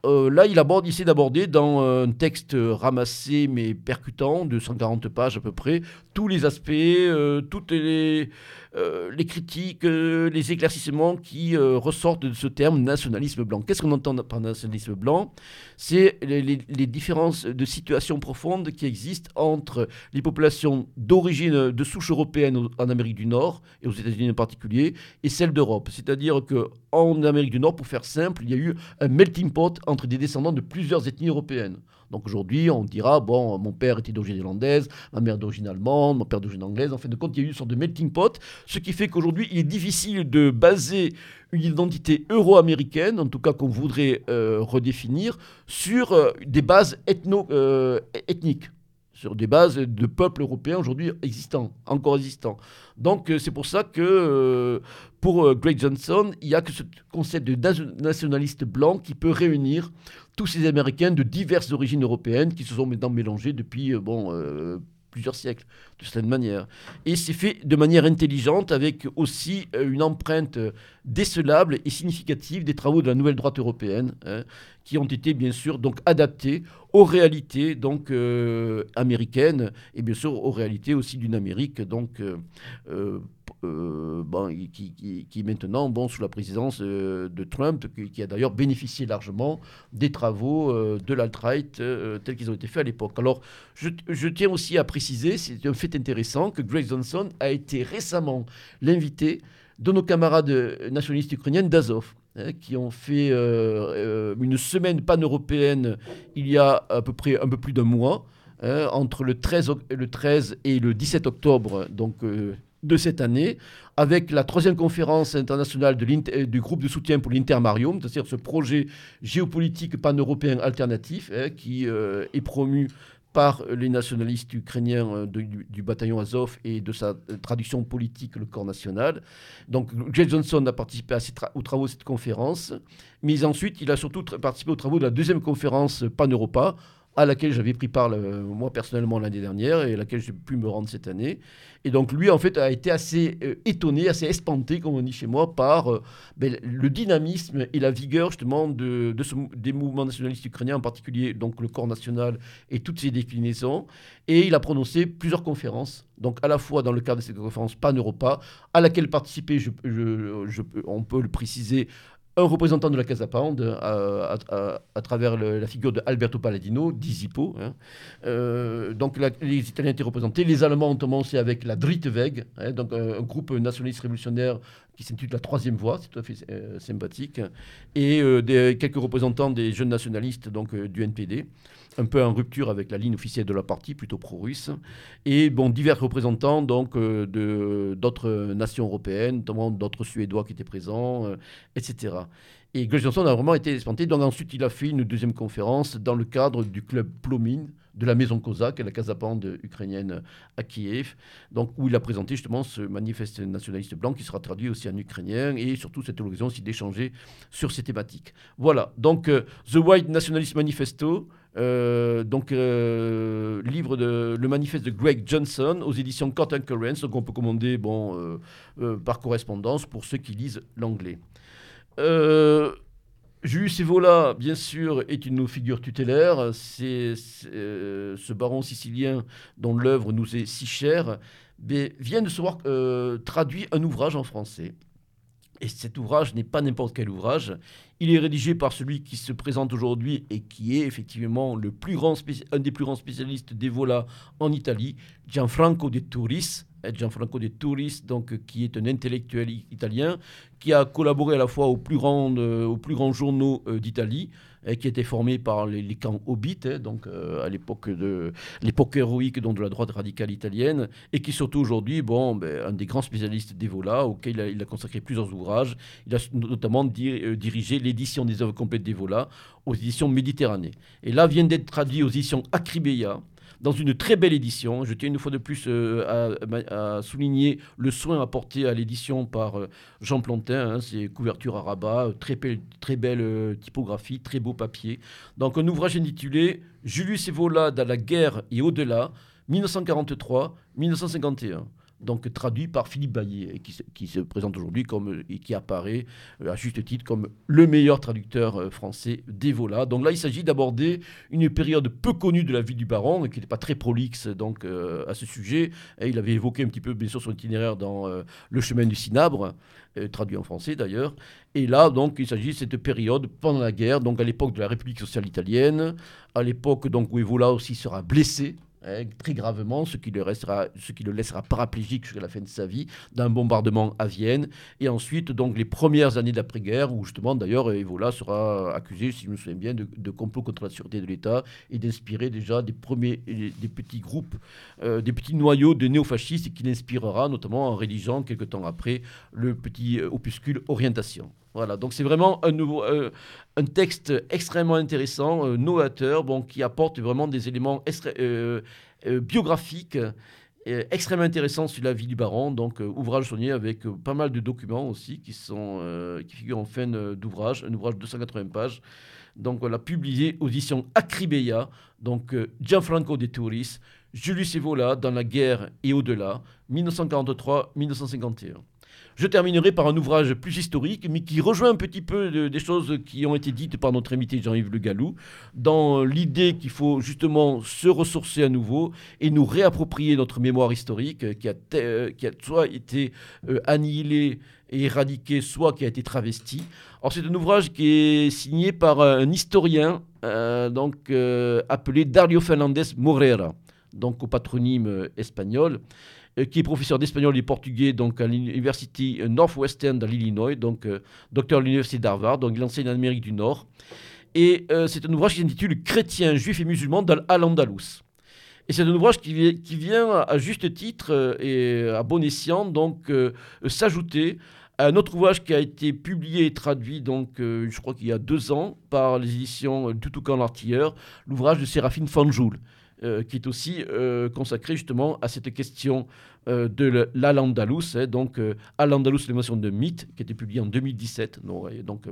euh, là, il aborde, essaie d'aborder dans un texte ramassé mais percutant, de 140 pages à peu près, tous les aspects, euh, toutes les, euh, les critiques, euh, les éclaircissements qui euh, ressortent de ce terme nationalisme blanc. Qu'est-ce qu'on entend par nationalisme blanc? C'est les, différences de situation profonde qui existent entre les populations d'origine de souche européenne en Amérique du Nord, et aux États-Unis en particulier, et celles d'Europe. C'est-à-dire qu'en Amérique du Nord, pour faire simple, il y a eu un melting pot entre des descendants de plusieurs ethnies européennes Donc aujourd'hui, on dira, bon, mon père était d'origine irlandaise, ma mère d'origine allemande, mon père d'origine anglaise. En fin de compte, il y a eu une sorte de melting pot, ce qui fait qu'aujourd'hui, il est difficile de baser une identité euro-américaine, en tout cas qu'on voudrait euh, redéfinir, sur euh, des bases euh, ethniques sur des bases de peuples européens aujourd'hui existants, encore existants. Donc c'est pour ça que pour Greg Johnson, il n'y a que ce concept de nationaliste blanc qui peut réunir tous ces Américains de diverses origines européennes qui se sont maintenant mélangés depuis bon, plusieurs siècles, de cette manière. Et c'est fait de manière intelligente, avec aussi euh, une empreinte décelable et significative des travaux de la nouvelle droite européenne, hein, qui ont été bien sûr donc adaptés aux réalités donc euh, américaines et bien sûr aux réalités aussi d'une Amérique donc euh, euh, qui, qui, maintenant, bon, sous la présidence euh, de Trump, qui, a d'ailleurs bénéficié largement des travaux euh, de l'alt-right tels qu'ils ont été faits à l'époque. Alors, je, tiens aussi à préciser, c'est un fait intéressant, que Greg Johnson a été récemment l'invité de nos camarades nationalistes ukrainiens d'Azov. Hein, qui ont fait une semaine pan-européenne il y a à peu près un peu plus d'un mois, hein, entre le 13, le 13 et le 17 octobre, donc de cette année, avec la troisième conférence internationale euh, du groupe de soutien pour l'Intermarium, c'est-à-dire ce projet géopolitique pan-européen alternatif hein, qui euh, est promu par les nationalistes ukrainiens euh, du, bataillon Azov et de sa traduction politique, le corps national. Donc, Jay Johnson a participé à aux travaux de cette conférence, mais ensuite, il a surtout participé aux travaux de la deuxième conférence Pan-Europa, à laquelle j'avais pris part moi personnellement l'année dernière et à laquelle j'ai pu me rendre cette année. Et donc lui, en fait, a été assez euh, étonné, assez espanté, comme on dit chez moi, par euh, ben, le dynamisme et la vigueur justement de, des mouvements nationalistes ukrainiens, en particulier donc le corps national et toutes ses déclinaisons. Et il a prononcé plusieurs conférences, donc à la fois dans le cadre de cette conférence Pan-Europa, à laquelle participer, je, on peut le préciser, un représentant de la Casa Pound euh, à, travers la figure de Alberto Palladino, d'Isipo. Hein. Euh, donc les Italiens étaient représentés. Les Allemands ont commencé avec la Dritte Weg, hein, donc un, groupe nationaliste révolutionnaire qui s'intitule La Troisième Voie, c'est tout à fait euh, sympathique, et quelques représentants des jeunes nationalistes donc, du NPD un peu en rupture avec la ligne officielle de la partie, plutôt pro-russe, et bon, divers représentants donc euh, de d'autres nations européennes, notamment d'autres Suédois qui étaient présents, euh, etc. Et Greg Johnson a vraiment été espanté. Donc ensuite, il a fait une deuxième conférence dans le cadre du club Plomin de la maison Kozak, la Casa Bande ukrainienne à Kiev, donc où il a présenté justement ce manifeste nationaliste blanc qui sera traduit aussi en ukrainien et surtout cette occasion aussi d'échanger sur ces thématiques. Voilà, donc euh, The White Nationalist Manifesto, euh, donc euh, livre de le manifeste de Greg Johnson aux éditions Court Currents, qu'on peut commander bon, par correspondance pour ceux qui lisent l'anglais. Euh, Julius Evola, bien sûr, est une figure tutélaire. C'est euh, ce baron sicilien dont l'œuvre nous est si chère, mais vient de se voir euh, traduit un ouvrage en français. Et cet ouvrage n'est pas n'importe quel ouvrage. Il est rédigé par celui qui se présente aujourd'hui et qui est effectivement le plus grand un des plus grands spécialistes d'Evola en Italie, Gianfranco de Turis, Gianfranco de Turis, donc, qui est un intellectuel italien, qui a collaboré à la fois aux plus grands, euh, aux plus grands journaux euh, d'Italie, qui était formé par les, camps Hobbit, hein, donc euh, à l'époque de l'époque héroïque donc, de la droite radicale italienne, et qui surtout aujourd'hui, bon, ben, un des grands spécialistes d'Evola, auquel il a, consacré plusieurs ouvrages. Il a notamment dirigé l'édition des œuvres complètes d'Evola aux éditions Méditerranée. Et là vient d'être traduit aux éditions Acribeia, dans une très belle édition. Je tiens une fois de plus euh, à, souligner le soin apporté à l'édition par euh, Jean Plantin. Hein, c'est couverture à rabat, très, très belle euh, typographie, très beau papier. Donc un ouvrage intitulé Julius Evola dans la guerre et au-delà, 1943-1951 traduit par Philippe Baillet, et qui, se présente aujourd'hui et qui apparaît euh, à juste titre comme le meilleur traducteur euh, français d'Evola. Donc là, il s'agit d'aborder une période peu connue de la vie du baron, qui n'était pas très prolixe donc euh, à ce sujet. Et il avait évoqué un petit peu bien sûr son itinéraire dans Le chemin du Cinabre, traduit en français d'ailleurs. Et là, donc, il s'agit de cette période pendant la guerre, donc à l'époque de la République sociale italienne, à l'époque donc où Evola aussi sera blessé hein, très gravement, ce qui, le laissera paraplégique jusqu'à la fin de sa vie, d'un bombardement à Vienne. Et ensuite, donc, les premières années d'après-guerre, où justement, d'ailleurs, Evola sera accusé, si je me souviens bien, de, complot contre la sûreté de l'État et d'inspirer déjà des premiers, petits groupes, euh, des petits noyaux de néofascistes et qui l'inspirera notamment en rédigeant, quelque temps après, le petit euh, opuscule Orientation. Voilà, donc c'est vraiment un, nouveau, euh, un texte extrêmement intéressant, euh, novateur, bon, qui apporte vraiment des éléments euh, biographiques extrêmement intéressants sur la vie du baron. Donc, ouvrage soigné avec pas mal de documents aussi qui, sont, qui figurent en fin d'ouvrage, un ouvrage de 280 pages. Donc, voilà, publié aux éditions Acribeia. Donc, Gianfranco de Touris, Julius Evola, Dans la guerre et au-delà, 1943-1951. Je terminerai par un ouvrage plus historique, mais qui rejoint un petit peu des choses qui ont été dites par notre invité Jean-Yves Le Gallou, dans l'idée qu'il faut justement se ressourcer à nouveau et nous réapproprier notre mémoire historique qui a, qui a soit été euh, annihilée et éradiquée, soit qui a été travestie. Alors c'est un ouvrage qui est signé par un historien euh, donc, euh, appelé Dario Fernandez Morera, donc au patronyme espagnol. Euh, qui est professeur d'espagnol et portugais donc à l'université Northwestern dans l'Illinois, donc euh, docteur de l'université d'Harvard, donc il enseigne en Amérique du Nord. Et euh, c'est un ouvrage qui s'intitule Chrétiens, juifs et musulmans dans Al-Andalus. Et c'est un ouvrage qui, qui, vient à juste titre et à bon escient donc s'ajouter à un autre ouvrage qui a été publié et traduit donc je crois qu'il y a deux ans par les éditions Tutukan l'artilleur, l'ouvrage de Séraphine Fanjoul. Euh, qui est aussi euh, consacré justement à cette question euh, de l'Al-Andalus, hein, donc Al-Andalus, l'émotion de mythe, qui a été publié en 2017, donc, donc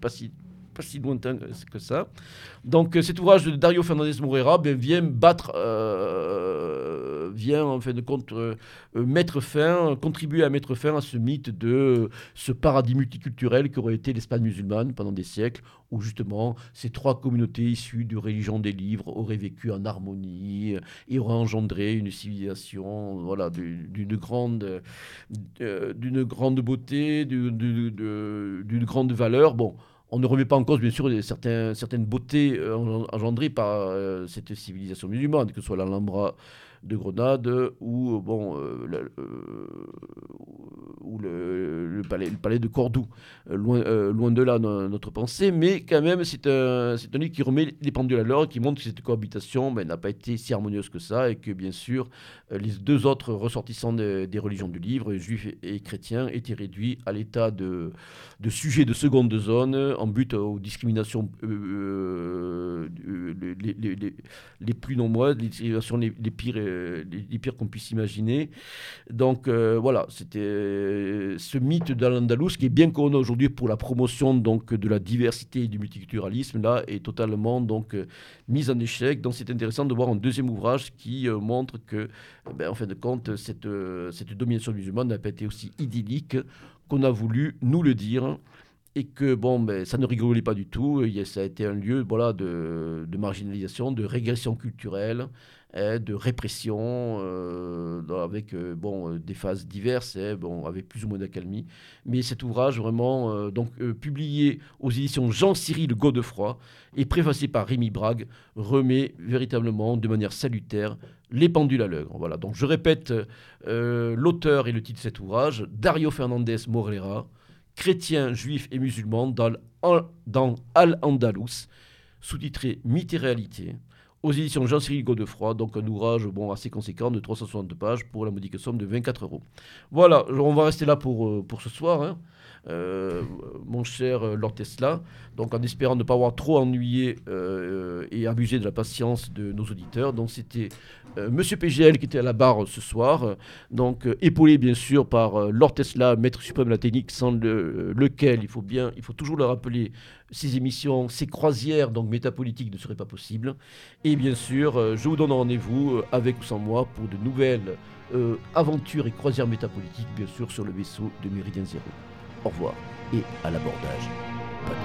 pas si pas si lointain que ça. Donc cet ouvrage de Dario Fernandez Moreira ben, vient battre, euh, vient en fin de compte euh, mettre fin, contribuer à mettre fin à ce mythe de ce paradis multiculturel qui aurait été l'Espagne musulmane pendant des siècles, où justement ces trois communautés issues de religion des livres auraient vécu en harmonie et auraient engendré une civilisation voilà, d'une grande, euh, d'une grande beauté, d'une grande valeur. Bon, on ne remet pas en cause, bien sûr, certaines beautés euh, engendrées par euh, cette civilisation musulmane, que ce soit l'Alhambra de Grenade ou bon, euh, le, ou le, palais, de Cordoue. loin, loin de là notre pensée, mais quand même c'est un, un livre qui remet les pendules à l'heure, qui montre que cette cohabitation ben, n'a pas été si harmonieuse que ça et que bien sûr les deux autres ressortissants des religions du livre, juifs et chrétiens, étaient réduits à l'état de, de sujets de seconde zone en but aux discriminations euh, euh, les, plus nombreuses, les discriminations les, pires, euh, les, pires qu'on puisse imaginer. Donc voilà, c'était ce mythe de l'Andalous qui est bien connu aujourd'hui pour la promotion donc, de la diversité et du multiculturalisme, là, est totalement donc, mis en échec. Donc c'est intéressant de voir un deuxième ouvrage qui montre que, ben, en fin de compte, cette, cette domination musulmane n'a pas été aussi idyllique qu'on a voulu nous le dire et que bon, ben, ça ne rigolait pas du tout. Ça a été un lieu voilà, de, marginalisation, de régression culturelle, de répression, euh, avec euh, bon, euh, des phases diverses, hein, bon, avec plus ou moins d'accalmie. Mais cet ouvrage, vraiment, donc, publié aux éditions Jean-Cyril Godefroy et préfacé par Rémi Brague, remet véritablement de manière salutaire les pendules à l'heure. Voilà, donc je répète l'auteur et le titre de cet ouvrage, Dario Fernandez Morera chrétiens, juifs et musulmans dans, dans Al-Andalus, sous-titré Mythe et réalité, aux éditions Jean-Cyril Godefroy, donc un ouvrage bon, assez conséquent de 360 pages pour la modique somme de 24 euros. Voilà, on va rester là pour, euh, ce soir. Hein. Euh, mon cher euh, Lord Tesla. Donc en espérant ne pas avoir trop ennuyé euh, et abusé de la patience de nos auditeurs. Donc c'était Monsieur PGL qui était à la barre ce soir. Donc épaulé bien sûr par Lord Tesla, maître suprême de la technique, sans lequel il faut bien, il faut toujours le rappeler, ces émissions, ces croisières donc métapolitiques ne seraient pas possibles. Et bien sûr, je vous donne rendez-vous avec ou sans moi pour de nouvelles aventures et croisières métapolitiques, bien sûr, sur le vaisseau de Méridien Zéro. Au revoir et à l'abordage. Bonne